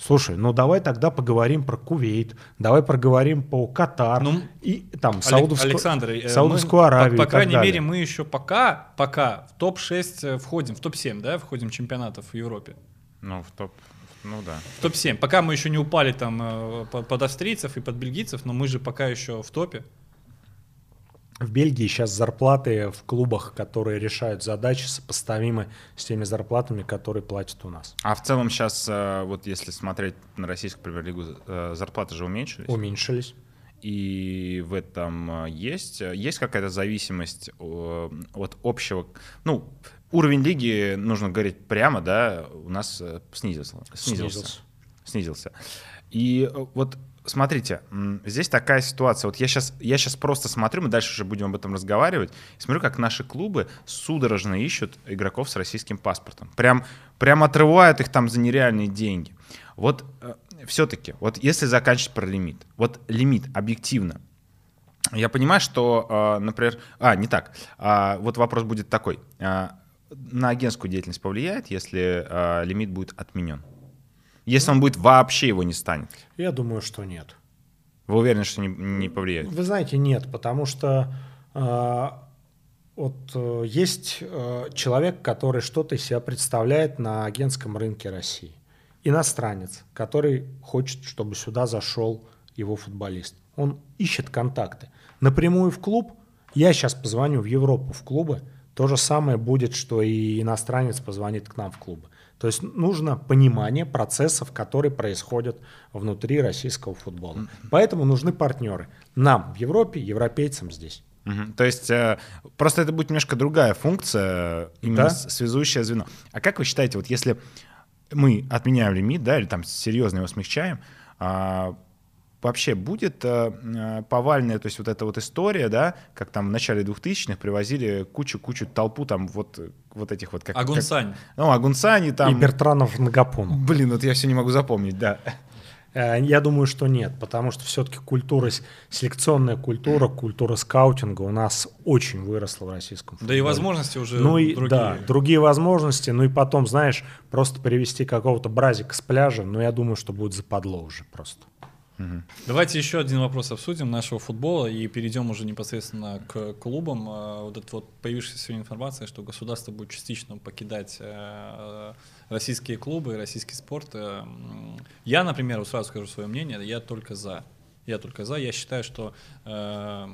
Speaker 1: Слушай, ну давай тогда поговорим про Кувейт, давай поговорим по Катар
Speaker 3: Ну,
Speaker 1: и там
Speaker 3: Олег-
Speaker 1: Саудовскую,
Speaker 3: Александр, э,
Speaker 1: Саудовскую
Speaker 3: мы,
Speaker 1: Аравию.
Speaker 3: По,
Speaker 1: и
Speaker 3: по
Speaker 1: так
Speaker 3: крайней
Speaker 1: далее.
Speaker 3: мере, мы еще пока, пока в топ-6 э, входим, в топ-7, да, входим чемпионатов в Европе.
Speaker 2: Ну, в топ. Ну да.
Speaker 3: В топ-7. Пока мы еще не упали там э, по- под австрийцев и под бельгийцев, но мы же пока еще в топе.
Speaker 1: В Бельгии сейчас зарплаты в клубах, которые решают задачи, сопоставимы с теми зарплатами, которые платят у нас.
Speaker 2: А в целом сейчас, вот если смотреть на российскую премьер-лигу, э, зарплаты же уменьшились.
Speaker 1: Уменьшились.
Speaker 2: И в этом э, есть, э, есть какая-то зависимость э, от общего... Ну, уровень лиги, нужно говорить прямо, да, у нас э, снизился. Снизился.
Speaker 1: Снизился.
Speaker 2: Снизился. И э, вот смотрите, здесь такая ситуация. Вот я сейчас, я сейчас просто смотрю, мы дальше уже будем об этом разговаривать. Смотрю, как наши клубы судорожно ищут игроков с российским паспортом. Прям, прям отрывают их там за нереальные деньги. Вот э, все-таки, вот если заканчивать про лимит, вот лимит объективно, я понимаю, что, э, например, а, не так, а, вот вопрос будет такой, а, на агентскую деятельность повлияет, если а, лимит будет отменен? Если он будет вообще его не станет?
Speaker 1: Я думаю, что нет.
Speaker 2: Вы уверены, что не, не повлияет?
Speaker 1: Вы знаете, нет, потому что э, вот э, есть э, человек, который что-то из себя представляет на агентском рынке России. Иностранец, который хочет, чтобы сюда зашел его футболист. Он ищет контакты. Напрямую в клуб, я сейчас позвоню в Европу в клубы, то же самое будет, что и иностранец позвонит к нам в клубы. То есть нужно понимание процессов, которые происходят внутри российского футбола. Поэтому нужны партнеры. Нам в Европе, европейцам здесь.
Speaker 2: Угу. То есть э, просто это будет немножко другая функция, именно да? связующее звено. А как вы считаете, вот если мы отменяем лимит, да, или там серьезно его смягчаем, э, вообще будет э, э, повальная, то есть вот эта вот история, да, как там в начале 2000-х привозили кучу-кучу толпу там вот, вот этих вот... Как,
Speaker 3: Агунсань. Как,
Speaker 2: ну, Агунсани там...
Speaker 1: И Бертранов Нагапонов.
Speaker 2: Блин, вот я все не могу запомнить, да.
Speaker 1: Э, я думаю, что нет, потому что все-таки культура, селекционная культура, культура скаутинга у нас очень выросла в российском футболе.
Speaker 3: Да и возможности уже
Speaker 1: ну и, другие. Да, другие возможности. Ну и потом, знаешь, просто привести какого-то бразика с пляжа, ну я думаю, что будет западло уже просто.
Speaker 3: Давайте еще один вопрос обсудим нашего футбола и перейдем уже непосредственно к клубам. А, вот эта вот появившаяся сегодня информация, что государство будет частично покидать э, российские клубы, российский спорт. Э, я, например, сразу скажу свое мнение, я только за. Я только за. Я считаю, что э,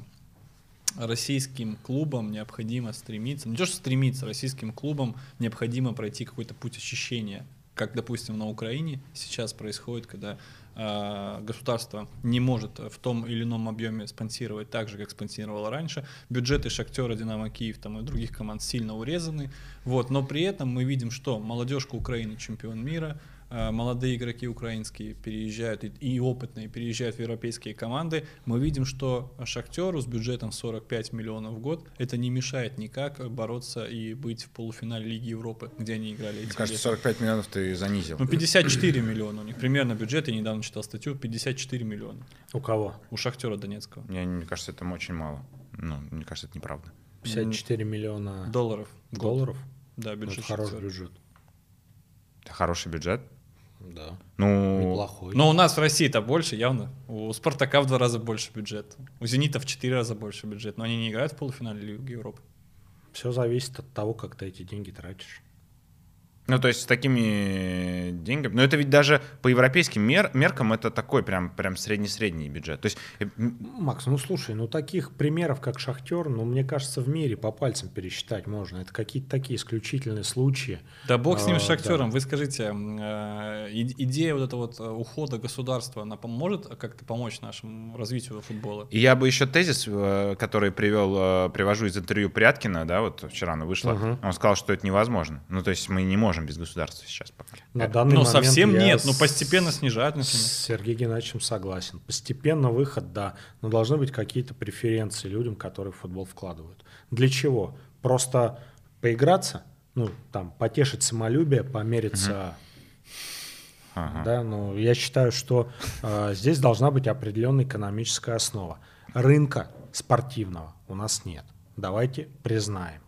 Speaker 3: российским клубам необходимо стремиться, не то что стремиться, российским клубам необходимо пройти какой-то путь очищения, как, допустим, на Украине сейчас происходит, когда Э, государство не может в том или ином объеме спонсировать так же, как спонсировало раньше. Бюджеты Шахтера, Динамо Киев там, и других команд сильно урезаны. Вот. Но при этом мы видим, что молодежка Украины чемпион мира, Э, молодые игроки украинские переезжают и, и опытные переезжают в европейские команды, мы видим, что Шахтеру с бюджетом 45 миллионов в год это не мешает никак бороться и быть в полуфинале Лиги Европы, где они играли.
Speaker 2: Мне кажется, 45 миллионов ты занизил.
Speaker 3: Ну, 54 миллиона у них. Примерно бюджет, я недавно читал статью, 54 миллиона.
Speaker 1: У кого?
Speaker 3: У Шахтера Донецкого.
Speaker 2: Мне, мне кажется, это очень мало. Ну, мне кажется, это неправда.
Speaker 1: 54 миллиона
Speaker 3: долларов.
Speaker 1: Долларов?
Speaker 3: Да, бюджет. Это
Speaker 1: хороший бюджет.
Speaker 2: Это хороший бюджет.
Speaker 1: Да.
Speaker 2: Ну,
Speaker 1: неплохой.
Speaker 3: Но у нас в России-то больше, явно. У Спартака в два раза больше бюджет. У Зенита в четыре раза больше бюджет. Но они не играют в полуфинале Лиги Европы.
Speaker 1: Все зависит от того, как ты эти деньги тратишь.
Speaker 2: Ну, то есть с такими деньгами. Но это ведь даже по европейским мер, меркам это такой прям, прям средний-средний бюджет. То есть... Э,
Speaker 1: Макс, ну слушай, ну таких примеров, как Шахтер, ну мне кажется, в мире по пальцам пересчитать можно. Это какие-то такие исключительные случаи.
Speaker 3: Да бог с ним, а, с Шахтером. Да. Вы скажите, э, идея вот этого вот э, ухода государства, она поможет как-то помочь нашему развитию футбола?
Speaker 2: И я бы еще тезис, который привел, привожу из интервью Пряткина, да, вот вчера она вышла, угу. он сказал, что это невозможно. Ну, то есть мы не можем можем без государства сейчас пока.
Speaker 1: На данный
Speaker 3: ну,
Speaker 1: момент
Speaker 3: совсем нет, но постепенно снижать, например.
Speaker 1: С Сергеем Геннадьевичем согласен. Постепенно выход, да, но должны быть какие-то преференции людям, которые в футбол вкладывают. Для чего? Просто поиграться, ну, там, потешить самолюбие, помериться Ага. Да, но я считаю, что э, здесь должна быть определенная экономическая основа. Рынка спортивного у нас нет. Давайте признаем.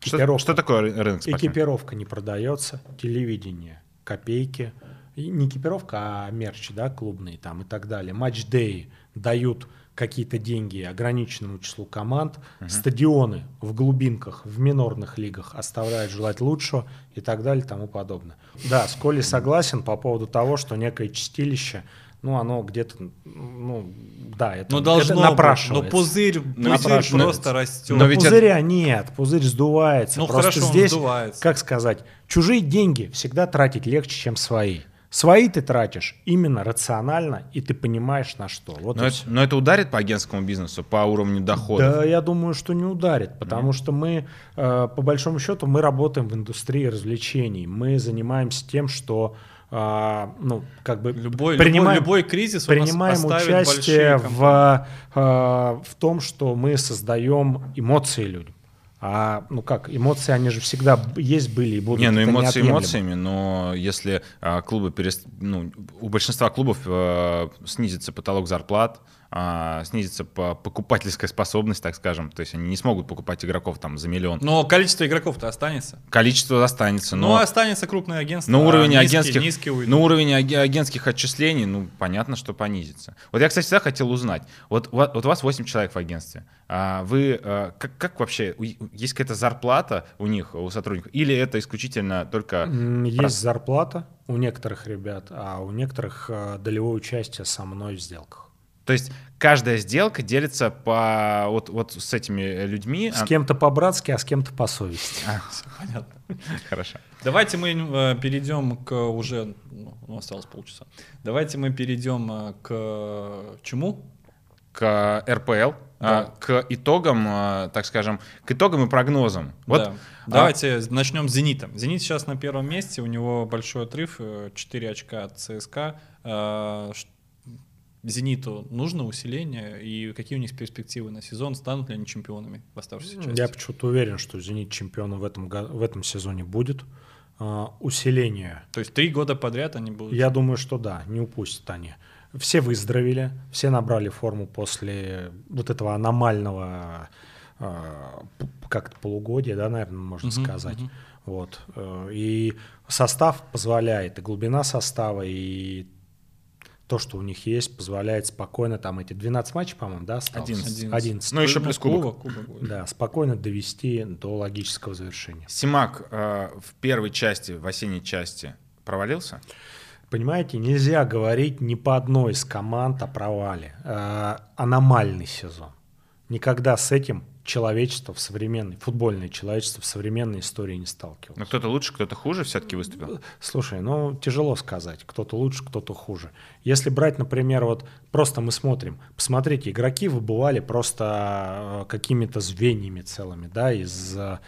Speaker 2: Экипировка. Что, что такое рынок спортивный?
Speaker 1: Экипировка не продается, телевидение, копейки. И не экипировка, а мерч, да, клубные там и так далее. Матч-деи дают какие-то деньги ограниченному числу команд. Угу. Стадионы в глубинках, в минорных лигах оставляют желать лучшего и так далее и тому подобное. Да, с Колей согласен по поводу того, что некое чистилище – ну, оно где-то, ну, да, это,
Speaker 3: но должно
Speaker 1: это напрашивается.
Speaker 3: Но пузырь, пузырь просто растет.
Speaker 1: Но, но ведь пузыря это... нет, пузырь сдувается.
Speaker 3: Ну,
Speaker 1: просто
Speaker 3: хорошо,
Speaker 1: здесь,
Speaker 3: сдувается.
Speaker 1: как сказать, чужие деньги всегда тратить легче, чем свои. Свои ты тратишь именно рационально, и ты понимаешь на что. Вот
Speaker 2: но, это, но это ударит по агентскому бизнесу, по уровню дохода?
Speaker 1: Да, я думаю, что не ударит, потому mm. что мы, э, по большому счету, мы работаем в индустрии развлечений. Мы занимаемся тем, что а, ну, как бы
Speaker 3: Любой,
Speaker 1: принимаем,
Speaker 3: любой, любой кризис
Speaker 1: принимаем участие в, а, в том, что мы создаем эмоции людям. А, ну как, эмоции, они же всегда есть, были и будут.
Speaker 2: Не, ну эмоции эмоциями, но если а, клубы перест... ну, у большинства клубов а, снизится потолок зарплат, а, снизится по- покупательская способность, так скажем, то есть они не смогут покупать игроков там за миллион.
Speaker 3: Но количество игроков-то останется.
Speaker 2: Количество останется,
Speaker 3: Но
Speaker 2: но
Speaker 3: останется крупное агентство.
Speaker 2: на
Speaker 3: а
Speaker 2: уровень
Speaker 3: низкие-
Speaker 2: агентских,
Speaker 3: низкие уйдут.
Speaker 2: на уровень аге- агентских отчислений, ну понятно, что понизится. Вот я, кстати, всегда хотел узнать. Вот, вот у вас 8 человек в агентстве. А вы а, как, как вообще есть какая-то зарплата у них у сотрудников, или это исключительно только
Speaker 1: Есть
Speaker 2: Про-
Speaker 1: зарплата у некоторых ребят, а у некоторых а, долевое участие со мной в сделках.
Speaker 2: То есть каждая сделка делится по вот, вот с этими людьми.
Speaker 1: С
Speaker 2: А-
Speaker 1: кем-то по-братски, а с кем-то по совести.
Speaker 3: Всё понятно.
Speaker 2: Хорошо.
Speaker 3: Давайте мы э, перейдем к уже, ну, осталось полчаса. Давайте мы перейдем э, к чему?
Speaker 2: К РПЛ, а, к итогам, а, так скажем, к итогам и прогнозам. Вот
Speaker 3: Да.
Speaker 2: а,
Speaker 3: Давайте начнем с «Зенитом». «Зенит» сейчас на первом месте, у него большой отрыв, э, 4 очка от ЦСКА. «Зениту» нужно усиление, и какие у них перспективы на сезон, станут ли они чемпионами в оставшейся части?
Speaker 1: Я почему-то уверен, что «Зенит» чемпионом в этом, в этом сезоне будет. А, Усиление.
Speaker 3: То есть три года подряд они будут...
Speaker 1: Я думаю, что да, не упустят они. Все выздоровели, все набрали форму после вот этого аномального а, как-то полугодия, да, наверное, можно
Speaker 3: Мгм,
Speaker 1: сказать.
Speaker 3: мгм.
Speaker 1: Вот. э, И состав позволяет, и глубина состава, и то, что у них есть, позволяет спокойно там эти 12 матчей, по-моему, да, осталось?
Speaker 2: 11.
Speaker 1: 11.
Speaker 2: Ну, еще плюс кубок.
Speaker 3: кубок будет.
Speaker 1: Да, спокойно довести до логического завершения.
Speaker 2: Симак а, в первой части, в осенней части провалился?
Speaker 1: Понимаете, нельзя говорить ни по одной из команд о провале. Э, аномальный сезон. Никогда с этим человечество в современной, футбольное человечество в современной истории не сталкивалось.
Speaker 2: Ну, кто-то лучше, кто-то хуже все-таки выступил.
Speaker 1: Слушай, ну тяжело сказать, кто-то лучше, кто-то хуже. Если брать, например, вот просто мы смотрим, посмотрите, игроки выбывали просто э, какими-то звеньями целыми, да, из э,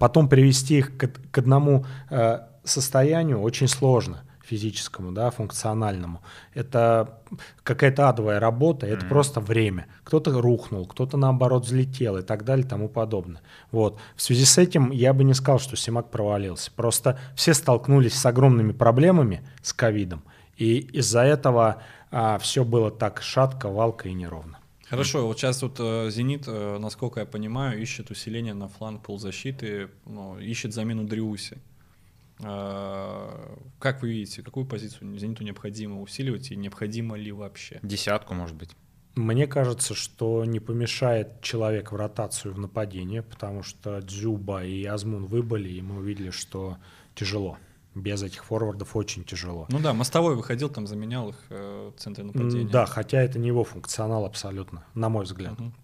Speaker 1: потом привести их к, к одному э, состоянию очень сложно физическому, да, функциональному. Это какая-то адовая работа, это просто время. Кто-то рухнул, кто-то наоборот взлетел и так далее тому подобное. Вот. В связи с этим я бы не сказал, что Симак провалился. Просто все столкнулись с огромными проблемами с ковидом, и из-за этого все было так шатко, валко и неровно.
Speaker 3: Хорошо, вот сейчас вот э, «Зенит», э, насколько я понимаю, ищет усиление на фланг полузащиты, ну, ищет замену Дриуси. Э, Как вы видите, какую позицию «Зениту» необходимо усиливать и необходимо ли вообще?
Speaker 2: Десятку, может быть.
Speaker 1: Мне кажется, что не помешает человек в ротацию в нападение, потому что Дзюба и Азмун выбыли, и мы увидели, что тяжело. Без этих форвардов очень тяжело.
Speaker 3: Ну да, Мостовой выходил, там заменял их э, в центре нападения.
Speaker 1: Да, хотя это не его функционал абсолютно, на мой взгляд.
Speaker 3: Мгм.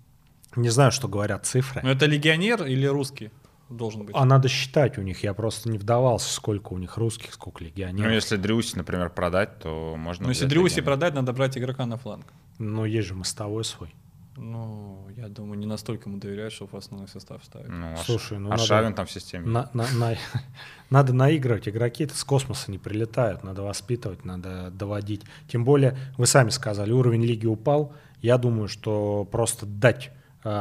Speaker 1: Не знаю, что говорят цифры.
Speaker 3: Но это легионер или русский должен быть?
Speaker 1: А надо считать у них. Я просто не вдавался, сколько у них русских, сколько
Speaker 2: Ну,
Speaker 1: легионеров.
Speaker 2: если Дрюси, например, продать, то можно...
Speaker 3: Ну, если Дрюси продать, надо брать игрока на фланг.
Speaker 1: Но есть же мостовой свой.
Speaker 3: Ну, я думаю, не настолько ему доверяют, чтобы в основной состав ставить.
Speaker 2: Ну, а
Speaker 1: Слушай, ну
Speaker 2: а
Speaker 1: надо-
Speaker 2: Шавин там в системе.
Speaker 1: На- на- на- Надо наигрывать. Игроки-то с космоса не прилетают. Надо воспитывать, надо доводить. Тем более, вы сами сказали, уровень лиги упал. Я думаю, что просто дать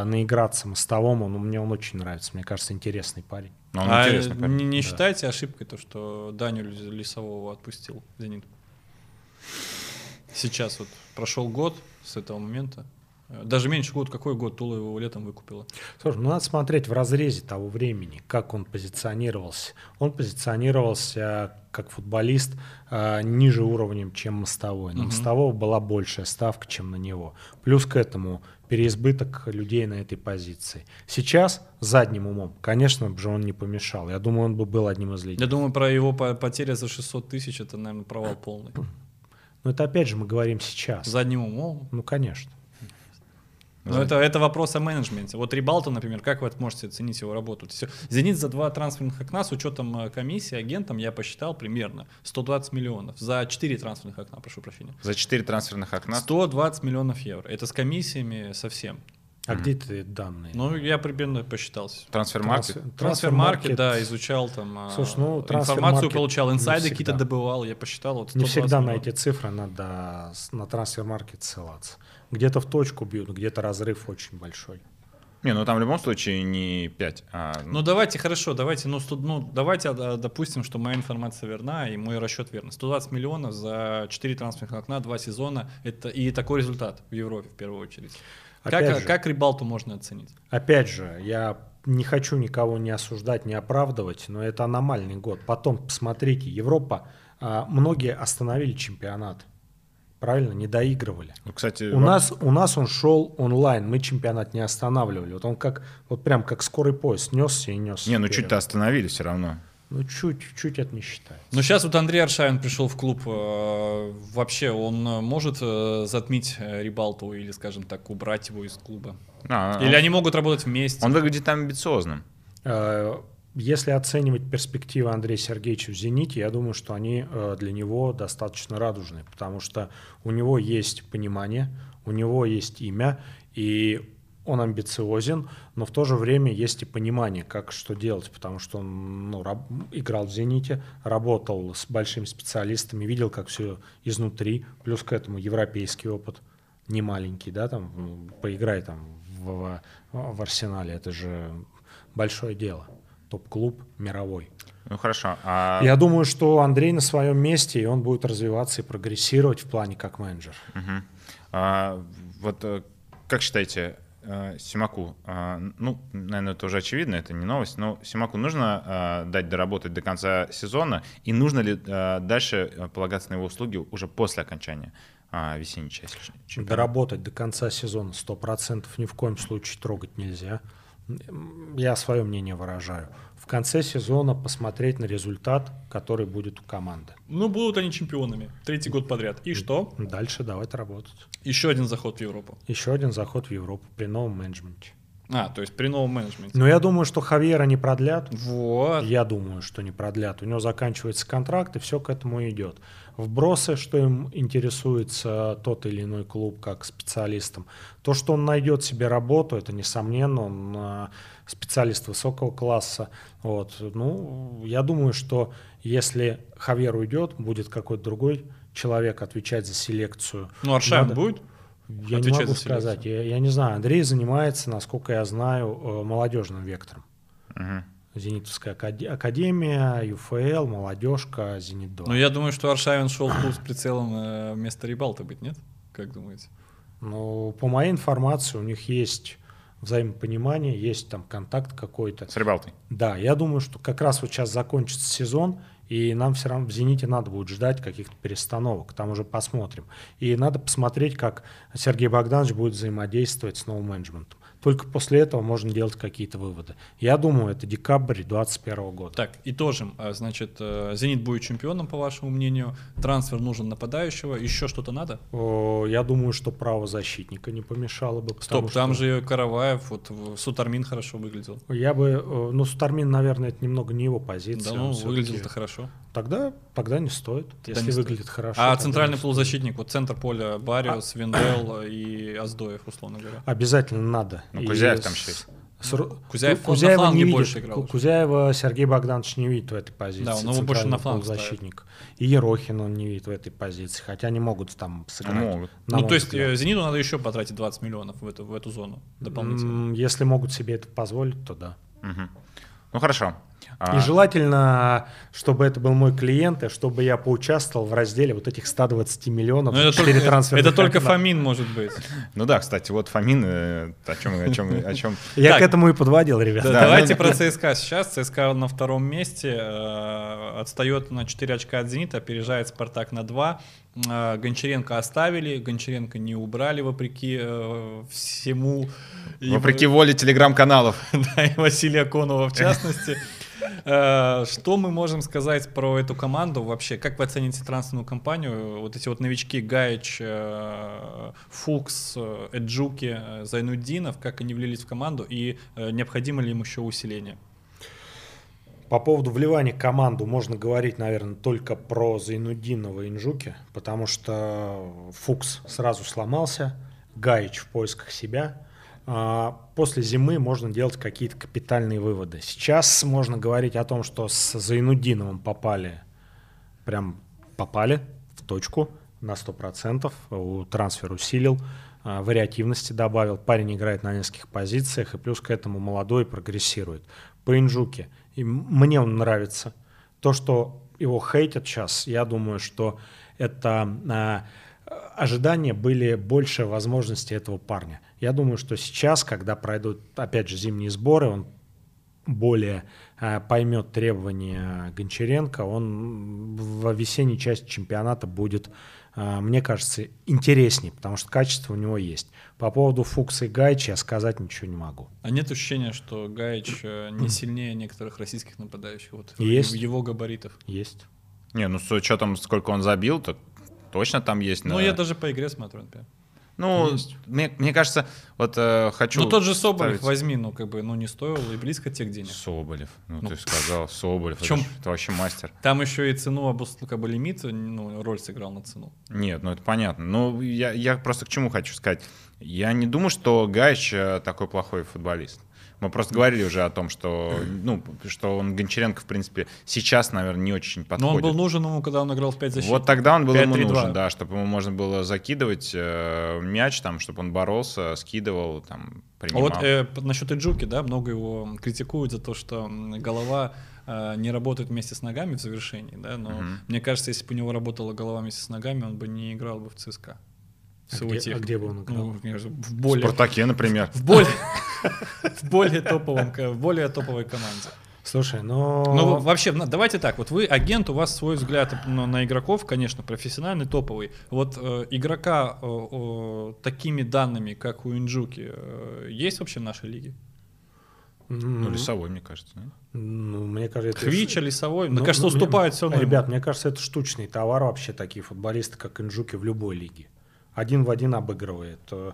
Speaker 1: наиграться мостовому, ну, мне он очень нравится. Мне кажется, интересный парень.
Speaker 2: Но он
Speaker 3: а
Speaker 2: интересный парень.
Speaker 3: не, не
Speaker 1: Да.
Speaker 3: считаете ошибкой то, что Даню Лисового отпустил Зенит? Сейчас вот прошел год с этого момента. Э, Даже меньше год, какой год Тула его летом выкупила?
Speaker 1: Слушай, ну надо смотреть в разрезе того времени, как он позиционировался. Он позиционировался как футболист э, ниже уровнем, чем мостовой. На
Speaker 3: Мгм.
Speaker 1: мостового была большая ставка, чем на него. Плюс к этому переизбыток людей на этой позиции. Сейчас задним умом, конечно же, он не помешал. Я думаю, он бы был одним из
Speaker 3: Я
Speaker 1: лидеров.
Speaker 3: думаю, про его по- потеря за 600 тысяч это, наверное, провал полный.
Speaker 1: Но это опять же мы говорим сейчас.
Speaker 3: Задним умом.
Speaker 1: Ну, конечно.
Speaker 3: Но это, это вопрос о менеджменте. Вот Рибалто, например, как вы можете оценить его работу? Зенит за два трансферных окна с учетом э, комиссии агентам я посчитал примерно 120 миллионов. За четыре трансферных окна, прошу прощения.
Speaker 2: За 4 трансферных окна.
Speaker 3: 120 миллионов евро. Это с комиссиями совсем.
Speaker 1: А где ты данные?
Speaker 3: Ну, я примерно посчитался.
Speaker 2: Трансфер-маркет?
Speaker 1: Трансфер-
Speaker 3: Трансфер-маркет, да, изучал там, а,
Speaker 1: Слушай, ну,
Speaker 3: информацию получал, инсайды какие-то добывал, я посчитал. Вот
Speaker 1: Не
Speaker 3: 120
Speaker 1: всегда на
Speaker 3: миллионов.
Speaker 1: эти цифры надо на трансфер-маркет ссылаться. Где-то в точку бьют, где-то разрыв очень большой.
Speaker 2: Не, ну там в любом случае не 5, а...
Speaker 3: Ну давайте, хорошо, давайте, ну, сто- ну давайте а, допустим, что моя информация верна и мой расчет верный. 120 миллионов за 4 трансферных окна, 2 сезона, это и такой результат в Европе в первую очередь.
Speaker 1: Опять
Speaker 3: Как,
Speaker 1: же.
Speaker 3: как Рибалту можно оценить?
Speaker 1: Опять же, я не хочу никого не осуждать, не оправдывать, но это аномальный год. Потом, посмотрите, Европа, а, многие остановили чемпионат. Правильно, не доигрывали.
Speaker 2: Ну, кстати,
Speaker 1: У нас, у нас он шел онлайн, мы чемпионат не останавливали. Вот он как, вот прям как скорый поезд, несся и несся.
Speaker 2: Не, ну
Speaker 1: вперед.
Speaker 2: чуть-то остановили все равно.
Speaker 1: Ну чуть, чуть это не считается.
Speaker 3: Ну сейчас вот Андрей Аршавин пришел в клуб. э, Вообще он э, может э, затмить Рибалту или, скажем так, убрать его из клуба?
Speaker 2: А,
Speaker 3: Или
Speaker 2: он,
Speaker 3: они могут работать вместе?
Speaker 2: он выглядит амбициозным.
Speaker 1: Если оценивать перспективы Андрея Сергеевича в «Зените», я думаю, что они э, для него достаточно радужные, потому что у него есть понимание, у него есть имя, и он амбициозен, но в то же время есть и понимание, как что делать, потому что он ну, раб- играл в «Зените», работал с большими специалистами, видел, как все изнутри, плюс к этому европейский опыт не маленький, да, там, м, поиграй там в, в Арсенале, это же большое дело. Топ-клуб мировой.
Speaker 2: Ну хорошо. А,
Speaker 1: Я думаю, что Андрей на своем месте, и он будет развиваться и прогрессировать в плане как менеджер.
Speaker 2: мгм. А, вот э, как считаете, э, Симаку, а, ну, наверное, это уже очевидно, это не новость, но Симаку нужно дать доработать до конца сезона, и нужно ли дальше э, полагаться на его услуги уже после окончания весенней части чемпионата?
Speaker 1: Доработать до конца сезона 100% ни в коем случае трогать нельзя. Я свое мнение выражаю. В конце сезона посмотреть на результат, который будет у команды.
Speaker 3: Ну, будут они чемпионами. Третий год подряд. И что?
Speaker 1: Дальше давать работать.
Speaker 3: Еще один заход в Европу.
Speaker 1: Еще один заход в Европу при новом менеджменте.
Speaker 3: А, то есть при новом менеджменте.
Speaker 1: Но я думаю, что Хавьера не продлят.
Speaker 3: Вот.
Speaker 1: Я думаю, что не продлят. У него заканчивается контракт, и все к этому идет. Вбросы, что им интересуется тот или иной клуб как специалистом. То, что он найдет себе работу, это несомненно, он а, специалист высокого класса. Вот. Ну, я думаю, что если Хавьер уйдет, будет какой-то другой человек отвечать за селекцию.
Speaker 3: Ну, Аршавин
Speaker 1: Надо-
Speaker 3: будет?
Speaker 1: Я не могу сказать. Я, я не знаю. Андрей занимается, насколько я знаю, э, молодежным вектором.
Speaker 2: Мгм.
Speaker 1: Зенитовская акаде- академия, ЮФЛ, молодежка, Зенит-2.
Speaker 3: Ну, я думаю, что Аршавин шел в клуб с прицелом э, вместо Рибалта быть, нет? Как думаете?
Speaker 1: Ну, по моей информации, у них есть взаимопонимание, есть там контакт какой-то.
Speaker 2: С Рыбалтой.
Speaker 1: Да, я думаю, что как раз вот сейчас закончится сезон, и нам все равно в «Зените» надо будет ждать каких-то перестановок, там уже посмотрим. И надо посмотреть, как Сергей Богданович будет взаимодействовать с новым менеджментом. Только после этого можно делать какие-то выводы. Я думаю, это декабрь 2021 года.
Speaker 3: Так, итожим. А, Значит, э, Зенит будет чемпионом, по вашему мнению. Трансфер нужен нападающего. Еще что-то надо?
Speaker 1: О, Я думаю, что право защитника не помешало бы.
Speaker 3: Стоп, там
Speaker 1: что-
Speaker 3: же Караваев, вот Сутармин хорошо выглядел.
Speaker 1: Я бы, э, ну, Стармин, наверное, это немного не его позиция.
Speaker 3: Да, ну, выглядел-то хорошо.
Speaker 1: Тогда, тогда не стоит,
Speaker 3: Тогда
Speaker 1: если
Speaker 3: не стоит.
Speaker 1: выглядит хорошо.
Speaker 3: А центральный
Speaker 1: стоит.
Speaker 3: полузащитник, вот центр поля Бариус,
Speaker 1: А.
Speaker 3: Виндел и Аздоев, условно говоря.
Speaker 1: Обязательно надо.
Speaker 2: Ну,
Speaker 1: И
Speaker 2: Кузяев там
Speaker 1: с-
Speaker 2: еще есть.
Speaker 1: с Ру-
Speaker 3: Кузяев
Speaker 1: Ку-
Speaker 3: на фланге
Speaker 1: не видит.
Speaker 3: больше играл.
Speaker 1: Кузяева Сергей Богданович не видит в этой позиции.
Speaker 3: Да, он его больше на фланг
Speaker 1: полузащитника. И Ерохин он не видит в этой позиции, хотя они могут там сыграть.
Speaker 2: Могут.
Speaker 1: на
Speaker 3: ну, то есть
Speaker 1: взгляд.
Speaker 3: э, Зениту надо еще потратить 20 миллионов в эту, в эту зону дополнительно.
Speaker 1: Если могут себе это позволить, то да.
Speaker 2: Мгм. Ну хорошо. А,
Speaker 1: И желательно, чтобы это был мой клиент, и чтобы я поучаствовал в разделе вот этих 120 миллионов.
Speaker 3: Ну, это,
Speaker 1: за 4
Speaker 3: только,
Speaker 1: трансферных
Speaker 3: это только
Speaker 1: окна.
Speaker 3: Фомин может быть.
Speaker 2: Ну да, кстати, вот Фомин, э, о чем, о чем, о чем.
Speaker 1: Я
Speaker 3: Так.
Speaker 1: к этому и подводил, ребята.
Speaker 3: Да,
Speaker 2: Да,
Speaker 3: давайте
Speaker 2: ну,
Speaker 3: про ЦСКА сейчас. ЦСКА на втором месте, э, отстает на 4 очка от «Зенита», опережает «Спартак» на 2. Э, Гончаренко оставили, Гончаренко не убрали вопреки э, всему. И-
Speaker 2: Вопреки воле телеграм-каналов.
Speaker 3: да, и Василия Конова в частности. Э, Что мы можем сказать про эту команду вообще? Как вы оцените трансферную кампанию? Вот эти вот новички Гаич, э, Фукс, э, Эджуки, Зайнуддинов, как они влились в команду и необходимо ли им еще усиление?
Speaker 1: По поводу вливания в команду можно говорить, наверное, только про Зайнуддинова и Эджуки, потому что Фукс сразу сломался, Гаич в поисках себя, после зимы можно делать какие-то капитальные выводы. Сейчас можно говорить о том, что с Зайнудиновым попали, прям попали в точку на 100%, у трансфер усилил, а, вариативности добавил, парень играет на нескольких позициях, и плюс к этому молодой прогрессирует. По Инжуке, и мне он нравится. То, что его хейтят сейчас, я думаю, что это а, ожидания были больше возможностей этого парня. Я думаю, что сейчас, когда пройдут, опять же, зимние сборы, он более э, поймет требования Гончаренко, он в весенней части чемпионата будет, э, мне кажется, интереснее, потому что качество у него есть. По поводу Фукса и Гайча я сказать ничего не могу.
Speaker 3: А нет ощущения, что Гайч э, не сильнее некоторых российских нападающих? Вот
Speaker 1: есть.
Speaker 3: Его габаритов.
Speaker 1: Есть.
Speaker 2: Не, ну с учетом, сколько он забил, то точно там есть.
Speaker 3: Ну, на... я даже по игре смотрю, например.
Speaker 2: Ну, мне, мне кажется, вот э, хочу...
Speaker 3: Ну, тот же Соболев ставить... возьми, ну, как бы, ну, не стоил и близко тех денег.
Speaker 2: Соболев, ну, ну ты сказал, Соболев, чем? Это, это вообще мастер.
Speaker 3: Там еще и цену, обус... как бы, лимит, ну, роль сыграл на цену.
Speaker 2: Нет, ну, это понятно. Ну, я, я просто к чему хочу сказать. Я не думаю, что Гаич э, такой плохой футболист. Мы просто говорили уже о том, что, ну, что он Гончаренко, в принципе, сейчас, наверное, не очень подходит.
Speaker 3: Но он был нужен ему, когда он играл в 5 защит.
Speaker 2: Вот тогда он был ему нужен, да, чтобы ему можно было закидывать э, мяч, там, чтобы он боролся, скидывал, там, принимал.
Speaker 3: А вот э, насчет Эджуки, да, много его критикуют за то, что голова э, не работает вместе с ногами в завершении, да, но угу. мне кажется, если бы у него работала голова вместе с ногами, он бы не играл бы в ЦСКА.
Speaker 1: А где, а где бы он играл?
Speaker 2: Ну, в более, в Спартаке, например.
Speaker 3: В более, в более топовом, в более топовой команде.
Speaker 1: Слушай, но...
Speaker 3: Ну, вообще, давайте так, вот вы агент, у вас свой взгляд на, на игроков, конечно, профессиональный, топовый. Вот э, игрока э, э, такими данными, как у Инджуки, э, есть вообще в нашей лиге?
Speaker 2: Ну, лесовой, мне кажется. Нет?
Speaker 1: Ну, мне кажется,
Speaker 3: Хвича, лесовой, ну, мне кажется, ну, уступает все равно.
Speaker 1: Ребят, мне кажется, это штучный товар вообще, такие футболисты, как Инджуки в любой лиге один в один обыгрывает. Э,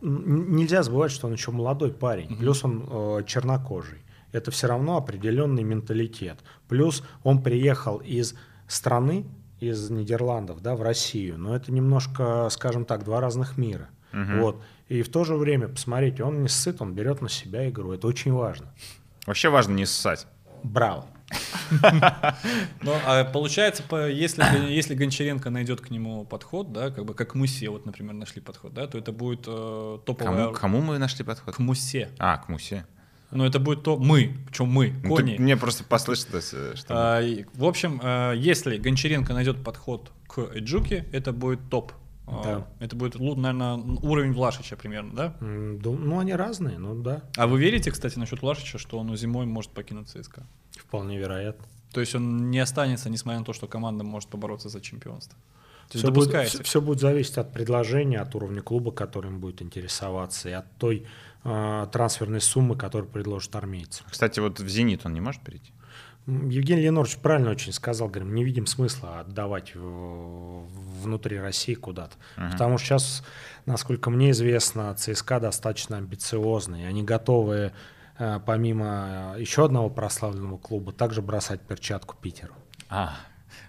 Speaker 1: нельзя забывать, что он еще молодой парень, угу. плюс он э, чернокожий. Это все равно определенный менталитет. Плюс он приехал из страны, из Нидерландов, да, в Россию, но это немножко, скажем так, два разных мира. Угу. Вот. И в то же время, посмотрите, он не ссыт, он берет на себя игру. Это очень важно.
Speaker 2: Вообще важно не ссать.
Speaker 1: Браво.
Speaker 3: Ну, а получается, если, если Гончаренко найдет к нему подход, да, как бы как Мусе, вот, например, нашли подход, да, то это будет э, топовая...
Speaker 2: Кому, кому мы нашли подход?
Speaker 3: К Мусе.
Speaker 2: А, к Мусе.
Speaker 3: Ну, это будет то мы, причем мы, ну, кони.
Speaker 2: мне просто послышалось, э, что...
Speaker 3: А, в общем, э, если Гончаренко найдет подход к Эджуке, это будет топ. А, да. Это будет, наверное, уровень Влашича примерно, да?
Speaker 1: Ну, они разные, ну да.
Speaker 3: А вы верите, кстати, насчет Влашича, что он зимой может покинуть ЦСКА?
Speaker 1: Вполне вероятно.
Speaker 3: То есть он не останется, несмотря на то, что команда может побороться за чемпионство.
Speaker 1: Все будет, все, все будет зависеть от предложения, от уровня клуба, которым будет интересоваться, и от той э, трансферной суммы, которую предложит армейцы.
Speaker 2: Кстати, вот в «Зенит» он не может перейти?
Speaker 1: Евгений Ленорович правильно очень сказал, говорим, не видим смысла отдавать внутри России куда-то. Uh-huh. Потому что сейчас, насколько мне известно, ЦСКА достаточно амбициозный, они готовы помимо еще одного прославленного клуба, также бросать перчатку Питеру.
Speaker 2: А,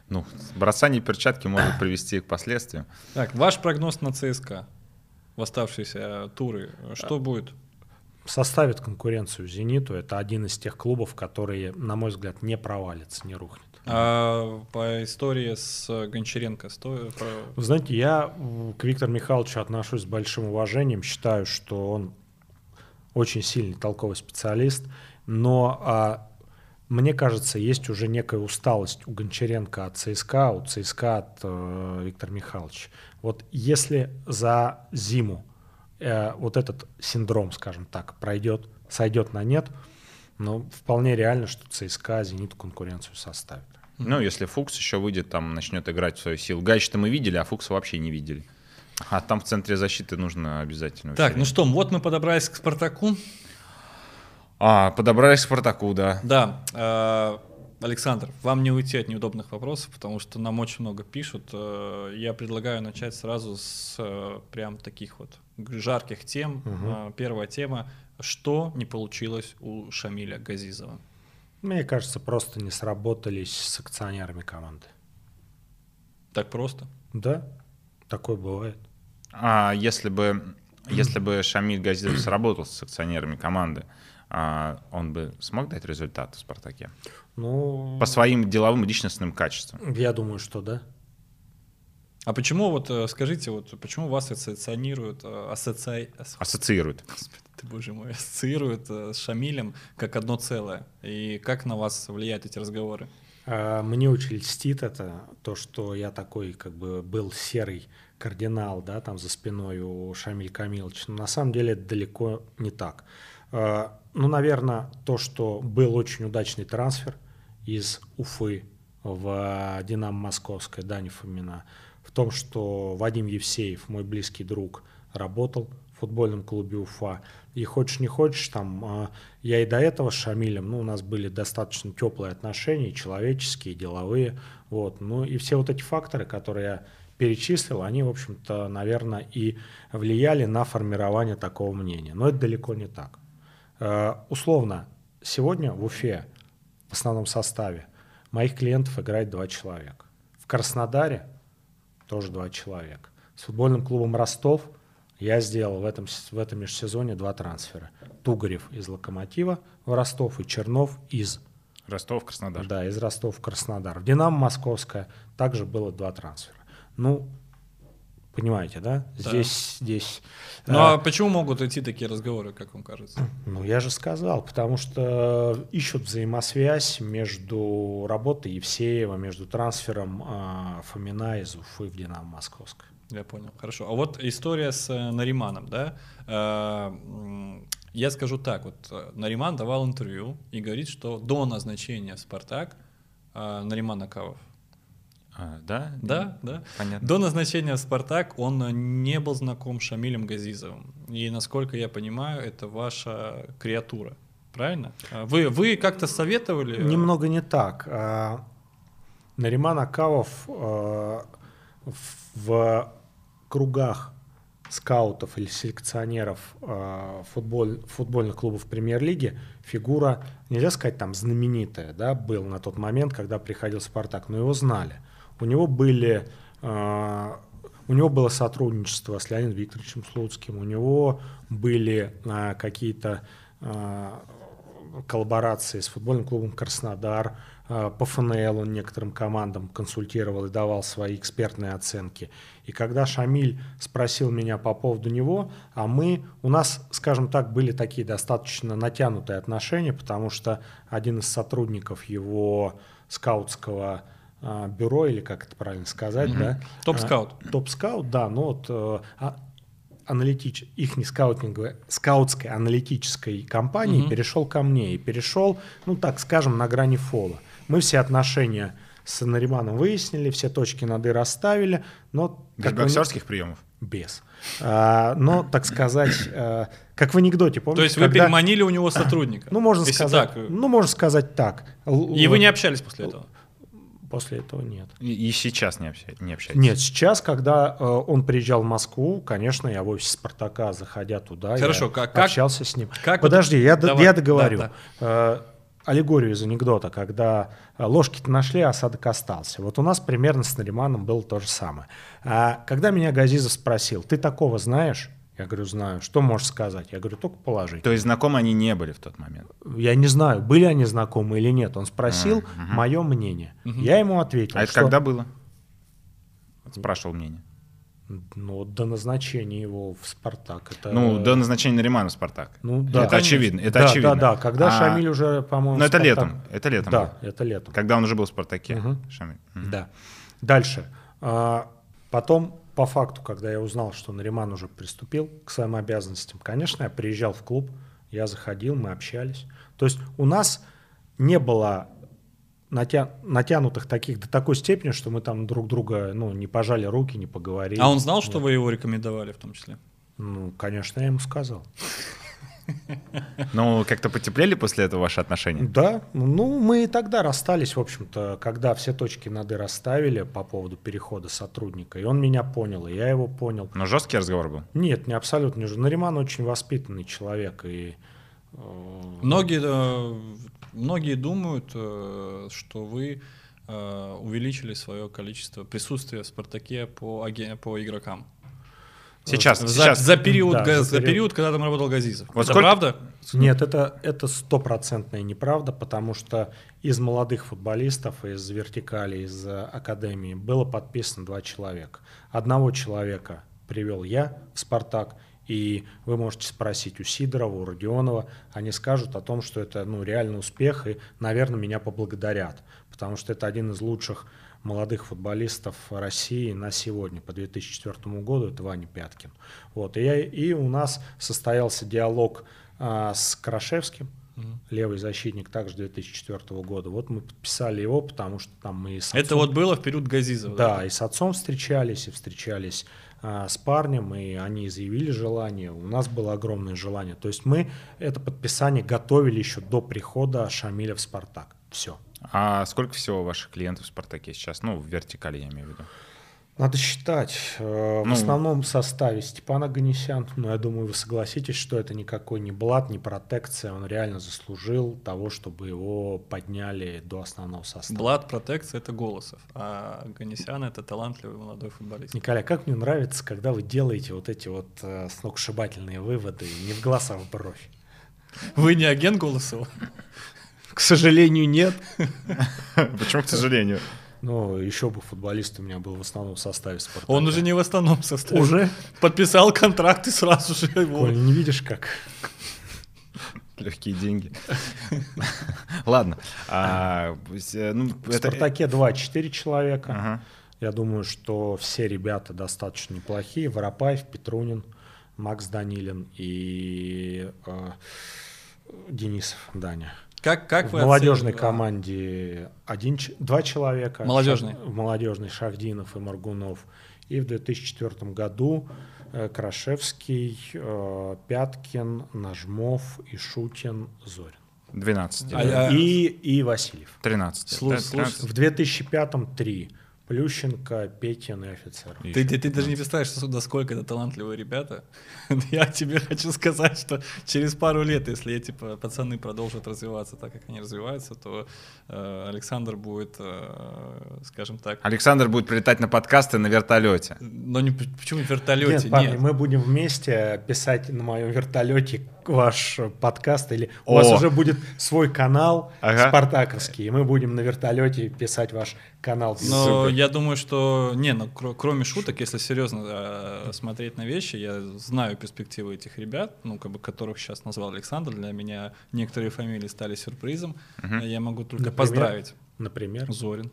Speaker 2: ну, бросание перчатки может привести к последствиям.
Speaker 3: Так, ваш прогноз на ЦСКА в оставшиеся туры, что будет?
Speaker 1: Составит конкуренцию «Зениту». Это один из тех клубов, которые, на мой взгляд, не провалится, не рухнет.
Speaker 3: А по истории с Гончаренко? Сто...
Speaker 1: Вы знаете, я к Виктору Михайловичу отношусь с большим уважением. Считаю, что он очень сильный толковый специалист, но а, мне кажется, есть уже некая усталость у Гончаренко от ЦСКА, у ЦСКА от э, Виктора Михайловича. Вот если за зиму э, вот этот синдром, скажем так, пройдет, сойдет на нет, ну, вполне реально, что ЦСКА «Зениту» конкуренцию составит.
Speaker 2: Ну, если Фукс еще выйдет, там начнет играть в свою силу. Гайч-то мы видели, а Фукса вообще не видели. А там в центре защиты нужно обязательно.
Speaker 3: Так, ну что, вот мы подобрались к Спартаку.
Speaker 2: А, подобрались к Спартаку, да.
Speaker 3: Да. Э, Александр, вам не уйти от неудобных вопросов, потому что нам очень много пишут. Э, я предлагаю начать сразу с э, прям таких вот жарких тем. Угу. Первая тема. Что не получилось у Шамиля Газизова?
Speaker 1: Мне кажется, просто не сработались с акционерами команды.
Speaker 3: Так просто?
Speaker 1: Да, такое бывает.
Speaker 2: А если бы Если бы Шамиль Газизов сработал с акционерами команды, а, он бы смог дать результат в «Спартаке»?
Speaker 1: Ну,
Speaker 2: По своим деловым и личностным качествам.
Speaker 1: я думаю, что да.
Speaker 3: А почему вот э, скажите, вот почему вас ассоционируют, э, ассоци... ас-
Speaker 2: Ассоциирует.
Speaker 3: Господи, ты боже мой, ассоциируют э, с Шамилем как одно целое? И как на вас влияют эти разговоры?
Speaker 1: А, Мне очень льстит это, то, что я такой, как бы, был серый кардинал, да, там за спиной у Шамиль Камиловича. Но на самом деле это далеко не так. А, Ну, наверное, то, что был очень удачный трансфер из Уфы в «Динамо Московское», Дани Фомина, в том, что Вадим Евсеев, мой близкий друг, работал в футбольном клубе Уфа. И хочешь не хочешь, там, а, я и до этого с Шамилем, ну, у нас были достаточно теплые отношения, человеческие, деловые, вот. Ну, и все вот эти факторы, которые я перечислил, они, в общем-то, наверное, и влияли на формирование такого мнения. Но это далеко не так. Э, Условно, сегодня в Уфе в основном составе моих клиентов играет два человека. В Краснодаре тоже два человека. С футбольным клубом Ростов я сделал в этом, в этом межсезоне два трансфера. Тугарев из Локомотива в Ростов и Чернов из,
Speaker 2: Ростов, Краснодар.
Speaker 1: да, из Ростова в Краснодар. В Динамо Московское также было два трансфера. Ну, понимаете, да?
Speaker 3: Да.
Speaker 1: Здесь, здесь...
Speaker 3: Ну
Speaker 1: э,
Speaker 3: а почему могут идти такие разговоры, как вам кажется?
Speaker 1: ну, я же сказал, потому что ищут взаимосвязь между работой Евсеева, между трансфером а, Фомина из Уфы в Динамо Московское.
Speaker 3: Я понял, хорошо. А вот история с э, Нариманом, да? Э, Я скажу так, вот э, Нариман давал интервью и говорит, что до назначения в «Спартак» э, Нариман Акавов,
Speaker 2: А, да?
Speaker 3: да, да,
Speaker 2: Понятно.
Speaker 3: до назначения в «Спартак» он э, не был знаком с Шамилем Газизовым. И, насколько я понимаю, это ваша креатура, правильно? А Вы, вы как-то советовали? э,
Speaker 1: Немного не так. А, Нариман Акавов а, в кругах скаутов или селекционеров а, футболь, футбольных клубов премьер-лиги фигура, нельзя сказать, там знаменитая, да, был на тот момент, когда приходил Спартак, но его знали. У него были а, у него было сотрудничество с Леонидом Викторовичем Слуцким, у него были а, какие-то а, коллаборации с футбольным клубом Краснодар. По ФНЛ он некоторым командам консультировал и давал свои экспертные оценки. И когда Шамиль спросил меня по поводу него, а мы, у нас, скажем так, были такие достаточно натянутые отношения, потому что один из сотрудников его скаутского бюро, или как это правильно сказать, да?
Speaker 3: Топ-скаут.
Speaker 1: А, Топ-скаут, да, ну вот э, а, аналитич, их не скаутинговой, скаутской аналитической компании
Speaker 3: Мгм.
Speaker 1: перешел ко мне и перешел, ну так скажем, на грани фола. Мы все отношения с Нариманом выяснили, все точки над «и» расставили, но...
Speaker 2: Без
Speaker 1: как вы-
Speaker 2: боксерских приемов.
Speaker 1: Без. А, но, так сказать, э, как в анекдоте, помните?
Speaker 3: То есть вы
Speaker 1: когда-
Speaker 3: переманили у него сотрудника?
Speaker 1: Ну, можно
Speaker 3: Если
Speaker 1: сказать,
Speaker 3: так, э,
Speaker 1: ну, можно сказать так.
Speaker 3: И вы не общались после этого?
Speaker 1: После этого нет.
Speaker 2: И, и сейчас не, обща- не общаетесь.
Speaker 1: Нет, сейчас, когда э, он приезжал в Москву, конечно, я в офис Спартака, заходя туда,
Speaker 3: Хорошо,
Speaker 1: я
Speaker 3: как- как-
Speaker 1: общался с ним.
Speaker 3: как
Speaker 1: Подожди, я, д-
Speaker 3: Давай,
Speaker 1: я договорю.
Speaker 3: да,
Speaker 1: Э, аллегорию из анекдота, когда э, ложки-то нашли, а осадок остался. Вот у нас примерно с Нариманом было то же самое. А когда меня Газизов спросил, ты такого знаешь? Я говорю, знаю. Что можешь сказать? Я говорю, только положить.
Speaker 2: То есть знакомы они не были в тот момент.
Speaker 1: Я не знаю, были они знакомы или нет. Он спросил
Speaker 2: А, мгм.
Speaker 1: мое мнение. Я ему ответил,
Speaker 2: А это
Speaker 1: что
Speaker 2: когда было? Спрашивал мнение.
Speaker 1: ну, до назначения его в «Спартак». Это,
Speaker 2: Ну, до назначения Наримана в «Спартак».
Speaker 1: Ну, да.
Speaker 2: это очевидно. Это
Speaker 1: да,
Speaker 2: очевидно.
Speaker 1: Да, да, когда
Speaker 2: А,
Speaker 1: Шамиль уже, по-моему...
Speaker 2: Ну, это
Speaker 1: «Спартак».
Speaker 2: летом. Это летом.
Speaker 1: Да,
Speaker 2: было.
Speaker 1: это летом.
Speaker 2: Когда он уже был в «Спартаке».
Speaker 1: Мгм.
Speaker 2: Шамиль. Мгм.
Speaker 1: Да. Дальше. А, Потом, по факту, когда я узнал, что Нариман уже приступил к своим обязанностям, конечно, я приезжал в клуб, я заходил, мы общались. То есть у нас не было натя- натянутых таких до такой степени, что мы там друг друга ну, не пожали руки, не поговорили.
Speaker 3: А он знал, что
Speaker 1: Нет.
Speaker 3: вы его рекомендовали в том числе?
Speaker 1: Ну, конечно, я ему сказал.
Speaker 2: Ну, как-то потеплели после этого ваши отношения?
Speaker 1: Да, ну мы и тогда расстались, в общем-то, когда все точки над «и» расставили по поводу перехода сотрудника, и он меня понял, и я его понял.
Speaker 2: Но жесткий разговор был?
Speaker 1: Нет, не абсолютно Нариман очень воспитанный человек, и э,
Speaker 3: Многие, э, многие думают, э, что вы увеличили свое количество присутствия в «Спартаке» по, по игрокам.
Speaker 2: Сейчас,
Speaker 3: За,
Speaker 2: сейчас.
Speaker 3: за период,
Speaker 1: Да,
Speaker 3: га-
Speaker 1: за
Speaker 3: за
Speaker 1: период.
Speaker 3: период, когда там работал Газизов.
Speaker 2: Вот
Speaker 3: это
Speaker 2: сколько-
Speaker 3: правда?
Speaker 1: Нет, это это стопроцентная неправда, потому что из молодых футболистов, из вертикали, из э, академии было подписано два человека. Одного человека привел я в «Спартак», и вы можете спросить у Сидорова, у Родионова, они скажут о том, что это ну, реальный успех, и, наверное, меня поблагодарят, потому что это один из лучших молодых футболистов России на сегодня, по 2004 году, это Ваня Пяткин. Вот, и, я- и у нас состоялся диалог а, с Крашевским, левый защитник, также 2004 года. Вот мы подписали его, потому что там мы с
Speaker 3: Это
Speaker 1: отцом-
Speaker 3: вот было в период Газизова.
Speaker 1: да, и с отцом встречались, и встречались а, с парнем, и они заявили желание. У нас было огромное желание. То есть мы это подписание готовили еще до прихода Шамиля в «Спартак». Все.
Speaker 2: А сколько всего ваших клиентов в «Спартаке» сейчас? Ну, в вертикали я имею в виду.
Speaker 1: Надо считать. Э, В
Speaker 2: Ну.
Speaker 1: основном составе Степана Ганесян, но я думаю, вы согласитесь, что это никакой не блат, не протекция. Он реально заслужил того, чтобы его подняли до основного состава.
Speaker 3: Блад Протекция это Голосов, а Ганесян это талантливый молодой футболист.
Speaker 1: Николай, как мне нравится, когда вы делаете вот эти вот э, сногсшибательные выводы не в глаз, а в бровь.
Speaker 3: Вы не агент Голосова?
Speaker 1: К сожалению, нет.
Speaker 2: Почему, к сожалению?
Speaker 1: Но еще бы футболист у меня был в основном составе «Спартака».
Speaker 3: Он уже не в основном составе.
Speaker 1: Уже?
Speaker 3: Подписал контракт и сразу же его.
Speaker 1: Коль, не видишь, как?
Speaker 2: Легкие деньги. Ладно. А, э, ну,
Speaker 1: В
Speaker 2: это-
Speaker 1: «Спартаке» 2-4 человека.
Speaker 2: Ага.
Speaker 1: Я думаю, что все ребята достаточно неплохие. Воропаев, Петрунин, Макс Данилин и э, Денисов Даня.
Speaker 3: Как, как
Speaker 1: в
Speaker 3: вы
Speaker 1: молодежной
Speaker 3: оцени-
Speaker 1: команде один, два человека.
Speaker 3: Молодежной.
Speaker 1: Шах- В молодежной Шахдинов и Маргунов. И в 2004 году э, Крашевский, э, Пяткин, Нажмов, Ишутин, Зорин.
Speaker 2: 12.
Speaker 3: А
Speaker 1: И, и Васильев.
Speaker 2: 13.
Speaker 3: Слу-
Speaker 2: да,
Speaker 3: слушай,
Speaker 2: 13.
Speaker 1: В 2005-м три. Плющенко, Петин и офицер.
Speaker 3: Ты, ты, ты даже не представляешь, что- насколько это талантливые ребята. Я тебе хочу сказать, что через пару лет, если эти па- пацаны продолжат развиваться так, как они развиваются, то э, Александр будет, э, скажем так,
Speaker 2: Александр будет прилетать на подкасты на вертолете.
Speaker 3: но не почему в вертолете?
Speaker 1: Нет, парни,
Speaker 3: Нет.
Speaker 1: мы будем вместе писать на моем вертолете ваш подкаст, или у вас уже будет свой канал
Speaker 2: Ага.
Speaker 1: спартаковский, и мы будем на вертолете писать ваш канал.
Speaker 3: Но
Speaker 2: Супер.
Speaker 3: я думаю, что не, ну кро- кроме шуток, если серьезно э, смотреть на вещи, я знаю перспективы этих ребят, ну как бы которых сейчас назвал Александр. Для меня некоторые фамилии стали сюрпризом. Я могу только
Speaker 1: Например?
Speaker 3: поздравить.
Speaker 1: Например,
Speaker 3: Зорин.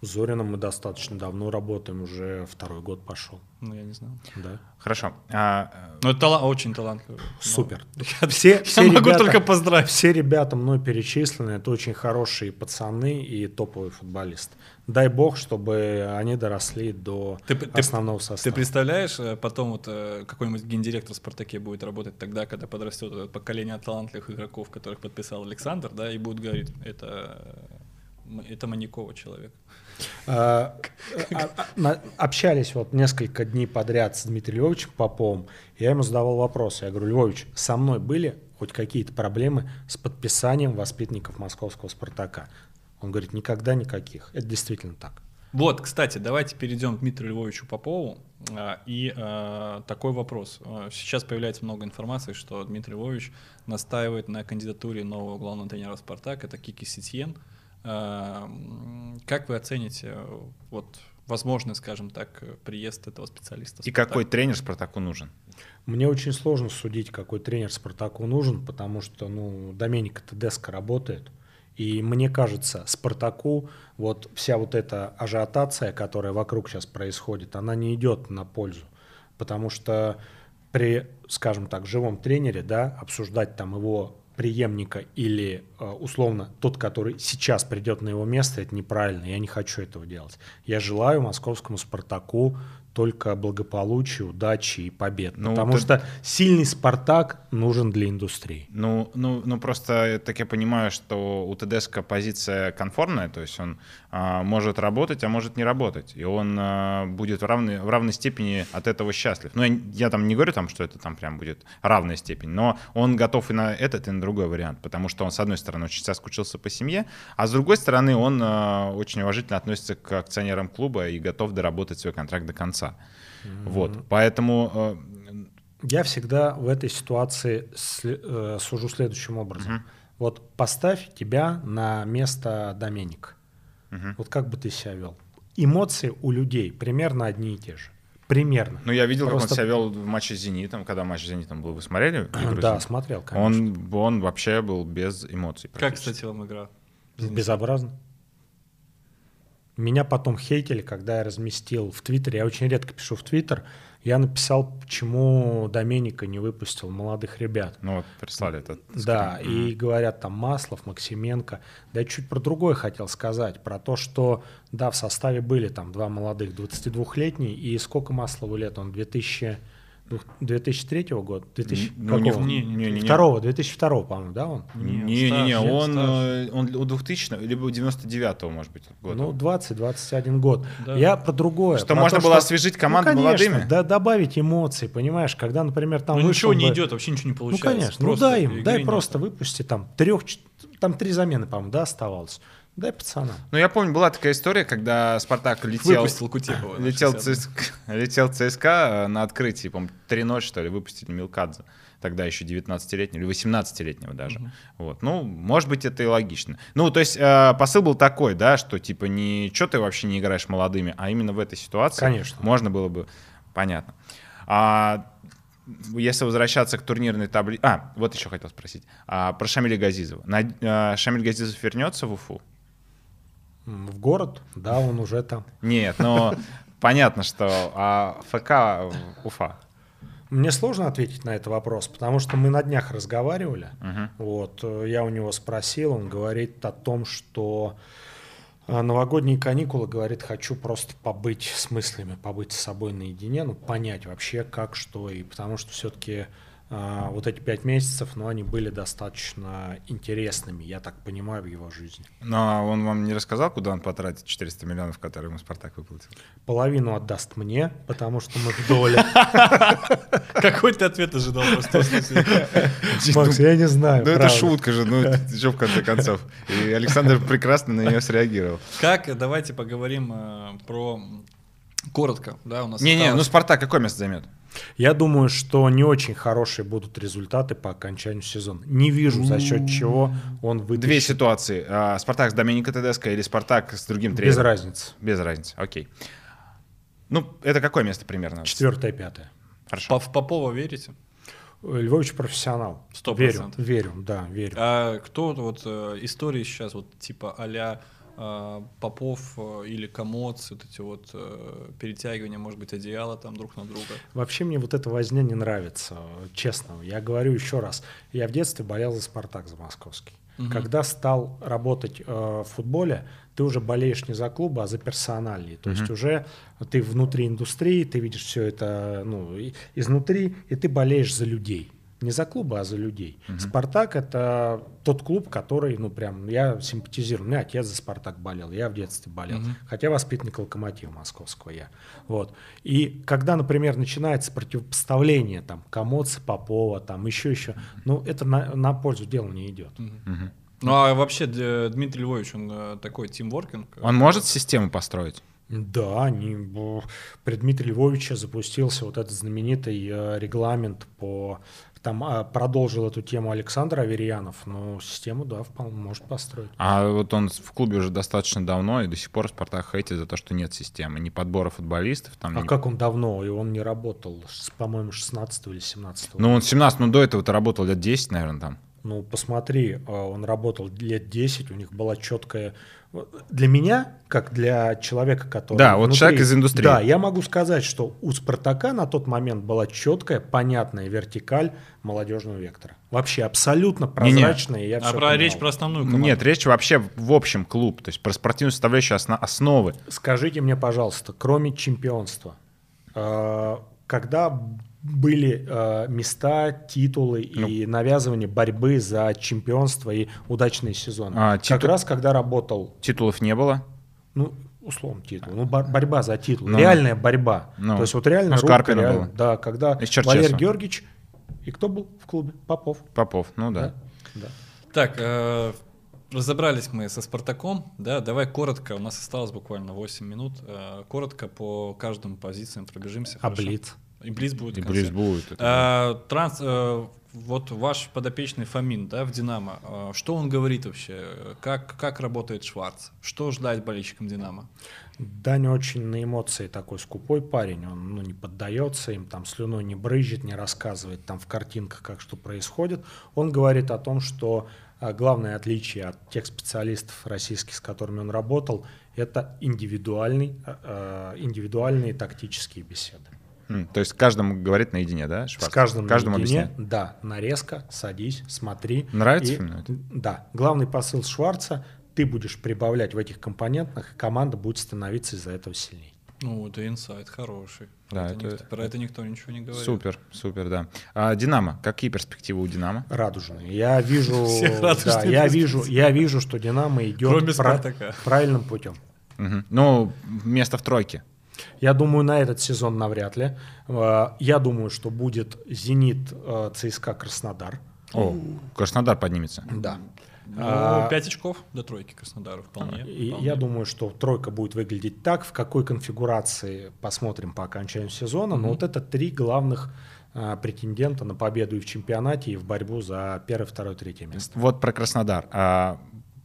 Speaker 1: с Зорином мы достаточно давно работаем, уже второй год пошел.
Speaker 3: Ну я не знаю.
Speaker 1: Да.
Speaker 2: Хорошо. А, э,
Speaker 3: Ну это тала- очень талантливый.
Speaker 1: Супер.
Speaker 3: Ну, я,
Speaker 1: Все,
Speaker 3: я
Speaker 1: все
Speaker 3: могу
Speaker 1: ребята-
Speaker 3: только поздравить.
Speaker 1: Все ребята мной перечислены, это очень хорошие пацаны и топовые футболисты. Дай бог, чтобы они доросли до
Speaker 3: Ты- ты-
Speaker 1: основного
Speaker 3: Ты
Speaker 1: состава.
Speaker 3: представляешь, э, потом вот э, какой-нибудь гендиректор в «Спартаке» будет работать тогда, когда подрастет поколение талантливых игроков, которых подписал Александр, да, и будет говорить, это, это Маньякова человек.
Speaker 1: А, а, а, Общались вот несколько дней подряд с Дмитрием Львовичем Поповым. Я ему задавал вопрос. Я говорю, Львович, со мной были хоть какие-то проблемы с подписанием воспитанников московского «Спартака»? Он говорит, никогда никаких. Это действительно так.
Speaker 3: Вот, кстати, давайте перейдем к Дмитрию Львовичу Попову. А, И а, такой вопрос. А, Сейчас появляется много информации, что Дмитрий Львович настаивает на кандидатуре нового главного тренера «Спартак». Это Кики Сетьен. М, Как вы оцените э, вот, возможный, скажем так, э, приезд этого специалиста?
Speaker 2: и какой тренер Спартаку нужен?
Speaker 1: Мне очень сложно судить, какой тренер «Спартаку» нужен, потому что, ну, Доменика Тедеско работает. И мне кажется, «Спартаку» вот вся вот эта ажиотация, которая вокруг сейчас происходит, она не идет на пользу. Потому что при, скажем так, живом тренере, да, обсуждать там его преемника или э, условно тот, который сейчас придет на его место, это неправильно. Я не хочу этого делать. Я желаю московскому «Спартаку» только благополучия, удачи и побед.
Speaker 2: Ну,
Speaker 1: потому
Speaker 2: ты-
Speaker 1: что сильный «Спартак» нужен для индустрии.
Speaker 2: Ну, ну, ну просто э, так я понимаю, что у ТДСК позиция конформная, то есть он а, может работать, а может не работать, и он а, будет в равной, в равной степени от этого счастлив. Ну, я, я там не говорю, там, что это там прям будет равная степень, но он готов и на этот, и на другой вариант, потому что он, с одной стороны, очень соскучился по семье, а с другой стороны, он а, очень уважительно относится к акционерам клуба и готов доработать свой контракт до конца. Вот, поэтому... э,
Speaker 1: Я всегда в этой ситуации э, сужу следующим образом. Вот поставь тебя на место Доменика. Вот как бы ты себя вел? Эмоции у людей примерно одни и те же. Примерно.
Speaker 2: Ну, я видел, как
Speaker 1: Просто-
Speaker 2: он себя вел в матче с «Зенитом», когда матч с «Зенитом» был. Вы смотрели? игру
Speaker 1: Да, смотрел, конечно.
Speaker 2: Он, он вообще был без эмоций.
Speaker 3: Как, кстати, вам игра?
Speaker 1: Безобразно. Меня потом хейтили, когда я разместил в Твиттере. Я очень редко пишу в Твиттер. Я написал, почему Доменика не выпустил молодых ребят.
Speaker 2: Ну, вот прислали этот
Speaker 1: Да,
Speaker 2: скрин.
Speaker 1: и говорят там Маслов, Максименко. Да я чуть про другое хотел сказать, про то, что, да, в составе были там два молодых, 22-летний, и сколько Маслову лет? Он 2000, 2003 года? 2000,
Speaker 2: Ну, не
Speaker 1: какого?
Speaker 2: не- не- не-
Speaker 1: Второго, 2002, по-моему, да, он?
Speaker 2: Не-не-не, он,
Speaker 3: старше.
Speaker 2: э, он у 2000 либо у 99-го, может быть, года.
Speaker 1: Ну, 20-21 год.
Speaker 3: Да.
Speaker 1: Я про другое.
Speaker 2: Что
Speaker 1: про
Speaker 2: можно
Speaker 1: то,
Speaker 2: было освежить команду
Speaker 1: ну, конечно,
Speaker 2: молодыми?
Speaker 1: Да, добавить эмоций, понимаешь, когда, например, там
Speaker 3: Ну
Speaker 1: вышел
Speaker 3: ничего не
Speaker 1: бы-
Speaker 3: идет, вообще ничего не
Speaker 1: Ну,
Speaker 3: получается.
Speaker 1: конечно.
Speaker 3: Просто
Speaker 1: ну, дай им, дай просто выпусти там трех, там три замены, по-моему, да, оставалось. Дай пацанам.
Speaker 2: Ну, я помню, была такая история, когда Спартак летел...
Speaker 3: Выпустил Кутепова. на
Speaker 2: Летел
Speaker 3: 60.
Speaker 2: ЦСКА, летел ЦСКА на открытии, по-моему, 3-0, что ли, выпустили Милкадзе. Тогда еще 19-летнего или 18-летнего даже. Вот. Ну, может быть, это и логично. Ну, то есть э, посыл был такой, да, что типа не что ты вообще не играешь молодыми, а именно в этой ситуации
Speaker 1: Конечно.
Speaker 2: можно было бы... Понятно. А, если возвращаться к турнирной таблице... А, вот еще хотел спросить. А, про Шамиля Газизова. На- э, Шамиль Газизов вернется в Уфу?
Speaker 1: В город, да, он уже там.
Speaker 2: Нет, но понятно, что а ФК Уфа.
Speaker 1: Мне сложно ответить на этот вопрос, потому что мы на днях разговаривали. Вот, э, я у него спросил, он говорит о том, что э, новогодние каникулы, говорит, хочу просто побыть с мыслями, побыть с собой наедине, ну, понять вообще, как, что, и потому что все-таки вот эти пять месяцев, ну, они были достаточно интересными, я так понимаю, в его жизни.
Speaker 2: Но он вам не рассказал, куда он потратит 400 миллионов, которые ему Спартак выплатил?
Speaker 1: Половину отдаст мне, потому что мы в доле.
Speaker 3: Какой ты ответ ожидал просто?
Speaker 1: Макс, я не знаю.
Speaker 2: Ну, это шутка же, ну, что в конце концов. И Александр прекрасно на нее среагировал.
Speaker 3: Как, давайте поговорим э, про... Коротко, да, у нас
Speaker 2: Не-не, ну Спартак какое место займет?
Speaker 1: Я думаю, что не очень хорошие будут результаты по окончанию сезона. Не вижу, за счет чего он
Speaker 2: Две
Speaker 1: вытащит.
Speaker 2: ситуации. А, Спартак с Доменико Тедеско или Спартак с другим
Speaker 1: Без
Speaker 2: тренером?
Speaker 1: разницы.
Speaker 2: Без разницы, окей. Ну, это какое место примерно?
Speaker 1: Четвертое, пятое.
Speaker 2: Хорошо.
Speaker 3: В Попова верите?
Speaker 1: Львович профессионал.
Speaker 3: Сто
Speaker 1: Верю,
Speaker 3: процентов.
Speaker 1: верю, да, верю.
Speaker 3: А кто вот э, истории сейчас вот типа а-ля э, Попов э, или Комоц, вот эти вот э, перетягивания, может быть, одеяла там друг на друга.
Speaker 1: Вообще мне вот эта возня не нравится, честно. Я говорю еще раз. Я в детстве болел за «Спартак», за московский. Когда стал работать э, в футболе, ты уже болеешь не за клубы, а за персональные. То есть уже ты внутри индустрии, ты видишь все это ну, изнутри, и ты болеешь за людей. Не за клубы, а за людей. Спартак это тот клуб, который, ну прям, я симпатизирую. У меня отец за Спартак болел, я в детстве болел. Хотя воспитанник локомотива московского я. Вот. И когда, например, начинается противопоставление там Комоца, Попова, там еще еще, ну это на, на пользу делу не идет.
Speaker 3: Ну а вообще Дмитрий Львович, он э, такой тимворкинг.
Speaker 2: Он может систему построить?
Speaker 1: Да, они, при Дмитрия Львовича запустился вот этот знаменитый э, регламент по... Там а, продолжил эту тему Александр Аверьянов, но систему, да, вполне может построить.
Speaker 2: А вот он в клубе уже достаточно давно, и до сих пор Спартак хейтит за то, что нет системы, ни подбора футболистов. Там,
Speaker 1: А
Speaker 2: ни-
Speaker 1: как он давно? И он не работал, по-моему, 16 или 17
Speaker 2: Ну, он 17, ну до этого-то работал лет 10, наверное, там.
Speaker 1: Ну, посмотри, э, он работал лет 10, у них была четкая... Для меня, как для человека, который...
Speaker 2: Да, вот человек из индустрии.
Speaker 1: Да, я могу сказать, что у «Спартака» на тот момент была четкая, понятная вертикаль молодежного вектора. Вообще абсолютно прозрачная. и я
Speaker 3: А про
Speaker 1: понимал.
Speaker 3: речь про основную команду.
Speaker 2: Нет, речь вообще в общем клуб, то есть про спортивную составляющую осно- основы.
Speaker 1: Скажите мне, пожалуйста, кроме чемпионства, э, когда были э, места, титулы и
Speaker 2: Ну.
Speaker 1: навязывание борьбы за чемпионство и удачные сезоны?
Speaker 2: А,
Speaker 1: Как
Speaker 2: титул-
Speaker 1: раз когда работал
Speaker 2: Титулов не было.
Speaker 1: Ну, условно, титул. Ну, бор- борьба за титул.
Speaker 2: Ну,
Speaker 1: Реальная борьба.
Speaker 2: ну.
Speaker 1: То есть вот реально
Speaker 2: Ну, Скарпина
Speaker 1: реально-
Speaker 2: было.
Speaker 1: Да, когда
Speaker 2: И.
Speaker 1: Валерий Георгиевич... И кто был в клубе? Попов.
Speaker 2: Попов, ну да.
Speaker 1: Да.
Speaker 3: Так, э, разобрались мы со Спартаком, да, давай коротко, у нас осталось буквально 8 минут, э, коротко по каждым позициям пробежимся.
Speaker 1: А
Speaker 3: хорошо? И Блиц будет.
Speaker 2: И. Блиц будет. это
Speaker 3: А, транс, э, вот ваш подопечный Фомин, да, в Динамо, э, что он говорит вообще? Как, как работает Шварц? Что ждать болельщикам Динамо?
Speaker 1: Даня очень на эмоции такой скупой парень, он ну, не поддается им, там слюной не брызжет, не рассказывает там в картинках, как что происходит. Он говорит о том, что а, главное отличие от тех специалистов российских, с которыми он работал, это индивидуальный, а, а, индивидуальные тактические беседы.
Speaker 2: То есть каждому говорит наедине, да?
Speaker 1: С
Speaker 2: Шварц?
Speaker 1: каждым
Speaker 2: Каждому
Speaker 1: наедине,
Speaker 2: объясняет.
Speaker 1: да, нарезка, садись, смотри.
Speaker 2: Нравится
Speaker 1: И-
Speaker 2: фильм это?
Speaker 1: Да. Главный посыл Шварца – ты будешь прибавлять в этих компонентах, и команда будет становиться из-за этого сильнее.
Speaker 3: Ну, это инсайт хороший.
Speaker 2: Да,
Speaker 3: Это
Speaker 2: это-
Speaker 3: никто- про это никто ничего не говорит.
Speaker 2: Супер, супер, да. А, Динамо, какие перспективы у Динамо?
Speaker 1: Радужные. Я вижу,
Speaker 3: Все радужные
Speaker 1: да, я вижу, я вижу, что Динамо идет правильным путем.
Speaker 2: Ну, место в тройке.
Speaker 1: Я думаю, на этот сезон навряд ли. Э, Я думаю, что будет Зенит, э, ЦСКА, Краснодар.
Speaker 2: О, Краснодар поднимется.
Speaker 1: Да.
Speaker 3: Ну,
Speaker 1: А,
Speaker 3: 5 очков до тройки Краснодару вполне.
Speaker 1: И
Speaker 3: вполне.
Speaker 1: я думаю, что тройка будет выглядеть так, в какой конфигурации посмотрим по окончанию сезона. Но вот это три главных а, претендента на победу и в чемпионате, и в борьбу за первое, второе, третье место.
Speaker 2: Вот про Краснодар. А,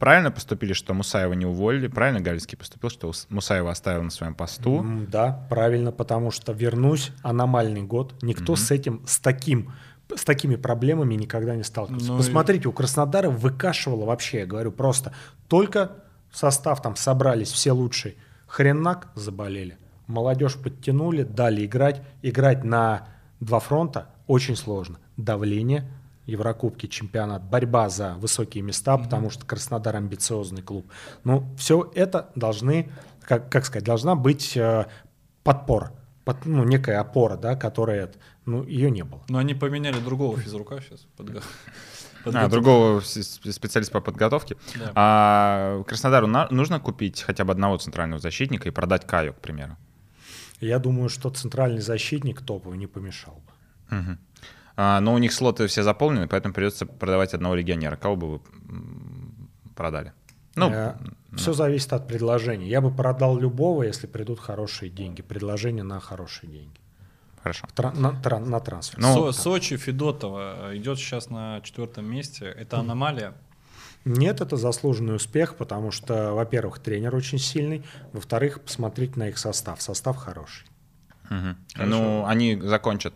Speaker 2: правильно поступили, что Мусаева не уволили? Правильно Галицкий поступил, что Ус- Мусаева оставил на своем посту?
Speaker 1: М, Да, правильно, потому что вернусь, аномальный год. Никто с этим, с таким с такими проблемами никогда не сталкивался.
Speaker 3: Ну и-
Speaker 1: Посмотрите, у Краснодара выкашивало вообще, я говорю, просто только состав там собрались все лучшие. Хренак заболели. Молодежь подтянули, дали играть. Играть на два фронта очень сложно. Давление, Еврокубки, чемпионат, борьба за высокие места, потому что Краснодар амбициозный клуб. Ну, все это должны, как, как сказать, должна быть э, подпора, под- ну, некая опора, да, которая, ну, ее не было.
Speaker 3: Но они поменяли другого физрука сейчас.
Speaker 2: А, другого специалиста по подготовке.
Speaker 3: Да.
Speaker 2: А Краснодару на- нужно купить хотя бы одного центрального защитника и продать Каю, к примеру.
Speaker 1: Я думаю, что центральный защитник топовый не помешал бы.
Speaker 2: Мгм. А, но у них слоты все заполнены, поэтому придется продавать одного легионера. Кого бы вы продали? Ну,
Speaker 1: все зависит от предложения. Я бы продал любого, если придут хорошие деньги. Предложение на хорошие деньги.
Speaker 2: хорошо.
Speaker 1: Тра- на, тра- на трансфер.
Speaker 2: Ну,
Speaker 3: Со- Сочи, Федотова э, идет сейчас на четвертом месте. Это аномалия.
Speaker 1: Нет, это заслуженный успех, потому что, во-первых, тренер очень сильный, во-вторых, посмотрите на их состав. Состав хороший.
Speaker 2: Мгм. Ну, они закончат.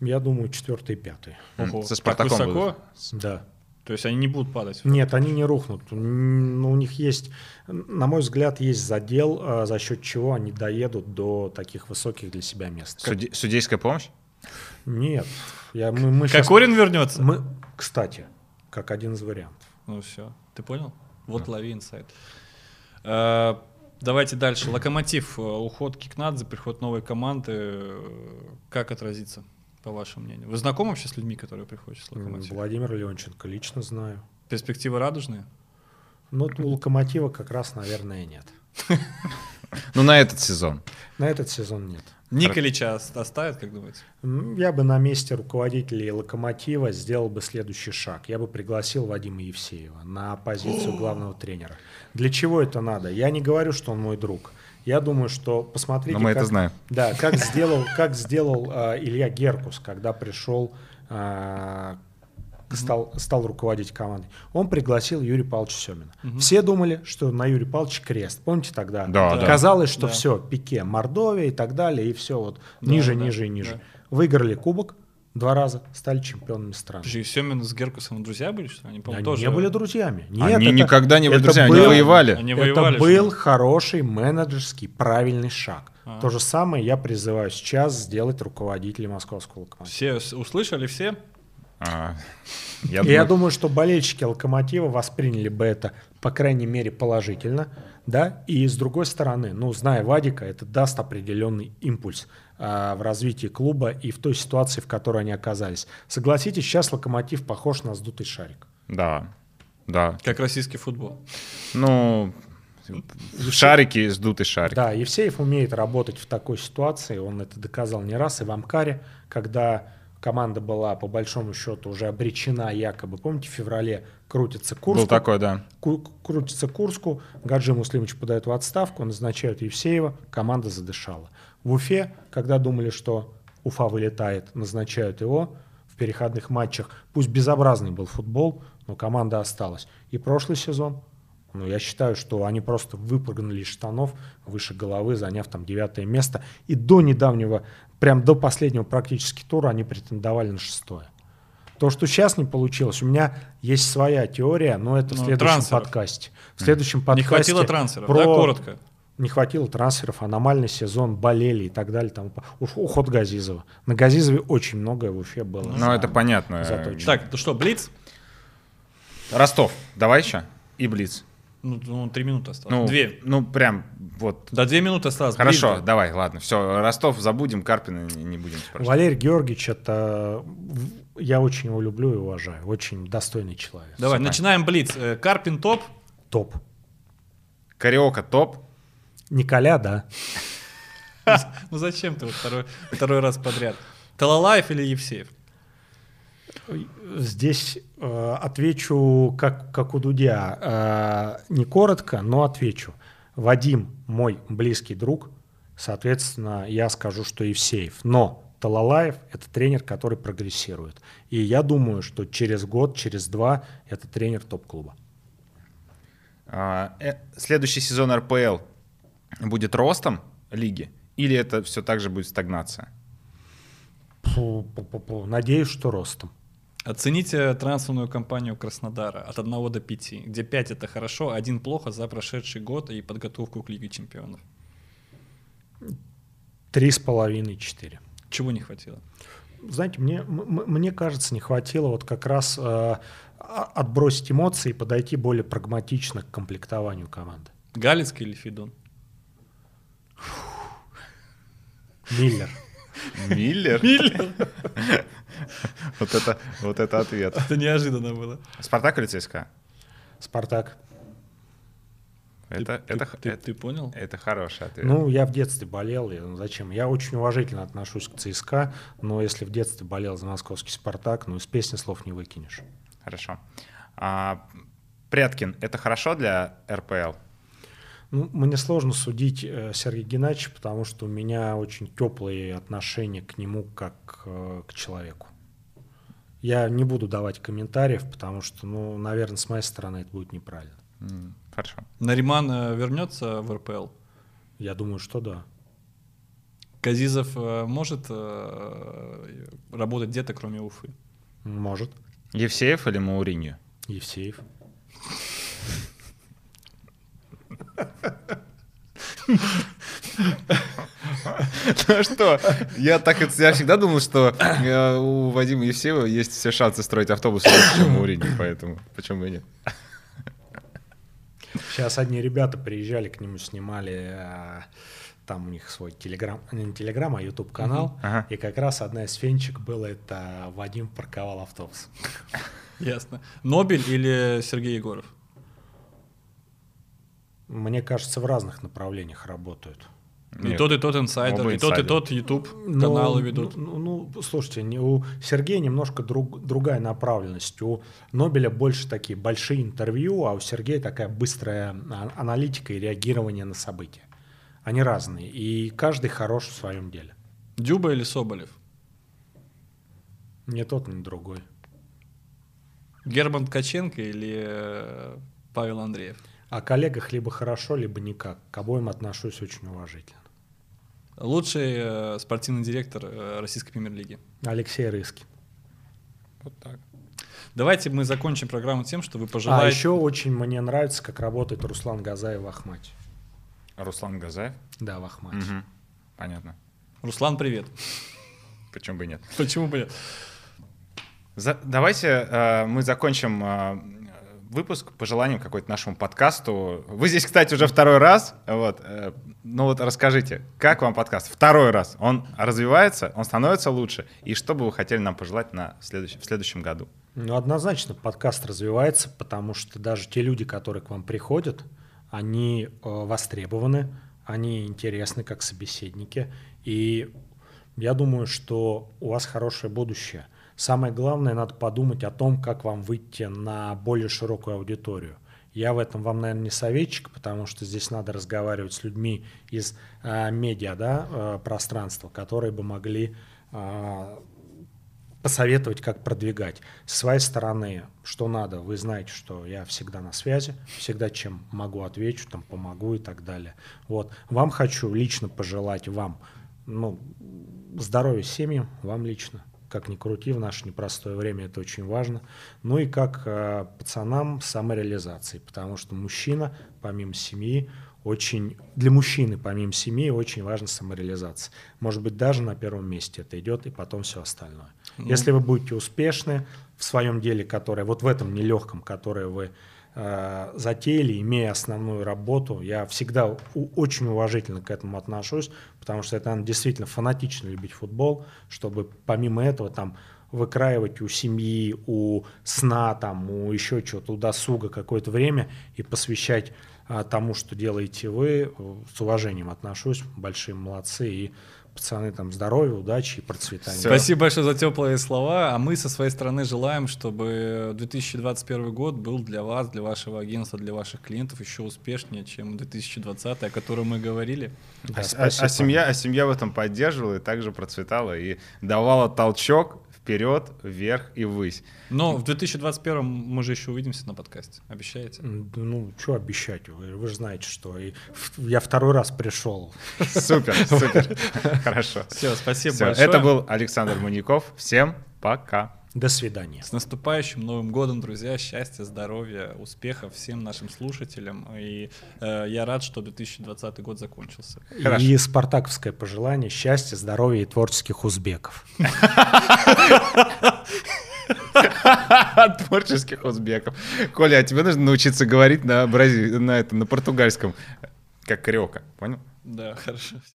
Speaker 1: Я думаю, четвертый и пятый.
Speaker 3: Ого,
Speaker 2: Со
Speaker 3: так
Speaker 2: Спартаком
Speaker 3: высоко?
Speaker 2: будут.
Speaker 1: Да.
Speaker 3: То есть они не будут падать.
Speaker 1: Нет, они не рухнут. М, ну, У них есть, на мой взгляд, есть задел, а, за счет чего они доедут до таких высоких для себя мест.
Speaker 2: Суде- Судейская помощь?
Speaker 1: Нет, я, мы, мы
Speaker 3: Кокорин вернется?
Speaker 1: мы, кстати, как один из вариантов.
Speaker 3: Ну все, ты понял? Вот лови инсайт. Э, Давайте дальше. Локомотив, э, уход Кикнадзе, приход новой команды. э, Как отразится, по вашему мнению? Вы знакомы вообще с людьми, которые приходят с Локомотива?
Speaker 1: Владимир Леонченко лично знаю.
Speaker 3: Перспективы радужные?
Speaker 1: Но у Локомотива как раз, наверное, нет.
Speaker 2: Ну, на этот сезон.
Speaker 1: На этот сезон нет.
Speaker 3: Николича ост- оставят, как думаете?
Speaker 1: Я бы на месте руководителей Локомотива сделал бы следующий шаг. Я бы пригласил Вадима Евсеева на позицию главного тренера. Для чего это надо? Я не говорю, что он мой друг. Я думаю, что посмотрите,
Speaker 2: Но мы
Speaker 1: как,
Speaker 2: это знаем.
Speaker 1: Да, как сделал, как сделал а, Илья Геркус, когда пришел, а, стал, стал руководить командой. Он пригласил Юрия Павловича Семина. Все думали, что на Юрия Павловича крест. Помните тогда?
Speaker 2: Да, да.
Speaker 1: Казалось, что
Speaker 3: Да.
Speaker 1: все, Пике, Мордовия и так далее, и все вот ниже,
Speaker 3: да,
Speaker 1: ниже и ниже.
Speaker 3: да.
Speaker 1: Выиграли кубок два раза, стали чемпионами страны.
Speaker 3: Подожди, Семин с Геркусом друзья были, что ли? Они, по-моему,
Speaker 1: Они
Speaker 3: тоже...
Speaker 1: не были друзьями. Нет,
Speaker 2: Они
Speaker 1: это-
Speaker 2: никогда не были друзьями, они
Speaker 1: был-
Speaker 2: воевали.
Speaker 3: Они
Speaker 1: это
Speaker 3: воевали.
Speaker 1: был
Speaker 3: же.
Speaker 1: хороший менеджерский правильный шаг.
Speaker 3: А.
Speaker 1: То же самое я призываю сейчас сделать руководителей московского локомотива.
Speaker 3: Все услышали, все?
Speaker 2: А, Я
Speaker 1: И я
Speaker 2: думаю,
Speaker 1: думаю, что болельщики Локомотива восприняли бы это, по крайней мере, положительно, да, и с другой стороны, ну, зная Вадика, это даст определенный импульс в развитии клуба и в той ситуации, в которой они оказались. Согласитесь, сейчас Локомотив похож на сдутый шарик.
Speaker 2: Да, да.
Speaker 3: Как российский футбол.
Speaker 2: Ну, шарики, сдутый шарик.
Speaker 1: Да, Евсеев умеет работать в такой ситуации, он это доказал не раз и в Амкаре, когда команда была по большому счету уже обречена якобы. Помните, в феврале крутится Курску?
Speaker 2: Был такой, да.
Speaker 1: Ку- крутится Курску, Гаджи Муслимович подает в отставку, назначают Евсеева, команда задышала. В Уфе, когда думали, что Уфа вылетает, назначают его в переходных матчах. Пусть безобразный был футбол, но команда осталась. И прошлый сезон, ну, я считаю, что они просто выпрыгнули из штанов выше головы, заняв там девятое место. И до недавнего, прям до последнего практически тура они претендовали на шестое. То, что сейчас не получилось, у меня есть своя теория, но это в
Speaker 3: Ну,
Speaker 1: следующем
Speaker 3: трансферов.
Speaker 1: подкасте. В следующем
Speaker 3: Не
Speaker 1: подкасте
Speaker 3: хватило трансферов,
Speaker 1: про-
Speaker 3: да, коротко.
Speaker 1: Не хватило трансферов, аномальный сезон, болели и так далее. Там, ух- уход Газизова. На Газизове очень многое в Уфе было.
Speaker 2: Ну, это понятно.
Speaker 1: заточено.
Speaker 3: Так, ну что, Блиц?
Speaker 2: Ростов, давай еще. И Блиц.
Speaker 3: Ну, ну, три минуты осталось.
Speaker 2: Ну,
Speaker 3: Две.
Speaker 2: Ну, прям вот.
Speaker 3: Да, две минуты осталось.
Speaker 2: Хорошо,
Speaker 3: Блиц, да.
Speaker 2: давай, ладно. Все, Ростов забудем, Карпина не не будем спрашивать.
Speaker 1: Валерий Георгиевич, это... Я очень его люблю и уважаю. Очень достойный человек.
Speaker 3: Давай,
Speaker 2: Супер.
Speaker 3: начинаем Блиц. Э, Карпин топ.
Speaker 1: Топ.
Speaker 2: Кариока топ.
Speaker 1: Николя, да.
Speaker 3: Ну зачем ты вот второй, второй раз подряд? Талалаев или Евсеев?
Speaker 1: Здесь э, отвечу, как, как у Дудя. Э, не коротко, но отвечу. Вадим мой близкий друг, соответственно, я скажу, что Евсеев. Но Талалаев – это тренер, который прогрессирует. И я думаю, что через год, через два это тренер топ-клуба.
Speaker 2: А, э, Следующий сезон РПЛ будет ростом лиги? Или это все так же будет стагнация?
Speaker 1: Надеюсь, что ростом.
Speaker 3: Оцените трансферную кампанию Краснодара от 1 до 5, где 5 это хорошо, 1 плохо за прошедший год и подготовку к Лиге Чемпионов.
Speaker 1: Три с половиной, четыре.
Speaker 3: Чего не хватило?
Speaker 1: Знаете, мне, мне кажется, не хватило вот как раз э, а- отбросить эмоции и подойти более прагматично к комплектованию команды.
Speaker 3: Галицкий или Фидон?
Speaker 1: Миллер.
Speaker 2: Миллер? Вот это, вот это ответ.
Speaker 3: Это неожиданно было.
Speaker 2: Спартак или ЦСКА?
Speaker 1: Спартак.
Speaker 2: Это,
Speaker 3: ты,
Speaker 2: это,
Speaker 3: ты,
Speaker 2: это,
Speaker 3: ты понял?
Speaker 2: это хороший ответ.
Speaker 1: Ну, я в детстве болел, и, ну, зачем? Я очень уважительно отношусь к ЦСКА, но если в детстве болел за московский Спартак, ну, из песни слов не выкинешь.
Speaker 2: Хорошо. А, Пряткин, это хорошо для РПЛ?
Speaker 1: Ну, мне сложно судить э, Сергея Геннадьевича, потому что у меня очень теплые отношения к нему как э, к человеку. Я не буду давать комментариев, потому что, ну, наверное, с моей стороны это будет неправильно.
Speaker 2: Хорошо.
Speaker 3: Нариман э, вернется в РПЛ?
Speaker 1: Я думаю, что да.
Speaker 3: Казизов может работать где-то, кроме Уфы?
Speaker 1: Может.
Speaker 2: Евсеев или Мауриньо?
Speaker 1: Евсеев.
Speaker 2: Ну что, я так я всегда думал, что э, у Вадима Евсеева есть все шансы строить автобус лучше, чем у Мауриньо, поэтому почему и нет?
Speaker 1: Сейчас одни ребята приезжали к нему, снимали, э, там у них свой телеграм, не телеграм, а YouTube канал,
Speaker 2: Ага.
Speaker 1: и как раз одна из фенчик была, это Вадим парковал автобус.
Speaker 3: Ясно. Нобель или Сергей Егоров?
Speaker 1: Мне кажется, в разных направлениях работают.
Speaker 3: И
Speaker 2: Нет.
Speaker 3: тот, и тот инсайдер,
Speaker 2: Оба
Speaker 3: и тот, и тот YouTube
Speaker 1: Но,
Speaker 3: каналы ведут.
Speaker 1: Ну, ну, слушайте, не- у Сергея немножко друг- другая направленность. У Нобеля больше такие большие интервью, а у Сергея такая быстрая а- аналитика и реагирование на события. Они разные, и каждый хорош в своем деле.
Speaker 3: Дюба или Соболев?
Speaker 1: Не тот, ни другой.
Speaker 3: Герман Ткаченко или э, Павел Андреев?
Speaker 1: О коллегах либо хорошо, либо никак. К обоим отношусь очень уважительно.
Speaker 3: Лучший э, спортивный директор э, Российской премьер-лиги.
Speaker 1: Алексей Рыски.
Speaker 2: Вот так.
Speaker 3: Давайте мы закончим программу тем, что вы
Speaker 1: А
Speaker 3: пожелаете...
Speaker 1: еще очень мне нравится, как работает Руслан Газаев в Ахмате.
Speaker 2: Руслан Газаев?
Speaker 1: Да, в Ахмате.
Speaker 2: Мгм. Понятно.
Speaker 3: Руслан, привет.
Speaker 2: Почему бы и нет?
Speaker 3: Почему бы нет?
Speaker 2: За- давайте э, мы закончим выпуск пожеланием какой-то нашему подкасту. Вы здесь, кстати, уже второй раз. Вот, э, ну вот расскажите, как вам подкаст? Второй раз. Он развивается, он становится лучше. И что бы вы хотели нам пожелать на следующем, в следующем году?
Speaker 1: Ну, однозначно подкаст развивается, потому что даже те люди, которые к вам приходят, они э, востребованы, они интересны как собеседники. И я думаю, что у вас хорошее будущее. Самое главное, надо подумать о том, как вам выйти на более широкую аудиторию. Я в этом вам, наверное, не советчик, потому что здесь надо разговаривать с людьми из э, медиа да, э, пространства, которые бы могли э, посоветовать, как продвигать. С своей стороны, что надо, вы знаете, что я всегда на связи, всегда чем могу отвечу, там помогу и так далее. Вот. Вам хочу лично пожелать вам ну, здоровья семьям, вам лично. Как ни крути, в наше непростое время это очень важно. Ну и как э, пацанам самореализации, потому что мужчина, помимо семьи, очень для мужчины, помимо семьи, очень важна самореализация. Может быть, даже на первом месте это идет, и потом все остальное. Ну. Если вы будете успешны в своем деле, которое вот в этом нелегком, которое вы затеяли, имея основную работу, я всегда очень уважительно к этому отношусь, потому что это надо действительно фанатично любить футбол, чтобы помимо этого там выкраивать у семьи, у сна, там, у еще чего-то, у досуга какое-то время и посвящать а, тому, что делаете вы. С уважением отношусь, большие молодцы и пацаны, там, здоровья, удачи и процветания.
Speaker 3: Все. Спасибо большое за теплые слова. А мы со своей стороны желаем, чтобы 2021 год был для вас, для вашего агентства, для ваших клиентов еще успешнее, чем 2020, о котором мы говорили.
Speaker 2: Да, а, а, а, семья, а семья в этом поддерживала и также процветала и давала толчок вперед, вверх и ввысь.
Speaker 3: Но в 2021 мы же еще увидимся на подкасте, обещаете?
Speaker 1: Ну, что обещать? Вы, вы же знаете, что и я второй раз пришел.
Speaker 2: Супер, супер. Хорошо.
Speaker 3: Все, спасибо большое.
Speaker 2: Это был Александр Маньяков. Всем пока.
Speaker 1: До свидания.
Speaker 3: С наступающим Новым годом, друзья. Счастья, здоровья, успехов всем нашим слушателям. И э, я рад, что 2020 год закончился.
Speaker 1: Хорошо. И спартаковское пожелание счастья, здоровья и творческих узбеков.
Speaker 2: Творческих узбеков. Коля, а тебе нужно научиться говорить на, брази... на, это, на португальском, как крёка, понял?
Speaker 3: Да, хорошо.